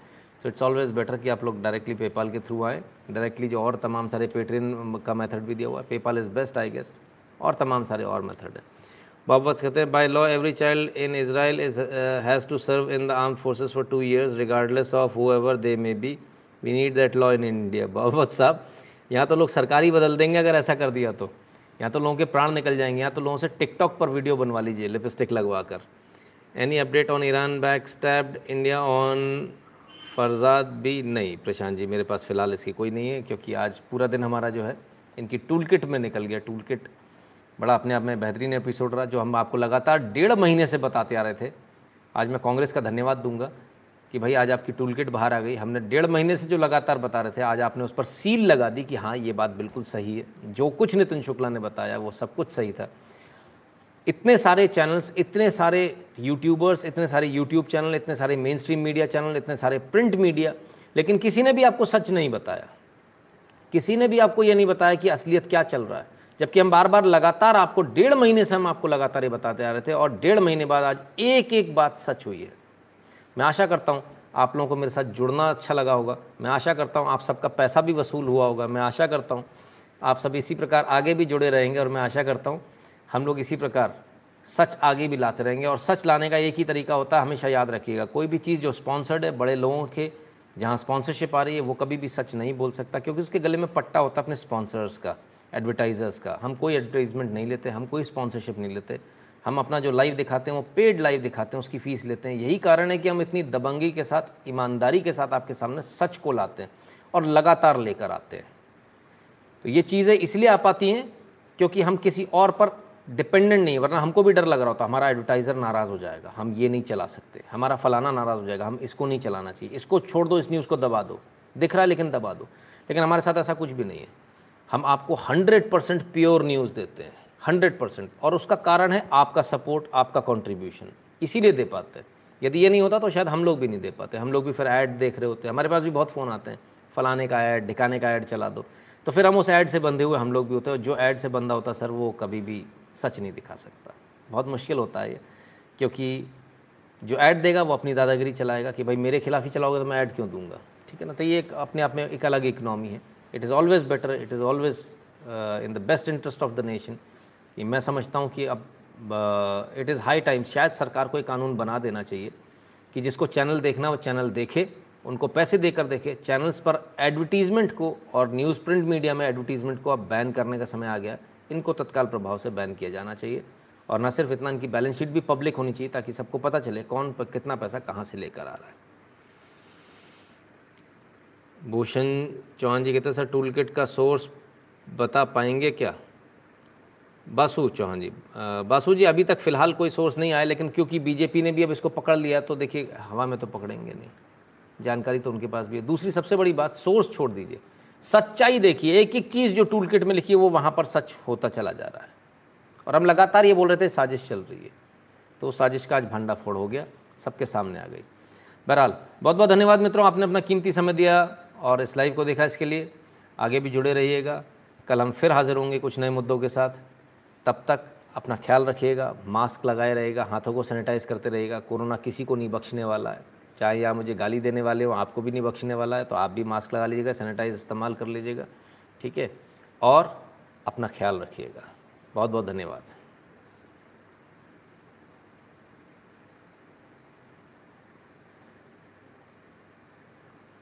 S1: सो इट्स ऑलवेज बेटर कि आप लोग डायरेक्टली पेपाल के थ्रू आएँ। डायरेक्टली जो और तमाम सारे पेट्रिन का मेथड भी दिया हुआ है। PayPal is best I guess और तमाम सारे और मेथड है। बाबत कहते हैं by law every child in Israel is has to serve in the arm forces for two years regardless of whoever they may be we need that law in India बाबत साहब। यहाँ तो लोग सरकारी बदल देंगे अगर ऐसा कर दिया तो। यहाँ तो लोगों के प्राण निकल जाएँगे या तो लोगों से टिकटॉक पर वीडियो बनवा लीजिए लिपस्टिक लगवा कर any update on Iran back stabbed India on Farzad भी नहीं, प्रशांत जी, मेरे पास फ़िलहाल इसकी कोई नहीं है, क्योंकि आज पूरा दिन हमारा जो है, इनकी टूल किट में निकल गया टूल किट बड़ा अपने आप में बेहतरीन एपिसोड रहा, जो हम आपको लगातार डेढ़ महीने से बताते आ रहे थे। आज मैं कांग्रेस का धन्यवाद दूँगा। कि भाई आज आपकी टूल किट बाहर आ गई। हमने डेढ़ महीने से जो लगातार बता रहे थे, आज आपने उस पर सील लगा दी कि हाँ ये बात बिल्कुल सही है। जो कुछ नितिन शुक्ला ने बताया, वो सब कुछ सही था। इतने सारे चैनल्स इतने सारे यूट्यूबर्स इतने सारे यूट्यूब चैनल इतने सारे मेन स्ट्रीम मीडिया चैनल इतने सारे प्रिंट मीडिया लेकिन किसी ने भी आपको सच नहीं बताया। किसी ने भी आपको ये नहीं बताया कि असलियत क्या चल रहा है। जबकि हम बार बार लगातार आपको, डेढ़ महीने से हम आपको लगातार ये बताते आ रहे थे और डेढ़ महीने बाद आज एक एक बात सच हुई है। मैं आशा करता हूँ आप लोगों को मेरे साथ जुड़ना अच्छा लगा होगा। मैं आशा करता हूँ आप सबका पैसा भी वसूल हुआ होगा। मैं आशा करता हूँ आप सब इसी प्रकार आगे भी जुड़े रहेंगे और मैं आशा करता हूँ हम लोग इसी प्रकार सच आगे भी लाते रहेंगे। और सच लाने का एक ही तरीका होता है, हमेशा याद रखिएगा। कोई भी चीज़ जो स्पॉन्सर्ड है, बड़े लोगों के जहाँ स्पॉन्सरशिप आ रही है, वो कभी भी सच नहीं बोल सकता, क्योंकि उसके गले में पट्टा होता है अपने स्पॉन्सर्स का, एडवर्टाइज़र्स का। हम कोई एडवर्टाइजमेंट नहीं लेते, हम कोई स्पॉन्सरशिप नहीं लेते। हम अपना जो लाइव दिखाते हैं, वो पेड लाइव दिखाते हैं, उसकी फ़ीस लेते हैं। यही कारण है कि हम इतनी दबंगी के साथ, ईमानदारी के साथ आपके सामने सच को लाते हैं और लगातार लेकर आते हैं। तो ये चीज़ें इसलिए आ पाती हैं क्योंकि हम किसी और पर डिपेंडेंट नहीं वरना हमको भी डर लग रहा होता, हमारा एडवर्टाइज़र नाराज़ हो जाएगा, हम ये नहीं चला सकते, हमारा फलाना नाराज़ हो जाएगा, हम इसको नहीं चलाना चाहिए। इसको छोड़ दो, इस न्यूज़ को दबा दो। दिख रहा है लेकिन दबा दो। लेकिन हमारे साथ ऐसा कुछ भी नहीं है। हम आपको हंड्रेड परसेंट प्योर न्यूज़ देते हैं। Hundred percent. और उसका कारण है आपका सपोर्ट, आपका कॉन्ट्रीब्यूशन इसीलिए दे पाते। हैं यदि ये नहीं होता तो शायद हम लोग भी नहीं दे पाते। हम लोग भी फिर ऐड देख रहे होते हैं। हमारे पास भी बहुत फ़ोन आते हैं। फलाने का ऐड ढिकाने का ऐड चला दो। तो फिर हम उस ऐड से बंधे हुए हम लोग भी होते हैं। जो ऐड से बंधा होता सर, वो कभी भी सच नहीं दिखा सकता। बहुत मुश्किल होता है ये। क्योंकि जो ऐड देगा, वो अपनी दादागिरी चलाएगा कि भाई मेरे खिलाफ ही चलाओगे तो मैं ऐड क्यों दूँगा? ठीक है ना? तो ये एक अपने आप में एक अलग इकनॉमी है। It is always better it is always in the best interest of the nation कि मैं समझता हूँ कि अब इट इज़ हाई टाइम शायद सरकार को एक कानून बना देना चाहिए कि जिसको चैनल देखना वो चैनल देखे, उनको पैसे देकर देखे। चैनल्स पर एडवर्टीज़मेंट को और न्यूज़ प्रिंट मीडिया में एडवर्टीज़मेंट को अब बैन करने का समय आ गया इनको तत्काल प्रभाव से बैन किया जाना चाहिए। और न सिर्फ़ इतना, इनकी बैलेंस शीट भी पब्लिक होनी चाहिए ताकि सबको पता चले कौन पर कितना पैसा कहाँ से लेकर आ रहा है। भूषण चौहान जी कहते हैं, सर टूल किट का सोर्स बता पाएँगे क्या? बासु चौहान जी। बासु जी, अभी तक फ़िलहाल कोई सोर्स नहीं आया, लेकिन क्योंकि बीजेपी ने भी अब इसको पकड़ लिया तो देखिए, हवा में तो पकड़ेंगे नहीं। जानकारी तो उनके पास भी है। दूसरी सबसे बड़ी बात सोर्स छोड़ दीजिए। सच्चाई देखिए, एक एक चीज़ जो टूल किट में लिखी है, वो वहाँ पर सच होता चला जा रहा है। और हम लगातार ये बोल रहे थे, साजिश चल रही है। तो साजिश का आज भंडाफोड़ हो गया, सबके सामने आ गई। बहरहाल, बहुत बहुत धन्यवाद मित्रों, आपने अपना कीमती समय दिया और इस लाइव को देखा इसके लिए। आगे भी जुड़े रहिएगा। कल हम फिर हाजिर होंगे कुछ नए मुद्दों के साथ। तब तक अपना ख्याल रखिएगा, मास्क लगाए रहेगा, हाथों को सैनिटाइज करते रहेगा, कोरोना किसी को नहीं बख्शने वाला है। चाहे आप मुझे गाली देने वाले हो, आपको भी नहीं बख्शने वाला है तो आप भी मास्क लगा लीजिएगा, सैनिटाइज इस्तेमाल कर लीजिएगा, ठीक है? और अपना ख्याल रखिएगा। बहुत बहुत धन्यवाद।